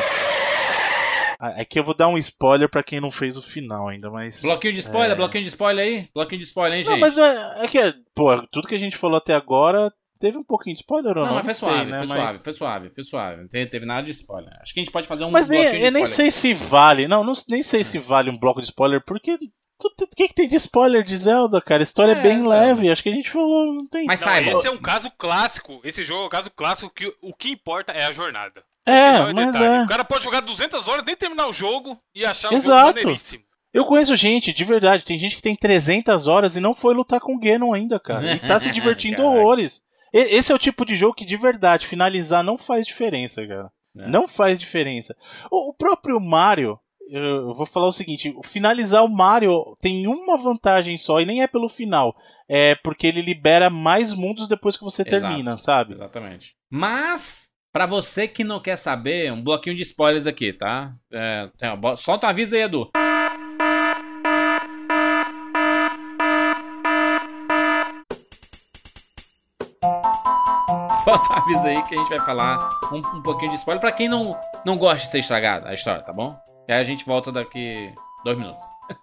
É que eu vou dar um spoiler pra quem não fez o final ainda, mas. Bloquinho de spoiler, é... bloquinho de spoiler aí. Bloquinho de spoiler, hein, gente? Não, mas é, é que, pô, tudo que a gente falou até agora teve um pouquinho de spoiler ou Não, não? mas foi sei, suave, né? foi Mas- suave, foi suave, foi suave. Não teve, teve nada de spoiler. Acho que a gente pode fazer um Mas nem, de eu nem spoiler. sei se vale. Não, não nem sei se vale um bloco de spoiler, porque. Tudo- O que, que tem de spoiler de Zelda, cara? A história é, É, bem Zelda. leve. Acho que a gente falou, não tem. Mas Não, saiba. esse é um caso clássico. Esse jogo é um caso clássico que o que importa é a jornada. é, Não mas detalhe. é. O cara pode jogar 200 horas, nem terminar o jogo e achar o Exato. jogo maneiríssimo. Eu conheço gente, de verdade. Tem gente que tem 300 horas e não foi lutar com o Ganon ainda, cara. E tá se divertindo horrores. Esse é o tipo de jogo que, de verdade, finalizar não faz diferença, cara. É. Não faz diferença. O, o próprio Mario, eu, vou falar o seguinte: finalizar o Mario tem uma vantagem só, e nem é pelo final. É porque ele libera mais mundos depois que você Exato. termina, sabe? Exatamente. Mas, pra você que não quer saber, um bloquinho de spoilers aqui, tá? É, tem solta um aviso aí, Edu. Solta um aviso aí que a gente vai falar um, um pouquinho de spoiler pra quem não, não gosta de ser estragado a história, tá bom? E aí a gente volta daqui dois minutos.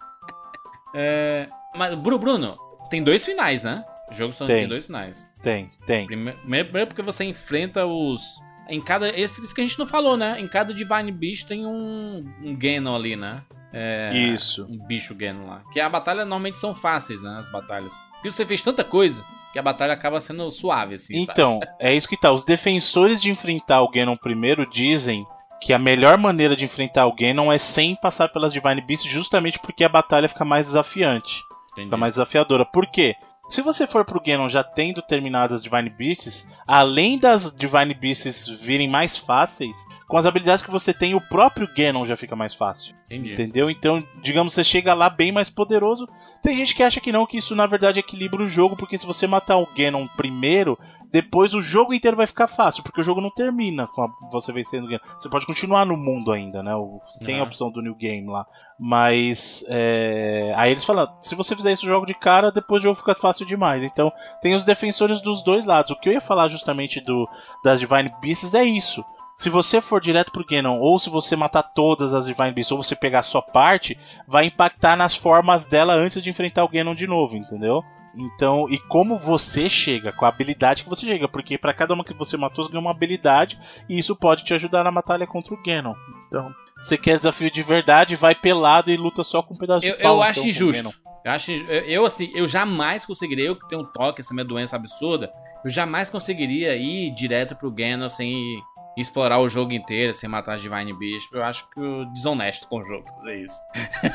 É, mas, Bru- Bruno, tem dois finais, né? O jogo só Tem. tem dois finais. Tem, tem. Primeiro, primeiro porque você enfrenta os. Em cada. Esse, isso que a gente não falou, né? Em cada Divine Beast tem um, um Ganon ali, né? É, Isso. Um bicho Ganon lá. Que a batalha normalmente são fáceis, né? As batalhas. Porque você fez tanta coisa que a batalha acaba sendo suave, assim. sabe? Então, é isso que tá. Os defensores de enfrentar o Ganon primeiro dizem que a melhor maneira de enfrentar o Ganon é sem passar pelas Divine Beasts, justamente porque a batalha fica mais desafiante, Entendi. fica mais desafiadora. Por quê? Se você for pro Ganon já tendo terminado as Divine Beasts, além das Divine Beasts virem mais fáceis, com as habilidades que você tem, o próprio Ganon já fica mais fácil. Entendi. Entendeu? Então, digamos, você chega lá bem mais poderoso. Tem gente que acha que não, que isso na verdade equilibra o jogo, porque se você matar o Ganon primeiro, depois o jogo inteiro vai ficar fácil, porque o jogo não termina com a- você vencendo o Ganon. Você pode continuar no mundo ainda, né? Você tem a opção do New Game lá. Mas, é... aí eles falam, se você fizer isso jogo de cara, depois o jogo fica fácil demais. Então, tem os defensores dos dois lados. O que eu ia falar justamente do das Divine Beasts é isso. Se você for direto pro Ganon, ou se você matar todas as Divine Beasts, ou você pegar só parte, vai impactar nas formas dela antes de enfrentar o Ganon de novo, entendeu? Então, e como você chega, com a habilidade que você chega, porque pra cada uma que você matou, você ganha uma habilidade, e isso pode te ajudar na batalha contra o Ganon. Então, você quer desafio de verdade, vai pelado e luta só com um pedaço Eu, de pau. eu então, acho com o injusto. Eu acho. Eu, eu, assim, eu jamais conseguiria, eu que tenho um toque, essa minha doença absurda, eu jamais conseguiria ir direto pro Ganon sem explorar o jogo inteiro, sem matar as Divine Beast. Eu acho que eu desonesto com o jogo fazer isso.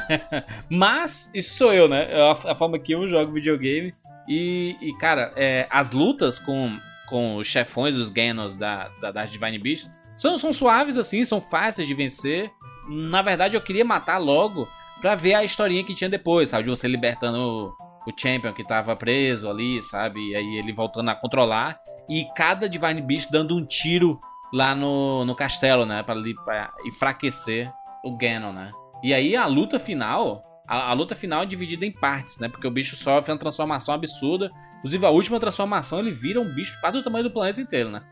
Mas, isso sou eu, né? É a, a, forma que eu jogo videogame. E, e cara, é, as lutas com, com os chefões, os Ganons da, da, das Divine Beast, são, são suaves assim, são fáceis de vencer. Na verdade, eu queria matar logo pra ver a historinha que tinha depois, sabe? De você libertando o, Champion que tava preso ali, sabe? E aí ele voltando a controlar. E cada Divine Beast dando um tiro lá no, no castelo, né? Pra, pra enfraquecer o Ganon, né? E aí a luta final. A, a, luta final é dividida em partes, né? Porque o bicho sofre uma transformação absurda. Inclusive, a última transformação ele vira um bicho quase do tamanho do planeta inteiro, né?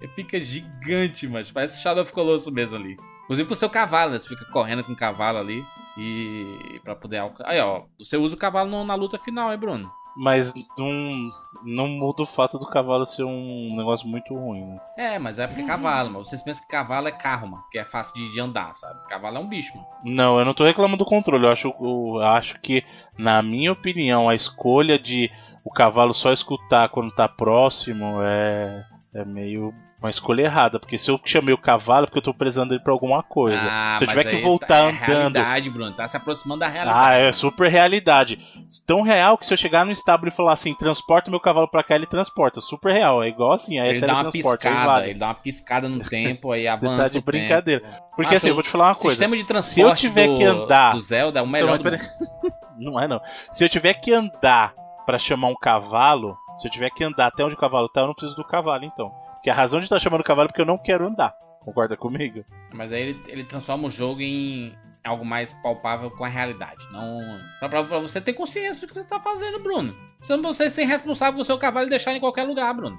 Ele fica gigante, mas parece Shadow of Colossus mesmo ali. Inclusive com o seu cavalo, né? Você fica correndo com o cavalo ali. E. para poder. Aí, ó. Você usa o cavalo na luta final, hein, Bruno? Mas não, não muda o fato do cavalo ser um negócio muito ruim, né? É, mas é porque é cavalo, mano. Vocês pensam que cavalo é carro, mano. Que é fácil de, de andar, sabe? Cavalo é um bicho, mano. Não, eu não tô reclamando do controle. Eu acho, eu acho que, na minha opinião, a escolha de o cavalo só escutar quando tá próximo é, é meio uma escolha errada, porque se eu chamei o cavalo é porque eu tô precisando dele pra alguma coisa. Ah, se eu tiver que voltar tá, é andando. realidade, Bruno, tá se aproximando da realidade. Ah, é super realidade. Tão real que se eu chegar no estábulo e falar assim, transporta meu cavalo pra cá, ele transporta. Super real. É igual assim, aí ele dá uma piscada, vale. ele dá uma piscada no tempo, aí avança. Você tá de brincadeira. Tempo. Porque assim, eu vou te falar uma coisa. O sistema de transporte se eu tiver do, que andar, do Zelda é o melhor então, do Não é não. Se eu tiver que andar para chamar um cavalo, se eu tiver que andar até onde o cavalo tá, eu não preciso do cavalo, então. Que a razão de estar tá chamando o cavalo é porque eu não quero andar. Concorda comigo? Mas aí ele, ele transforma o jogo em algo mais palpável com a realidade. Não. Pra, pra, pra você ter consciência do que você tá fazendo, Bruno. Você não você ser responsável pelo seu cavalo e deixar em qualquer lugar, Bruno.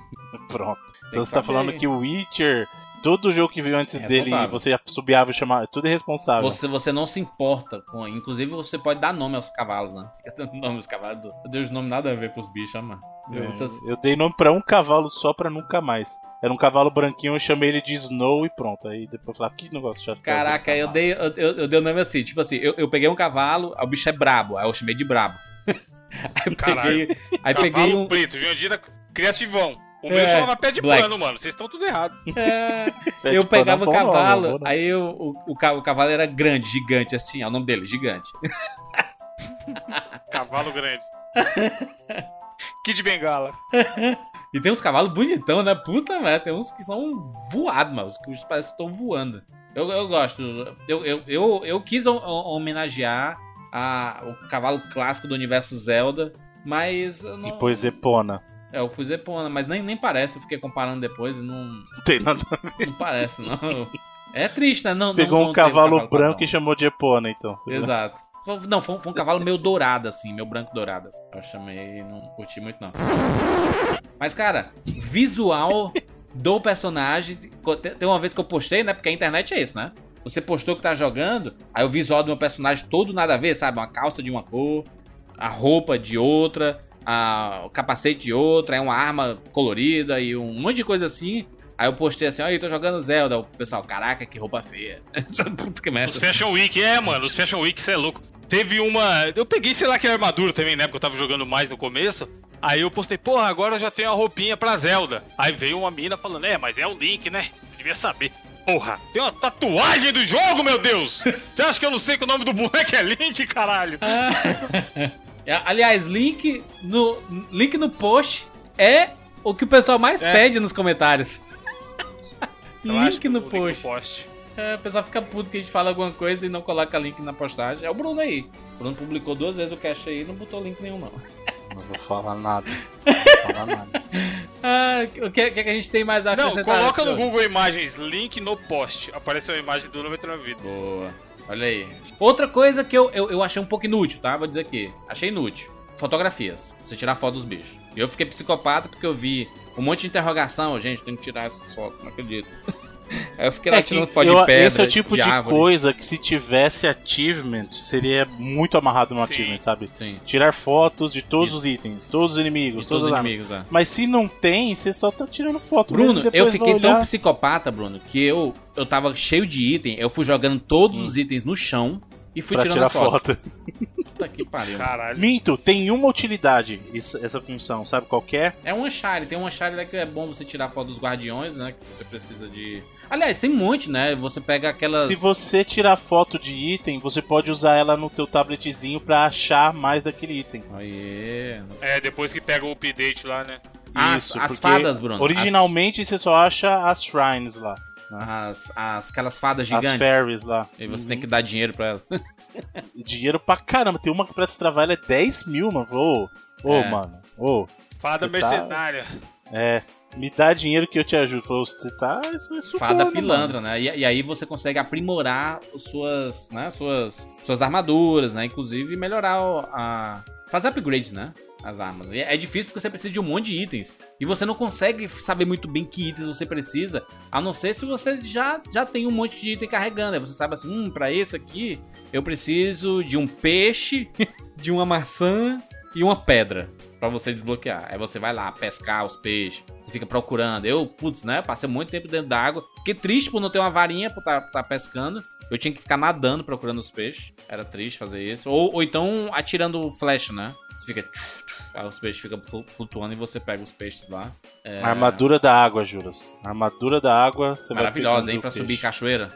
Pronto. Então você tá falando que o Witcher Todo jogo que veio antes é dele, você subiava e chamava, tudo é responsável. Você, você não se importa com. Inclusive, você pode dar nome aos cavalos, né? Fica dando nome aos cavalos. Eu dei os nomes nada a ver pros bichos, mano. É, eu dei nome pra um cavalo só pra nunca mais. Era um cavalo branquinho, eu chamei ele de Snow e pronto. Aí depois eu falei, ah, que negócio chato. Caraca, eu dei, eu, eu, eu dei o nome assim, tipo assim, eu, eu peguei um cavalo, o bicho é brabo, aí eu chamei de brabo. aí eu peguei. Aí cavalo peguei um. preto, Jandira criativão. O meu é, chamava pé de Black. pano, mano. Vocês estão tudo errado. É, eu pegava o cavalo, não, aí eu, o, o, o, cavalo era grande, gigante, assim, é o nome dele, gigante. cavalo grande. Kid Bengala. e tem uns cavalos bonitão, né? Puta, velho. Tem uns que são voados, mano. Os que parecem que estão voando. Eu, eu gosto. Eu, eu, eu, eu quis homenagear a, o cavalo clássico do universo Zelda, mas. Não... E pois Epona. É, eu pus Epona, mas nem, nem parece, eu fiquei comparando depois e não. Não tem nada a ver. Não parece, não. É triste, né? Não, Pegou não, não um cavalo, cavalo branco e chamou de Epona, então. Exato. Não, foi, foi, um cavalo meio dourado, assim, meio branco dourado. Assim. Eu chamei não curti muito, não. Mas, cara, visual do personagem. Tem uma vez que eu postei, né? Porque a internet é isso, né? Você postou que tá jogando, aí o visual do meu personagem todo nada a ver, sabe? Uma calça de uma cor, a roupa de outra a, o capacete de outra, é uma arma colorida e um monte de coisa assim. Aí eu postei assim, olha, eu tô jogando Zelda. O pessoal, caraca, que roupa feia. Puta que merda. Os Fashion Week, é, mano, os Fashion Week, você é louco. Teve uma. Eu peguei, sei lá, que armadura também, né? Porque eu tava jogando mais no começo. Aí eu postei, porra, agora eu já tenho a roupinha pra Zelda. Aí veio uma mina falando, é, mas é o Link, né? Devia saber. Porra, tem uma tatuagem do jogo, meu Deus! Você acha que eu não sei que o nome do boneco é Link, caralho? É, aliás, link no, link no post é o que o pessoal mais é. pede nos comentários. link no post. post. É, o pessoal fica puto que a gente fala alguma coisa e não coloca link na postagem. É o Bruno aí. O Bruno publicou duas vezes o cache aí e não botou link nenhum, não. Não vou falar nada. Não vou falar nada. ah, o que, que, a gente tem mais a acrescentar? Não, coloca no Google Imagens, link no post. Apareceu a imagem do 99 Vida. Boa. Olha aí. Outra coisa que eu, eu, eu achei um pouco inútil, tá? Vou dizer aqui. Achei inútil. Fotografias. Você tirar foto dos bichos. Eu fiquei psicopata porque eu vi um monte de interrogação. Gente, tem que tirar essas fotos, não acredito. Aí eu fiquei lá é tirando foto eu, de pedra. Esse é o tipo de, de coisa que se tivesse achievement, seria muito amarrado no Sim. achievement, sabe? Sim. Tirar fotos de todos Isso. os itens, todos os inimigos, todos os inimigos. É. Mas se não tem, você só tá tirando foto. Bruno, eu fiquei tão psicopata, Bruno, que eu, eu tava cheio de item, eu fui jogando todos hum. os itens no chão e fui pra tirando tirar foto. Puta que pariu. Caralho. Minto, tem uma utilidade isso- essa função, sabe qual que é? É um share, tem um share que é bom você tirar foto dos guardiões, né? Que você precisa de. Aliás, tem um monte, né? Você pega aquelas. Se você tirar foto de item, você pode usar ela no teu tabletzinho pra achar mais daquele item. Aê. É, depois que pega o update lá, né? As, Isso, as porque fadas, Bruno. Originalmente você só acha as shrines lá. As, as, aquelas fadas As gigantes. fairies lá. E você Uhum. tem que dar dinheiro pra elas. Dinheiro pra caramba. Tem uma que pra destravar ela é 10 mil, mano. Ô, ô, É. mano. Ô, Fada Você tá- mercenária. É. Me dá dinheiro que eu te ajudo. Falou, você tá. Isso é suborno, Fada mano. pilantra, né? E, e aí você consegue aprimorar as suas, né? Suas, suas armaduras, né? Inclusive melhorar a. Fazer upgrade, né? As armas. E é difícil porque você precisa de um monte de itens. E você não consegue saber muito bem que itens você precisa. A não ser se você já, já tem um monte de item carregando. Aí você sabe assim, hum, pra esse aqui eu preciso de um peixe, de uma maçã e uma pedra. Pra você desbloquear. Aí você vai lá pescar os peixes. Você fica procurando. Eu, putz, né? Passei muito tempo dentro d'água. Fiquei triste por não ter uma varinha pra estar tá, pescando. Eu tinha que ficar nadando procurando os peixes. Era triste fazer isso. Ou, ou então atirando flecha, né? Você fica. tchuf, tchuf, Aí os peixes ficam flu- flutuando e você pega os peixes lá. É, Armadura da água, Juras. Armadura da água. Você Maravilhosa, hein? Pra peixe. subir cachoeira.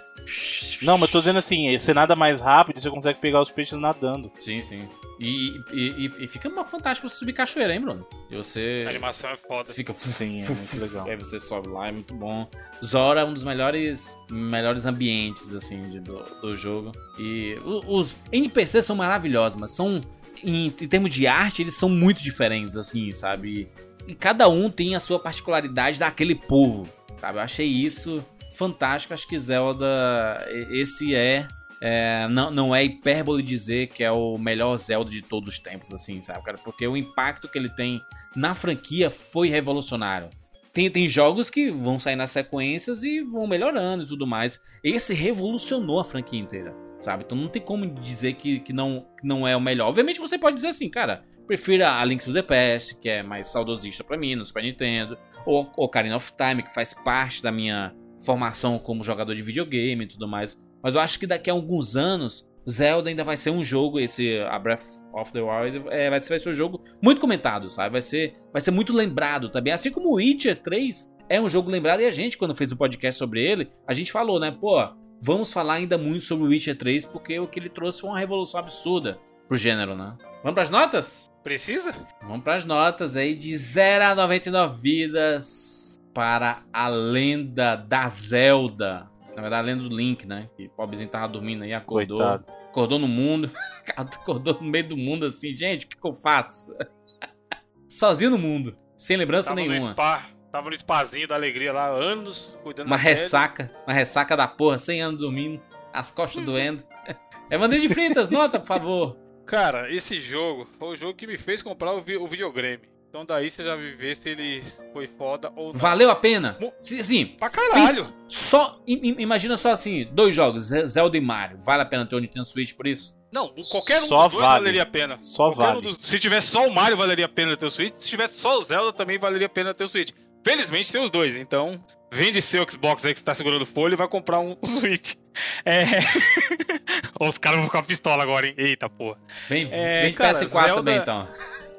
Não, mas tô dizendo assim, você nada mais rápido e você consegue pegar os peixes nadando. Sim, sim. E, e, e- e fica uma fantástica você subir cachoeira, hein, Bruno? E você. A animação é foda. Você fica. Sim, é muito legal. Aí você sobe lá, é muito bom. Zora é um dos melhores, melhores ambientes, assim, de- do, do jogo. E os NPCs são maravilhosos, mas são. Em, em termos de arte, eles são muito diferentes, assim, sabe? E cada um tem a sua particularidade daquele povo, sabe? Eu achei isso fantástico. Acho que Zelda, e- esse é. É, não, não é hipérbole dizer que é o melhor Zelda de todos os tempos, assim, sabe, cara? Porque o impacto que ele tem na franquia foi revolucionário. Tem, tem jogos que vão sair nas sequências e vão melhorando e tudo mais. Esse revolucionou a franquia inteira, sabe? Então não tem como dizer que, que, não, que não é o melhor. Obviamente você pode dizer assim, cara, prefiro a Link to the Past, que é mais saudosista pra mim, no Super Nintendo. Ou Ocarina of Time, que faz parte da minha formação como jogador de videogame e tudo mais. Mas eu acho que daqui a alguns anos, Zelda ainda vai ser um jogo, esse a Breath of the Wild, é, vai, ser, vai ser um jogo muito comentado, sabe? Vai ser, vai ser muito lembrado também. Assim como o Witcher 3 é um jogo lembrado e a gente, quando fez o podcast sobre ele, a gente falou, né? Pô, vamos falar ainda muito sobre o Witcher 3 porque o que ele trouxe foi uma revolução absurda pro gênero, né? Vamos pras notas? Precisa? Vamos pras notas aí de 0 a 99 vidas para a lenda da Zelda. Na verdade, a lenda do Link, né? Que o pobrezinho tava dormindo aí, acordou. Coitado. Acordou no mundo. acordou no meio do mundo assim, gente, o que, que eu faço? Sozinho no mundo. Sem lembrança Tava no nenhuma. spa. Tava no spazinho da alegria lá, anos, cuidando Uma da pele. ressaca. Uma ressaca da porra, 100 anos dormindo. As costas doendo. Evandrinho de Fritas, nota, por favor. Cara, esse jogo foi o jogo que me fez comprar o, vi- o videogame. Então daí você já vai ver se ele foi foda ou não. Valeu a pena? Sim, sim. Pra caralho! Pensa- Só, im- im- imagina só assim, dois jogos, Ze- Zelda e Mario. Vale a pena ter o Nintendo Switch por isso? Não, qualquer um Só dos dois vale. valeria a pena. Só Qualquer um vale. dos- se tivesse só o Mario, valeria a pena ter o Switch. Se tivesse só o Zelda, também valeria a pena ter o Switch. Felizmente tem os dois, então vende seu Xbox aí que você tá segurando folha e vai comprar um Switch. É. Os caras vão ficar pistola agora, hein? Eita porra. Vem, É, vem cara, PS4 Zelda- também, então.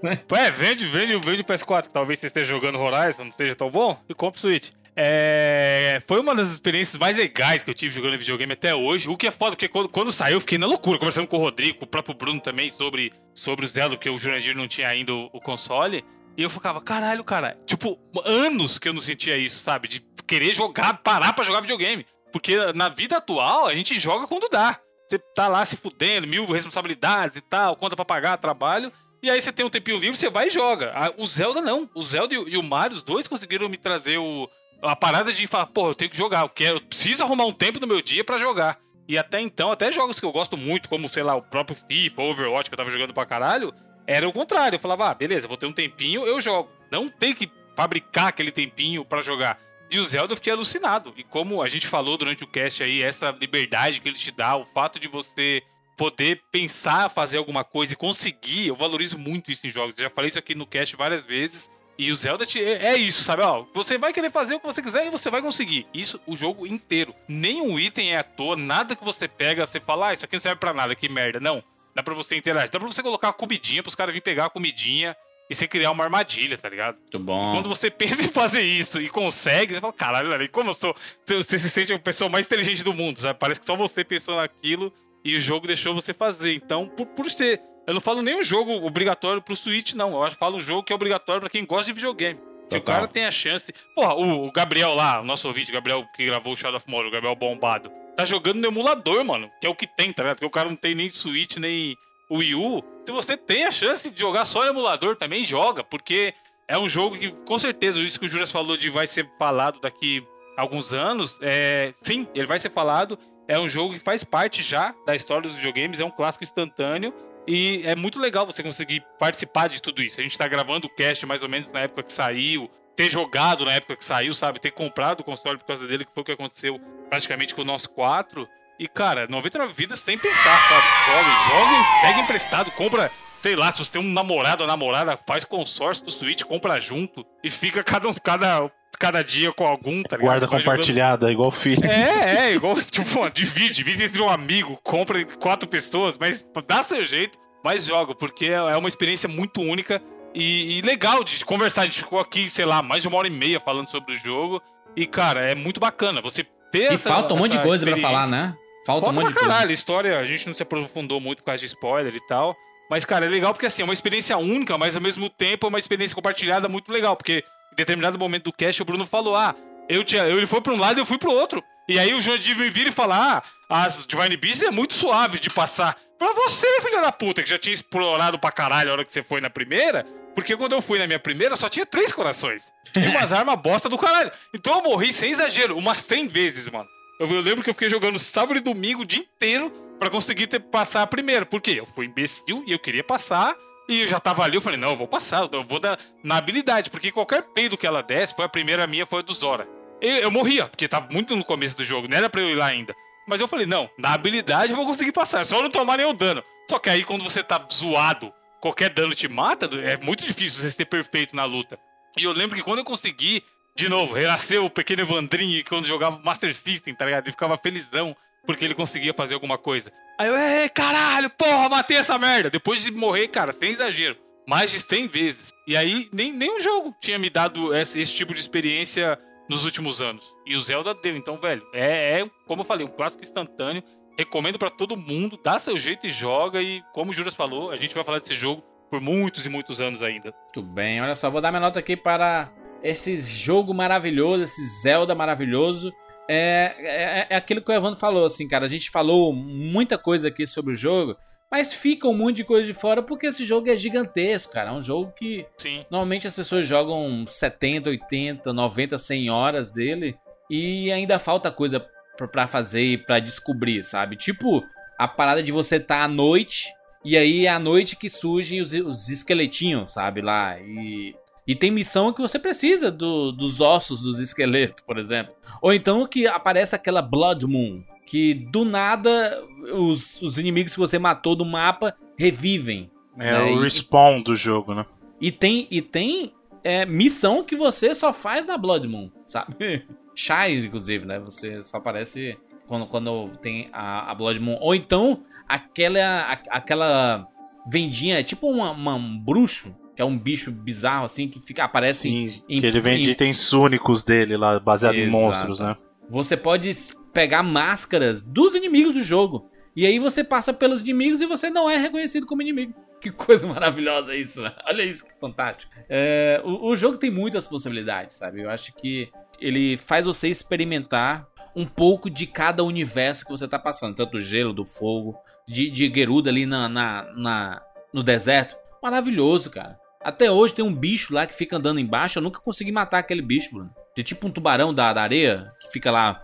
É, vende, vende, vende o PS4, que talvez você esteja jogando Horizon, não esteja tão bom, e compra o Switch. É, foi uma das experiências mais legais que eu tive jogando videogame até hoje. O que é foda, porque quando, quando saiu eu fiquei na loucura, conversando com o Rodrigo, com o próprio Bruno também, sobre, sobre o Zelda, porque o Jurandir não tinha ainda o, o console. E eu ficava, caralho, cara, tipo, anos que eu não sentia isso, sabe? De querer jogar, parar pra jogar videogame. Porque na vida atual, a gente joga quando dá. Você tá lá se fudendo, mil responsabilidades e tal, conta pra pagar, trabalho. E aí você tem um tempinho livre, você vai e joga. Ah, O Zelda não. O Zelda e o- Mario, os dois conseguiram me trazer o, a parada de falar, pô, eu tenho que jogar, eu quero, eu preciso arrumar um tempo no meu dia pra jogar. E até então, até jogos que eu gosto muito, como, sei lá, o próprio FIFA, Overwatch, que eu tava jogando pra caralho, era o contrário. Eu falava, ah, beleza, vou ter um tempinho, eu jogo. Não tem que fabricar aquele tempinho pra jogar. E o Zelda eu fiquei alucinado. E como a gente falou durante o cast aí, essa liberdade que ele te dá, o fato de você poder pensar, fazer alguma coisa e conseguir, eu valorizo muito isso em jogos. Eu já falei isso aqui no cast várias vezes. E o Zelda te- é é isso, sabe? Ó, você vai querer fazer o que você quiser e você vai conseguir. Isso o jogo inteiro. Nenhum item é à toa, nada que você pega, você fala, ah, isso aqui não serve pra nada, que merda. Não. Dá pra você interagir. Dá pra você colocar a comidinha pros caras virem pegar a comidinha e você criar uma armadilha, tá ligado? Muito bom. Quando você pensa em fazer isso e consegue, você fala, caralho, como eu sou. Você se sente a pessoa mais inteligente do mundo, sabe? Parece que só você pensou naquilo e o jogo deixou você fazer. Então, por, por ser. Eu não falo nem um jogo obrigatório pro Switch, não. Eu acho que falo um jogo que é obrigatório pra quem gosta de videogame. Se o Total. cara tem a chance. Porra, o o Gabriel lá, o nosso ouvinte, o Gabriel que gravou o Shadow of Mordor, o Gabriel bombado, tá jogando no emulador, mano. Que é o que tem, tá ligado? Porque o cara não tem nem Switch, nem o Wii U. Se você tem a chance de jogar só no emulador, também joga, porque é um jogo que, com certeza, isso que o Juras falou de vai ser falado daqui alguns anos, é, sim, ele vai ser falado. É um jogo que faz parte já da história dos videogames, é um clássico instantâneo. E é muito legal você conseguir participar de tudo isso. A gente tá gravando o cast mais ou menos na época que saiu, ter jogado na época que saiu, sabe? Ter comprado o console por causa dele, que foi o que aconteceu praticamente com o nosso 4. E, cara, 99 vidas sem pensar, sabe? Joga, joga, pega emprestado, compra, sei lá, se você tem um namorado ou namorada, faz consórcio do Switch, compra junto e fica cada, um- cada, cada dia com algum, tá ligado? Guarda jogando- compartilhada, igual filho. é, é, igual, tipo, divide, divide entre um amigo, compra quatro pessoas, mas dá seu jeito, mas joga, porque é é uma experiência muito única e, e legal de conversar. A gente ficou aqui, sei lá, mais de uma hora e meia falando sobre o jogo. E, cara, é muito bacana você ter E essa- falta um monte de coisa pra falar, né? Falta, Falta um monte pra de coisa. caralho, história, a gente não se aprofundou muito por causa de spoiler e tal. Mas, cara, é legal porque assim, é uma experiência única, mas ao mesmo tempo é uma experiência compartilhada muito legal. Porque em determinado momento do cast o Bruno falou: Ah, eu tinha, eu, ele foi pra um lado e eu fui pro outro. E aí o João me vira e fala: Ah, as Divine Beasts é muito suave de passar. Pra você, filho da puta, que já tinha explorado pra caralho a hora que você foi na primeira. Porque quando eu fui na minha primeira, só tinha três corações. E umas armas bosta do caralho. Então eu morri sem exagero, umas 100 vezes, mano. Eu, eu lembro que eu fiquei jogando sábado e domingo o dia inteiro pra conseguir ter, passar a primeira. Por quê? Eu fui imbecil e eu queria passar. E eu já tava ali, eu falei, não, eu vou passar, eu vou dar na habilidade. Porque qualquer peido que ela desse, foi a primeira minha, foi a do Zora. Eu, eu morria, porque tava muito no começo do jogo, não era pra eu ir lá ainda. Mas eu falei, não, na habilidade eu vou conseguir passar, é só não tomar nenhum dano. Só que aí quando você tá zoado, qualquer dano te mata, é muito difícil você ser perfeito na luta. E eu lembro que quando eu consegui, de novo, renascer o pequeno Evandrinho quando jogava Master System, tá ligado? Ele ficava felizão porque ele conseguia fazer alguma coisa. Aí eu, ei, caralho, porra, matei essa merda. Depois de morrer, cara, sem exagero, mais de 100 vezes. E aí, nem, nem o jogo tinha me dado esse, esse tipo de experiência nos últimos anos. E o Zelda deu. Então, velho, é, é como eu falei, um clássico instantâneo. Recomendo pra todo mundo, dá seu jeito e joga. E como o Juras falou, a gente vai falar desse jogo por muitos e muitos anos ainda. Muito bem, olha só, vou dar minha nota aqui para esse jogo maravilhoso, esse Zelda maravilhoso. É, é, é aquilo que o Evandro falou, assim, cara. A gente falou muita coisa aqui sobre o jogo, mas fica um monte de coisa de fora porque esse jogo é gigantesco, cara. É um jogo que Sim. normalmente as pessoas jogam 70, 80, 90, 100 horas dele e ainda falta coisa pra- pra fazer e pra descobrir, sabe? Tipo a parada de você tá à noite e aí é à noite que surgem os, os esqueletinhos, sabe? Lá. E, e tem missão que você precisa do- dos ossos dos esqueletos, por exemplo. Ou então que aparece aquela Blood Moon. Que do nada os, os inimigos que você matou do mapa revivem. É né? o E- respawn do jogo, né? E tem, e tem é, missão que você só faz na Blood Moon, sabe? Chais, inclusive, né? Você só aparece quando, quando tem a, a Blood Moon. Ou então, aquela, a- aquela vendinha, é tipo uma, uma- um bruxo, que é um bicho bizarro assim, que fica, aparece. Sim, em- que ele vende em- itens únicos dele lá, baseado em Exato. monstros, né? Você pode pegar máscaras dos inimigos do jogo. E aí você passa pelos inimigos e você não é reconhecido como inimigo. Que coisa maravilhosa isso, né? Olha isso, que fantástico. É, o, o jogo tem muitas possibilidades, sabe? Eu acho que ele faz você experimentar um pouco de cada universo que você tá passando. Tanto do gelo, do fogo, de, de Gerudo ali na, na, na- no deserto. Maravilhoso, cara. Até hoje tem um bicho lá que fica andando embaixo. Eu nunca consegui matar aquele bicho, Bruno. Tem tipo um tubarão da, da areia que fica lá.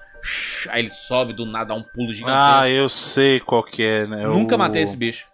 Aí ele sobe do nada, dá um pulo gigantesco. Ah, eu sei qual que é, né? Nunca O- matei esse bicho.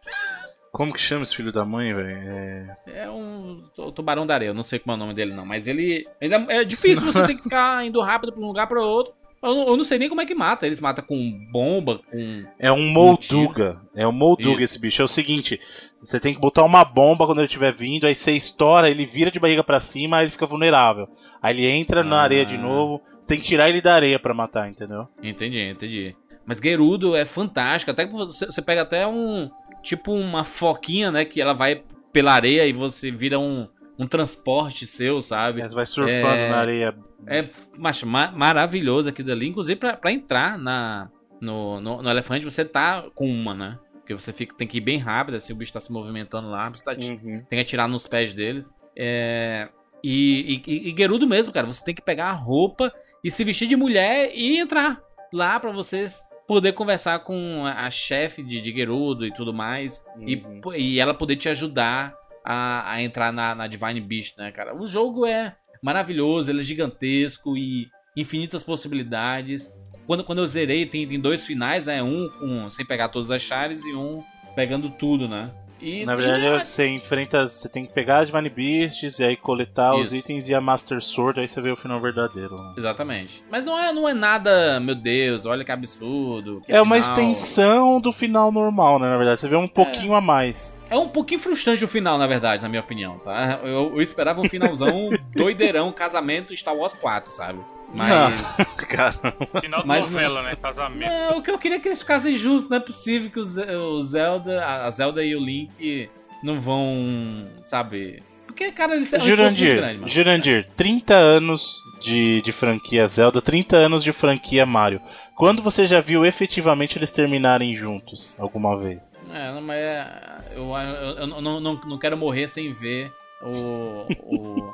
Como que chama esse filho da mãe, velho? É... É um tu- tubarão da areia, eu não sei como é o nome dele não, mas ele ainda é difícil você ter que ficar indo rápido pra um lugar pra outro. Eu não, eu não sei nem como é que mata. Eles matam com bomba, com É um Molduga. É um Molduga Isso. esse bicho. É o seguinte: você tem que botar uma bomba quando ele estiver vindo, aí você estoura, ele vira de barriga pra cima, aí ele fica vulnerável. Aí ele entra na Ah. areia de novo, você tem que tirar ele da areia pra matar, entendeu? Entendi, entendi. Mas Gerudo é fantástico. Até que você, você pega até um. tipo uma foquinha, né? Que ela vai pela areia e você vira um, um transporte seu, sabe? É, Você vai surfando É. na areia. É macho, ma- maravilhoso aquilo ali. Inclusive, pra, pra entrar na, no, no, no elefante, você tá com uma, né? Porque você fica, tem que ir bem rápido, assim, o bicho tá se movimentando lá, você tá, Uhum. tem que atirar nos pés deles. É, e, e, e Gerudo mesmo, cara, você tem que pegar a roupa e se vestir de mulher e entrar lá pra vocês poder conversar com a, chefe de, de Gerudo e tudo mais. E, Uhum. po- e ela poder te ajudar a, a entrar na, na Divine Beast, né, cara? O jogo é maravilhoso, ele é gigantesco e infinitas possibilidades. Quando, quando eu zerei, tem, tem dois finais, né? Um com, sem pegar todas as chaves e um pegando tudo, né? E, Na verdade, e- você enfrenta. Você tem que pegar as Divine Beasts e aí coletar os Isso. itens e a Master Sword, aí você vê o final verdadeiro. né? Exatamente. Mas não é, não é nada, meu Deus, olha que absurdo. que É uma final. extensão do final normal, né? Na verdade, você vê um pouquinho a mais. É um pouquinho frustrante o final, na verdade, na minha opinião, tá? Eu, eu esperava um finalzão doideirão, casamento Star Wars 4, sabe? Mas. Cara, Final de Mas novela, né? Casamento. Não, o que eu queria é que eles ficassem justos, não é possível que o Ze- o Zelda, a Zelda e o Link não vão, sabe? Porque, cara, eles são um esforço muito Jurandir, grande, mano. Jurandir, 30 anos de, de franquia Zelda, 30 anos de franquia Mario. Quando você já viu efetivamente eles terminarem juntos alguma vez? É, não, mas é, eu, eu, eu não, não, não quero morrer sem ver o, o-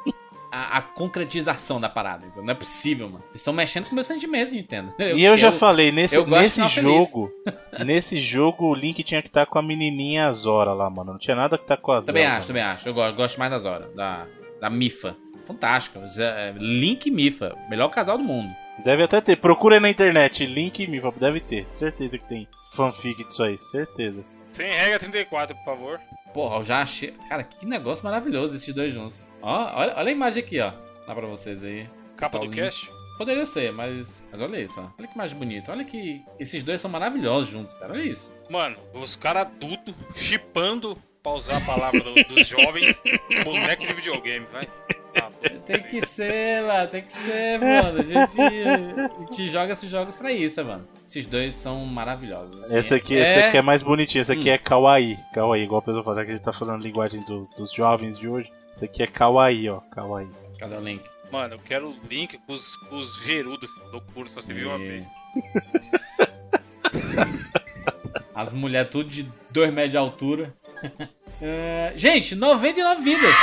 a, a concretização da parada. entendeu? Não é possível, mano. Eles estão mexendo com meus sentimentos, Nintendo. e eu já falei, nesse, eu nesse jogo, nesse jogo o Link tinha que estar com a menininha Zora lá, mano. Não tinha nada que estar com a Zelda. Também acho, também acho. Eu gosto, gosto mais das horas, da, da Mifa. Fantástico. Zé- Link e Mifa. Melhor casal do mundo. Deve até ter. Procura aí na internet, Link e Mifa. Deve ter. Certeza que tem fanfic disso aí. Certeza. Sem regra 34, por favor. Porra, eu já achei. Cara, que negócio maravilhoso esses dois juntos. Ó, olha, olha a imagem aqui, ó. Dá pra vocês aí. Capa do cast. Poderia ser, mas. Mas olha isso, ó. Olha que imagem bonita. Olha que. Esses dois são maravilhosos juntos, cara. Olha isso. Mano, os caras adultos chipando, pra usar a palavra do- dos jovens, boneco de videogame, vai. Bom. Tem que ser, lá, tem que ser, mano. A gente, a gente joga esses jogos pra isso, mano. Esses dois são maravilhosos. assim. Esse aqui, esse aqui é mais bonitinho. Esse aqui é Kawaii. Kawaii, igual a pessoa fala, já que a gente tá falando a linguagem do- dos jovens de hoje. Esse aqui é Kawaii, ó. Kawaii. Cadê o link? Mano, eu quero o link com os, com os gerudos do curso, você viu uma E- vez. As mulheres tudo de 2 metros de altura. É, gente, 99 vidas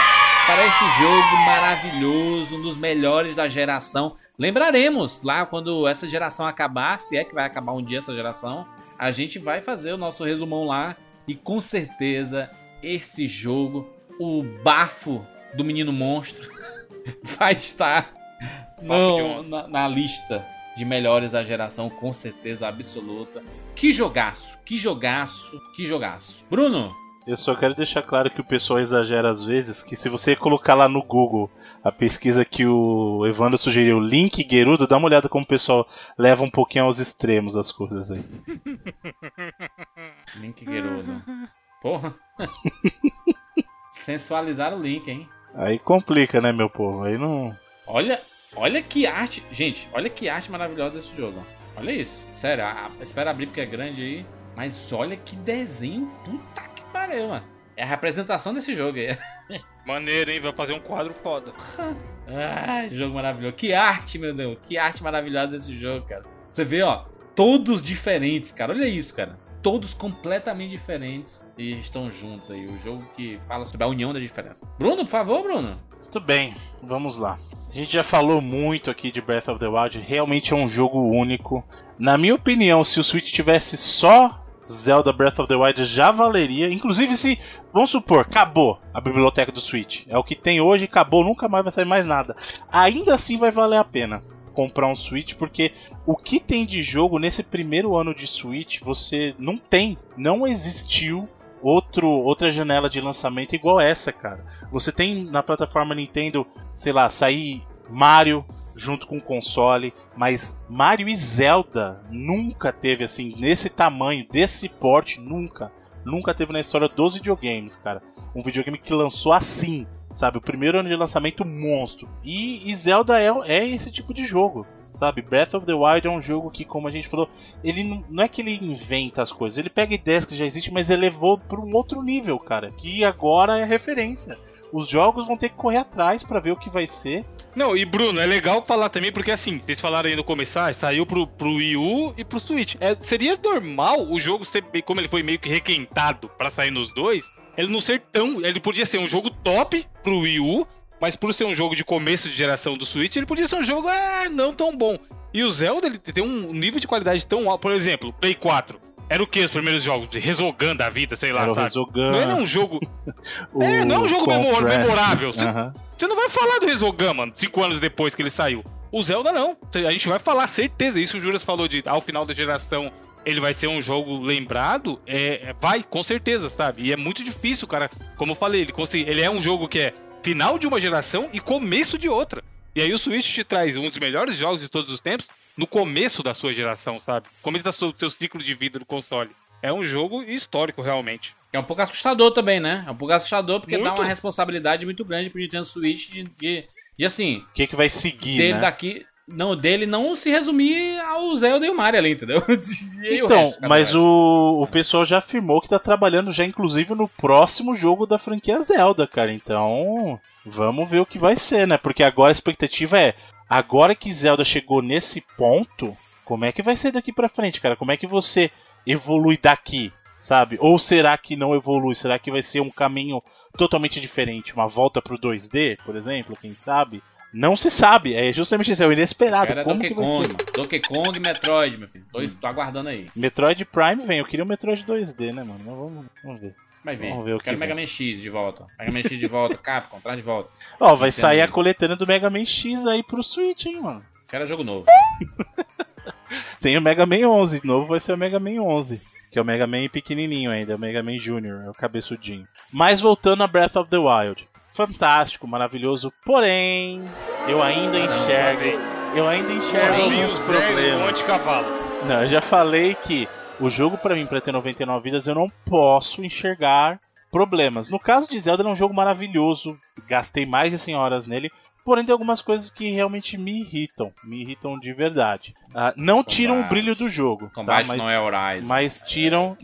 para esse jogo maravilhoso, um dos melhores da geração. Lembraremos lá quando essa geração acabar, se é que vai acabar um dia essa geração, a gente vai fazer o nosso resumão lá e com certeza esse jogo, o bafo do menino monstro, vai estar no- monstro. na, na lista de melhores da geração, com certeza absoluta. Que jogaço, que jogaço, que jogaço. Bruno, Eu só quero deixar claro que o pessoal exagera às vezes, que se você colocar lá no Google a pesquisa que o Evandro sugeriu, Link Gerudo, dá uma olhada como o pessoal leva um pouquinho aos extremos as coisas aí. Link Gerudo. Porra. Sensualizar o Link, hein? Aí complica, né, meu povo? Aí não. Olha, olha que arte. Gente, olha que arte maravilhosa desse jogo. ó. Olha isso. Sério, a- espera abrir porque é grande aí. Mas olha que desenho. Puta que pariu, mano. É a representação desse jogo aí. Maneiro, hein? Vai fazer um quadro foda. Ai, jogo maravilhoso. Que arte, meu Deus. Que arte maravilhosa desse jogo, cara. Você vê, ó. Todos diferentes, cara. Olha isso, cara. Todos completamente diferentes e estão juntos aí. O jogo que fala sobre a união da diferença. Bruno, por favor, Bruno. Tudo bem, vamos lá. A gente já falou muito aqui de Breath of the Wild, realmente é um jogo único. Na minha opinião, se o Switch tivesse só Zelda Breath of the Wild já valeria. Inclusive se, vamos supor, acabou a biblioteca do Switch. É o que tem hoje, acabou, nunca mais vai sair mais nada. Ainda assim vai valer a pena comprar um Switch, porque o que tem de jogo nesse primeiro ano de Switch, você não tem, não existiu outro, outra janela de lançamento igual essa, cara. Você tem na plataforma Nintendo, sei lá, sair Mario junto com o console, mas Mario e Zelda nunca teve assim, nesse tamanho, desse porte, nunca. Nunca teve na história dos videogames, cara. Um videogame que lançou assim, sabe? O primeiro ano de lançamento monstro. E, e Zelda é, é esse tipo de jogo. Sabe? Breath of the Wild é um jogo que, como a gente falou, ele não, é que ele inventa as coisas, ele pega ideias que já existem, mas elevou para um outro nível, cara. Que agora é referência. Os jogos vão ter que correr atrás para ver o que vai ser. Não, e Bruno, é legal falar também, porque assim, vocês falaram aí no começar, saiu pro, pro Wii U e pro Switch. É, seria normal o jogo ser, como ele foi meio que requentado para sair nos dois, ele não ser tão. Ele podia ser um jogo top pro Wii U, mas por ser um jogo de começo de geração do Switch, ele podia ser um jogo ah, não tão bom. E o Zelda ele tem um nível de qualidade tão alto. Por exemplo, Play 4. Era o que os primeiros jogos? De Resogun da vida, sei lá, Era sabe? Resogun. Não era um jogo. É, não é um jogo memorável. Você, Aham. você não vai falar do Resogun, mano, cinco anos depois que ele saiu. O Zelda não. A gente vai falar, certeza. Isso o Juras falou de ao final da geração ele vai ser um jogo lembrado. É, é- vai, com certeza, sabe? E é muito difícil, cara. Como eu falei, ele, ele é um jogo que é final de uma geração e começo de outra. E aí o Switch te traz um dos melhores jogos de todos os tempos no começo da sua geração, sabe? Começo do seu, seu ciclo de vida do console. É um jogo histórico, realmente. É um pouco assustador também, né? É um pouco assustador porque dá Muito. uma responsabilidade muito grande pro Nintendo Switch de, de, de, assim, O que, que vai seguir, dele né? daqui. Não, dele não se resumir ao Zelda e o Mario ali, entendeu? E aí o Então, resto, cada mas o, o pessoal já afirmou que tá trabalhando já, inclusive, no próximo jogo da franquia Zelda, cara. Então, vamos ver o que vai ser, né? Porque agora a expectativa é, agora que Zelda chegou nesse ponto, como é que vai ser daqui pra frente, cara? Como é que você evolui daqui, sabe? Ou será que não evolui? Será que vai ser um caminho totalmente diferente? Uma volta pro 2D, por exemplo, quem sabe? Não se sabe, é justamente isso, é o inesperado. Era Como Donkey Kong. Donkey Kong e Metroid, meu filho. Dois, tô aguardando aí. Metroid Prime vem, eu queria o Metroid 2D, né, mano? Mas vamos, vamos ver. Vai ver. Vamos ver o Quero que Mega. Man X de volta. Mega Man X de volta. Capcom, traz de volta. Ó, vai Entendo. sair a coletânea do Mega Man X aí pro Switch, hein, mano. Quero jogo novo. Tem o Mega Man 11, novo vai ser o Mega Man 11. Que é o Mega Man pequenininho ainda, o Mega Man Jr., é o cabeçudinho. Mas voltando a Breath of the Wild. Fantástico, maravilhoso, porém, eu ainda enxergo, eu ainda enxergo alguns problemas. Monte Cavalo. Não, eu já falei que o jogo pra mim, pra ter 99 vidas, eu não posso enxergar problemas. No caso de Zelda, ele é um jogo maravilhoso, gastei mais de 100 horas nele, porém tem algumas coisas que realmente me irritam, me irritam de verdade. Ah, não tiram o Combate. brilho do jogo, tá? Combate mas, não é Horizon. mas tiram...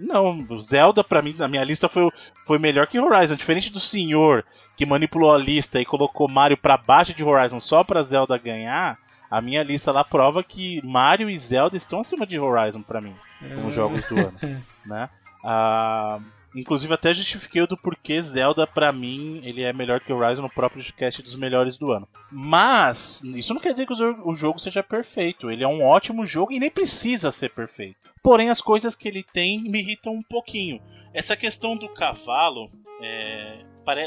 Não, Zelda pra mim, na minha lista foi, foi melhor que Horizon, diferente do senhor que manipulou a lista e colocou Mario pra baixo de Horizon só pra Zelda ganhar, a minha lista lá prova que Mario e Zelda estão acima de Horizon pra mim, como jogos do ano, né? Ah, inclusive até justifiquei o do porquê Zelda pra mim ele é melhor que Horizon no próprio cast dos melhores do ano. Mas isso não quer dizer que o jo- o jogo seja perfeito. Ele é um ótimo jogo e nem precisa ser perfeito. Porém as coisas que ele tem me irritam um pouquinho. Essa questão do cavalo é,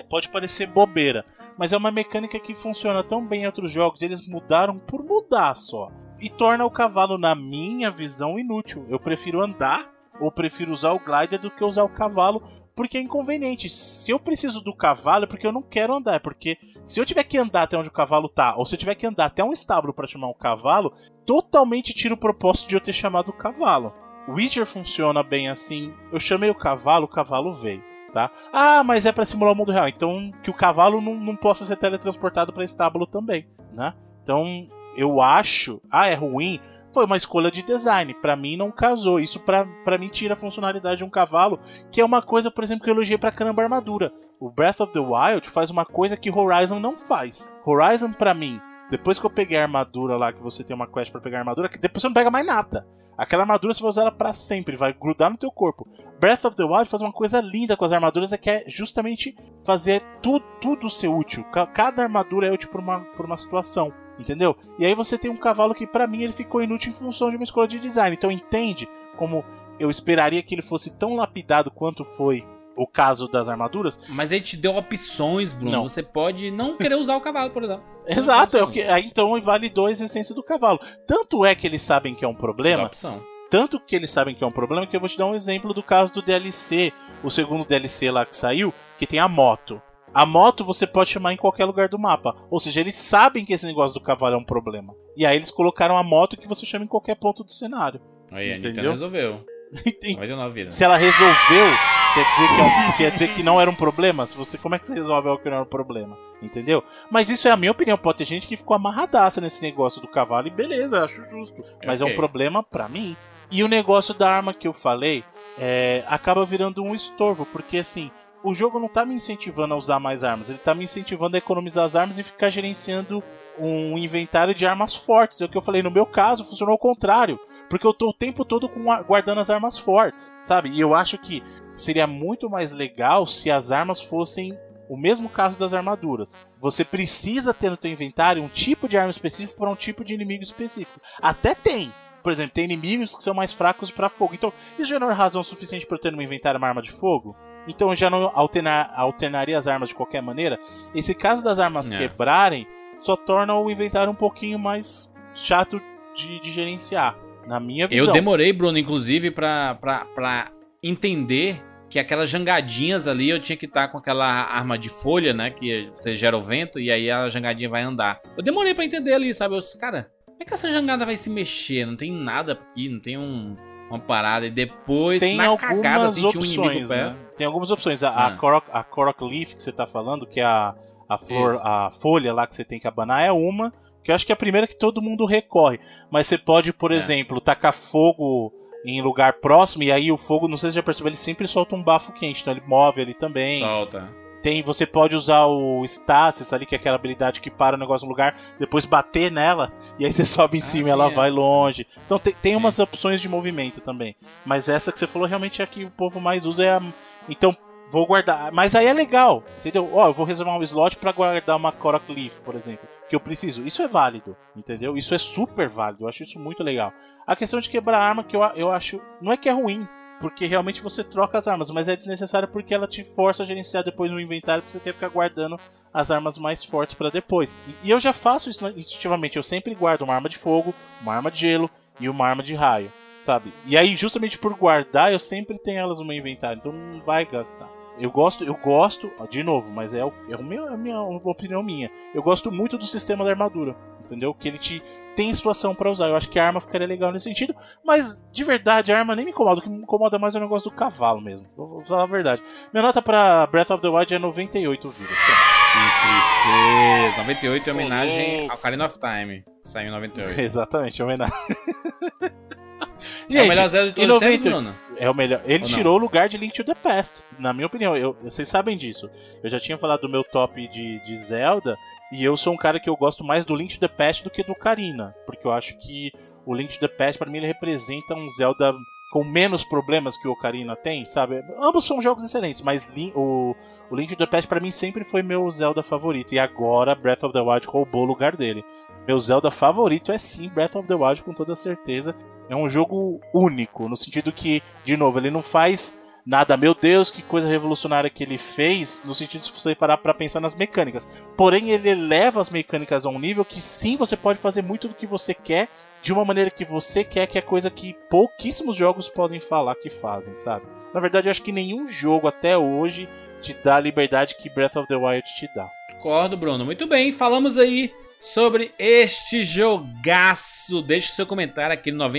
pode parecer bobeira, mas é uma mecânica que funciona tão bem em outros jogos, eles mudaram por mudar só. E torna o cavalo, na minha visão, inútil. Eu prefiro andar ou prefiro usar o glider do que usar o cavalo, porque é inconveniente. Se eu preciso do cavalo é porque eu não quero andar, é porque se eu tiver que andar até onde o cavalo tá, ou se eu tiver que andar até um estábulo para chamar um cavalo, totalmente tira o propósito de eu ter chamado o cavalo. Witcher funciona bem assim. Eu chamei o cavalo, o cavalo veio. Tá? Ah, mas é pra simular o mundo real. Então que o cavalo não, não possa ser teletransportado para estábulo também, né? Então eu acho, ah, é ruim. Foi uma escolha de design. Pra mim não casou. Isso pra mim tira a funcionalidade de um cavalo, que é uma coisa, por exemplo, que eu elogiei pra caramba armadura. O Breath of the Wild faz uma coisa que Horizon não faz. Horizon pra mim, depois que eu peguei a armadura lá, que você tem uma quest pra pegar a armadura, que depois você não pega mais nada. Aquela armadura você vai usar ela pra sempre, vai grudar no teu corpo. Breath of the Wild faz uma coisa linda com as armaduras, é que é justamente fazer tudo, tudo ser útil. Ca- Cada armadura é útil por uma, por uma situação, entendeu? E aí você tem um cavalo que pra mim ele ficou inútil em função de uma escolha de design. Então entende como eu esperaria que ele fosse tão lapidado quanto foi o caso das armaduras? Mas ele te deu opções, Bruno. Não. Você pode não querer usar o cavalo, por exemplo. Exato, é o que, aí então invalidou a essência do cavalo. Tanto é que eles sabem que é um problema, opção. tanto que eles sabem que é um problema, que eu vou te dar um exemplo do caso do DLC, o segundo DLC lá que saiu, que tem a moto. A moto você pode chamar em qualquer lugar do mapa. Ou seja, eles sabem que esse negócio do cavalo é um problema. E aí eles colocaram a moto que você chama em qualquer ponto do cenário. Aí, a Entendeu? Nintendo resolveu. 99 vidas. Se ela resolveu, Quer dizer que, é um- quer dizer que não era um problema? Se você, como é que você resolve algo que não era um problema? Entendeu? Mas isso é a minha opinião. Pode ter gente que ficou amarradaça nesse negócio do cavalo e beleza, acho justo. Mas é um problema pra mim. E o negócio da arma que eu falei é, acaba virando um estorvo, porque assim, o jogo não tá me incentivando a usar mais armas, ele tá me incentivando a economizar as armas e ficar gerenciando um inventário de armas fortes. É o que eu falei, no meu caso, funcionou ao contrário. Porque eu tô o tempo todo com guardando as armas fortes, sabe? E eu acho que seria muito mais legal se as armas fossem o mesmo caso das armaduras. Você precisa ter no teu inventário um tipo de arma específico para um tipo de inimigo específico. Até tem. Por exemplo, tem inimigos que são mais fracos para fogo. Então, isso já não é razão suficiente para eu ter no meu inventário uma arma de fogo? Então eu já não alternar, alternaria as armas de qualquer maneira? Esse caso das armas É. quebrarem só torna o inventário um pouquinho mais chato de, de gerenciar. Na minha visão. Eu demorei, Bruno, inclusive, pra, pra, pra entender que aquelas jangadinhas ali eu tinha que estar com aquela arma de folha, né? Que você gera o vento e aí a jangadinha vai andar. Eu demorei pra entender ali, sabe? Eu disse, cara, como é que essa jangada vai se mexer? Não tem nada aqui, não tem um, uma parada. E depois, tem na algumas cagada, assim, tinha um opções, inimigo né? perto. Tem algumas opções. A, a, Ah. Korok, a Korok Leaf que você tá falando, que é a, a flor, Isso. a folha lá que você tem que abanar, é uma. Que eu acho que é a primeira que todo mundo recorre. Mas você pode, por É. exemplo, tacar fogo em lugar próximo, e aí o fogo, não sei se você já percebeu, ele sempre solta um bafo quente, então ele move ali também. Solta. Tem, você pode usar o Stasis ali, que é aquela habilidade que para o negócio no lugar, depois bater nela, e aí você sobe em Ah, cima e ela é. vai longe. Então tem, tem Sim. umas opções de movimento também. Mas essa que você falou realmente é a que o povo mais usa. É a... Então vou guardar. Mas aí é legal, entendeu? Ó, eu vou reservar um slot pra guardar uma Korok Leaf, por exemplo, que eu preciso. Isso é válido, entendeu? Isso é super válido. Eu acho isso muito legal. A questão de quebrar arma que eu, eu acho. Não é que é ruim, porque realmente você troca as armas, mas é desnecessário porque ela te força a gerenciar depois no inventário, porque você quer ficar guardando as armas mais fortes pra depois. E, eu já faço isso instintivamente, eu sempre guardo uma arma de fogo, uma arma de gelo e uma arma de raio, sabe? E aí, justamente por guardar, eu sempre tenho elas no meu inventário, então não vai gastar. Eu gosto, eu gosto, de novo, mas é, o, é, o meu, é a minha opinião minha. Eu gosto muito do sistema da armadura, entendeu? Que ele te tem situação pra usar. Eu acho que a arma ficaria legal nesse sentido, mas de verdade a arma nem me incomoda. O que me incomoda mais é o negócio do cavalo mesmo. Vou, falar a verdade. Minha nota pra Breath of the Wild é 98 vidas. Que tristeza. 98 em Ô, homenagem ao Ocarina of Time. Saiu em 98. Exatamente, é homenagem. é o melhor Zelda de todos os tempos, 98 Bruno? É o melhor. Ele tirou o lugar de Link to the Past. Na minha opinião, eu, vocês sabem disso. Eu já tinha falado do meu top de, de Zelda. E eu sou um cara que eu gosto mais do Link to the Past do que do Karina. Porque eu acho que o Link to the Past, pra mim, ele representa um Zelda com menos problemas que o Ocarina tem, sabe? Ambos são jogos excelentes, mas o, o Link to the Past pra mim sempre foi meu Zelda favorito. E agora Breath of the Wild roubou o lugar dele. Meu Zelda favorito é sim Breath of the Wild, com toda certeza. É um jogo único, no sentido que, de novo, ele não faz nada, meu Deus, que coisa revolucionária que ele fez, no sentido de você parar pra pensar nas mecânicas. Porém, ele eleva as mecânicas a um nível que sim, você pode fazer muito do que você quer, de uma maneira que você quer, que é coisa que pouquíssimos jogos podem falar que fazem, sabe? Na verdade, eu acho que nenhum jogo até hoje te dá a liberdade que Breath of the Wild te dá. Concordo, Bruno. Muito bem, falamos aí sobre este jogaço. Deixe seu comentário aqui no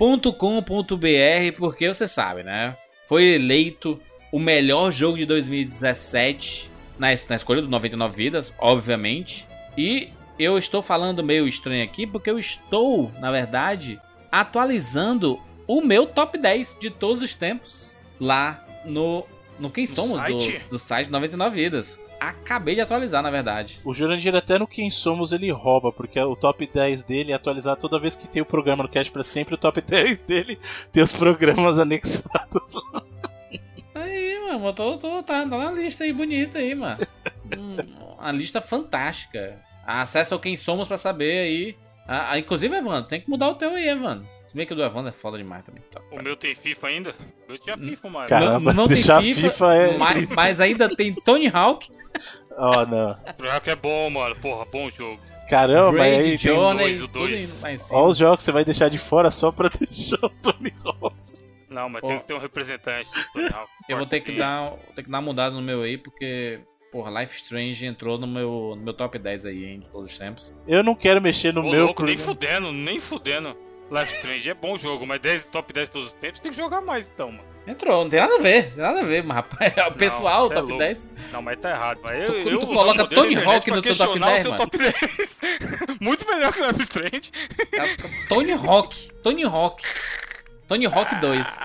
99vidas.com.br, porque você sabe, né? Foi eleito o melhor jogo de 2017 na, na escolha do 99 Vidas, obviamente. E eu estou falando meio estranho aqui porque eu estou, na verdade, atualizando o meu top 10 de todos os tempos lá no, no Quem Somos site? do, do site 99 Vidas. Acabei de atualizar, na verdade. O Jurandir até no Quem Somos ele rouba, porque o top 10 dele é atualizar toda vez que tem o programa no Cast pra sempre, o top 10 dele tem os programas anexados. Aí, mano, tô, tô- tá, tá na lista aí bonita aí, mano. Hum, uma lista fantástica. Acesse ao Quem Somos pra saber aí. Ah, ah, inclusive, Evandro, tem que mudar o teu aí, Evandro. Se bem que o do Evandro é foda demais também. Tá. O meu tem FIFA ainda? Eu tinha FIFA, mano. Caramba, não, não tem FIFA, FIFA é mas, mas ainda tem Tony Hawk, Ó, não. O jogo é bom, mano. Porra, bom jogo. Caramba, mas Braid, aí tem... Journey, dois, dois. Ó os jogos que você vai deixar de fora só pra deixar o Tony Hawk. Não, mas Pô. tem que ter um representante. do Tony Hawk, Eu vou ter que dar, ter que dar uma mudada no meu aí, porque, porra, Life Strange entrou no meu, no meu top 10 aí, hein, de todos os tempos. Eu não quero mexer no Ô, meu louco, nem fudendo, nem fudendo. Life Strange é bom jogo, mas 10, top 10 de todos os tempos tem que jogar mais então, mano. Entrou, não tem nada a ver, não tem nada a ver, mas rapaz, é o pessoal, tá top louco. 10. Não, mas tá errado. Mas Tu- eu, tu eu coloca o modelo Tony Hawk no teu top questionar o 10, seu mano. top 10. Muito melhor que o Life Strange. Tony Hawk, Tony Hawk. Tony Hawk 2.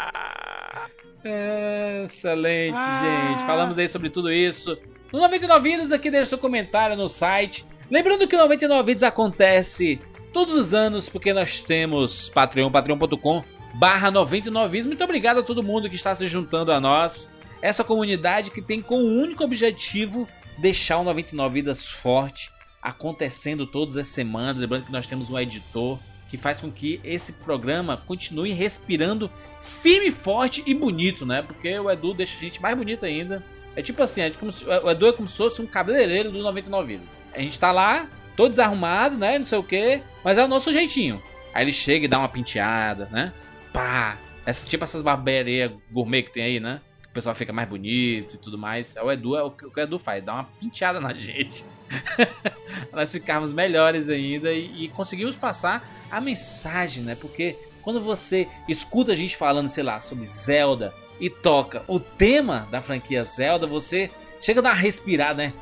É, excelente, gente. Falamos aí sobre tudo isso. No 99 Vidas, aqui deixa seu comentário no site. Lembrando que o 99 Vidas acontece todos os anos, porque nós temos Patreon, patreon.com barra 99 Vidas. Muito obrigado a todo mundo que está se juntando a nós. Essa comunidade que tem como único objetivo deixar o 99 Vidas forte, acontecendo todas as semanas. Lembrando que nós temos um editor que faz com que esse programa continue respirando firme, forte e bonito, né? Porque o Edu deixa a gente mais bonito ainda. É tipo assim, é se- o Edu é como se fosse um cabeleireiro do 99 Vidas. A gente tá lá, todo desarrumado, né? Não sei o que, mas é o nosso jeitinho. Aí ele chega e dá uma penteada, né? Pá! Essa, tipo essas barbearias gourmet que tem aí, né? Que o pessoal fica mais bonito e tudo mais. É o Edu, é o que o Edu faz, dá uma penteada na gente. Nós ficarmos melhores ainda e, e conseguimos passar a mensagem, né? Porque quando você escuta a gente falando, sei lá, sobre Zelda e toca o tema da franquia Zelda, você chega a dar uma respirada, né?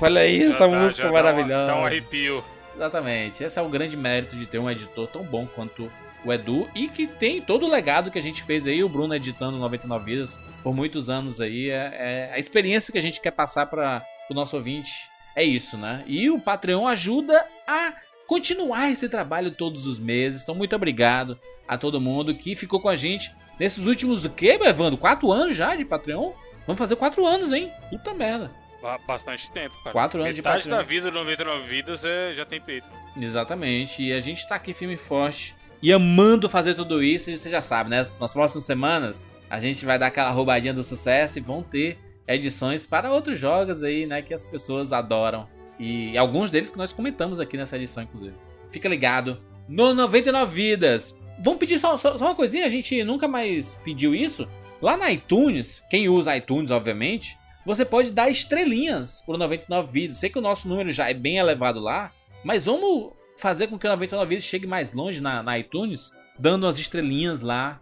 Olha aí essa Já dá- música já dá maravilhosa. Dá um arrepio. Exatamente. Esse é o grande mérito de ter um editor tão bom quanto o Edu e que tem todo o legado que a gente fez aí, o Bruno editando 99 Vidas por muitos anos aí. É, é a experiência que a gente quer passar para o nosso ouvinte. É isso, né? E o Patreon ajuda a continuar esse trabalho todos os meses. Então, muito obrigado a todo mundo que ficou com a gente nesses últimos, o quê, Evandro? Quatro anos já de Patreon? Vamos fazer quatro anos, hein? Puta merda. Ba- Bastante tempo, cara. Quatro anos de Metade Patreon. da vida do 99 vidas é, já tem peito. Exatamente. E a gente tá aqui firme e forte e amando fazer tudo isso. E você já sabe, né? Nas próximas semanas a gente vai dar aquela roubadinha do sucesso e vão ter edições para outros jogos aí, né? Que as pessoas adoram. E alguns deles que nós comentamos aqui nessa edição, inclusive. Fica ligado no 99 Vidas. Vamos pedir só, só, só uma coisinha, a gente nunca mais pediu isso. Lá na iTunes, quem usa iTunes, obviamente, você pode dar estrelinhas por 99 Vidas. Sei que o nosso número já é bem elevado lá, mas vamos fazer com que o 99 Vidas chegue mais longe na, na iTunes, dando as estrelinhas lá.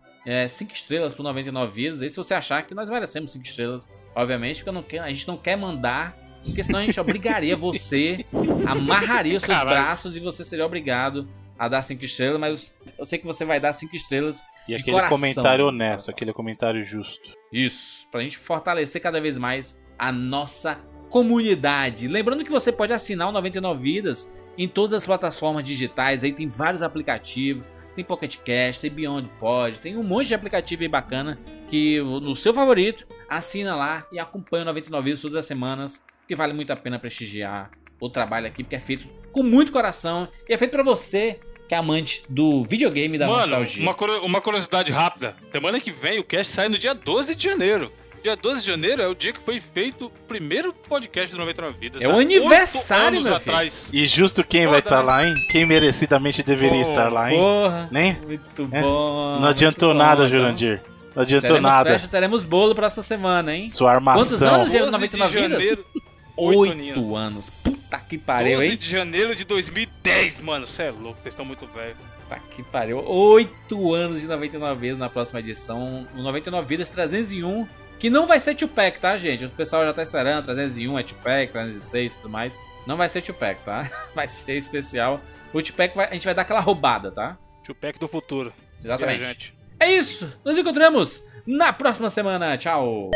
5 estrelas por 99 vidas. Aí se você achar que nós merecemos 5 estrelas, obviamente, porque quero, a gente não quer mandar, porque senão a gente obrigaria você, amarraria os seus Caralho. braços e você seria obrigado a dar 5 estrelas, mas eu sei que você vai dar 5 estrelas. E aquele coração. comentário honesto, aquele comentário justo. Isso, pra gente fortalecer cada vez mais a nossa comunidade. Lembrando que você pode assinar o 99 Vidas em todas as plataformas digitais, aí tem vários aplicativos, tem Pocket Cast, tem Beyond Pod, tem um monte de aplicativo aí bacana que no seu favorito, assina lá e acompanha o 99 Vidas todas as semanas, que vale muito a pena prestigiar o trabalho aqui, porque é feito com muito coração e é feito pra você que é amante do videogame da Mano, nostalgia. uma, uma curiosidade rápida. Semana que vem o cast sai no dia 12 de janeiro. Dia 12 de janeiro é o dia que foi feito o primeiro podcast do 99 Vidas. É o aniversário, meu filho. atrás. E justo quem vai Foda, estar né? lá, hein? Quem merecidamente deveria estar lá, hein? Porra, Nem? muito É. bom. Não adiantou bom, nada, então. Jurandir. Não adiantou Teremos nada. festa, teremos bolo próxima semana, hein? Sua armação. Quantos anos? 12 99 de vidas? janeiro, oito Oito anos. Puta que pariu, 12 hein? de janeiro de 2010, mano. Você é louco, vocês estão muito velhos. Puta que pariu. Oito anos de 99 vezes na próxima edição. O 99 Vidas 301. Que não vai ser Tupac, tá, gente? O pessoal já tá esperando. 301 é Tupac, 306 e tudo mais. Não vai ser Tupac, tá? Vai ser especial. O Tupac vai, a gente vai dar aquela roubada, tá? Tupac do futuro. Exatamente. Viajante. É isso. Nos encontramos na próxima semana. Tchau.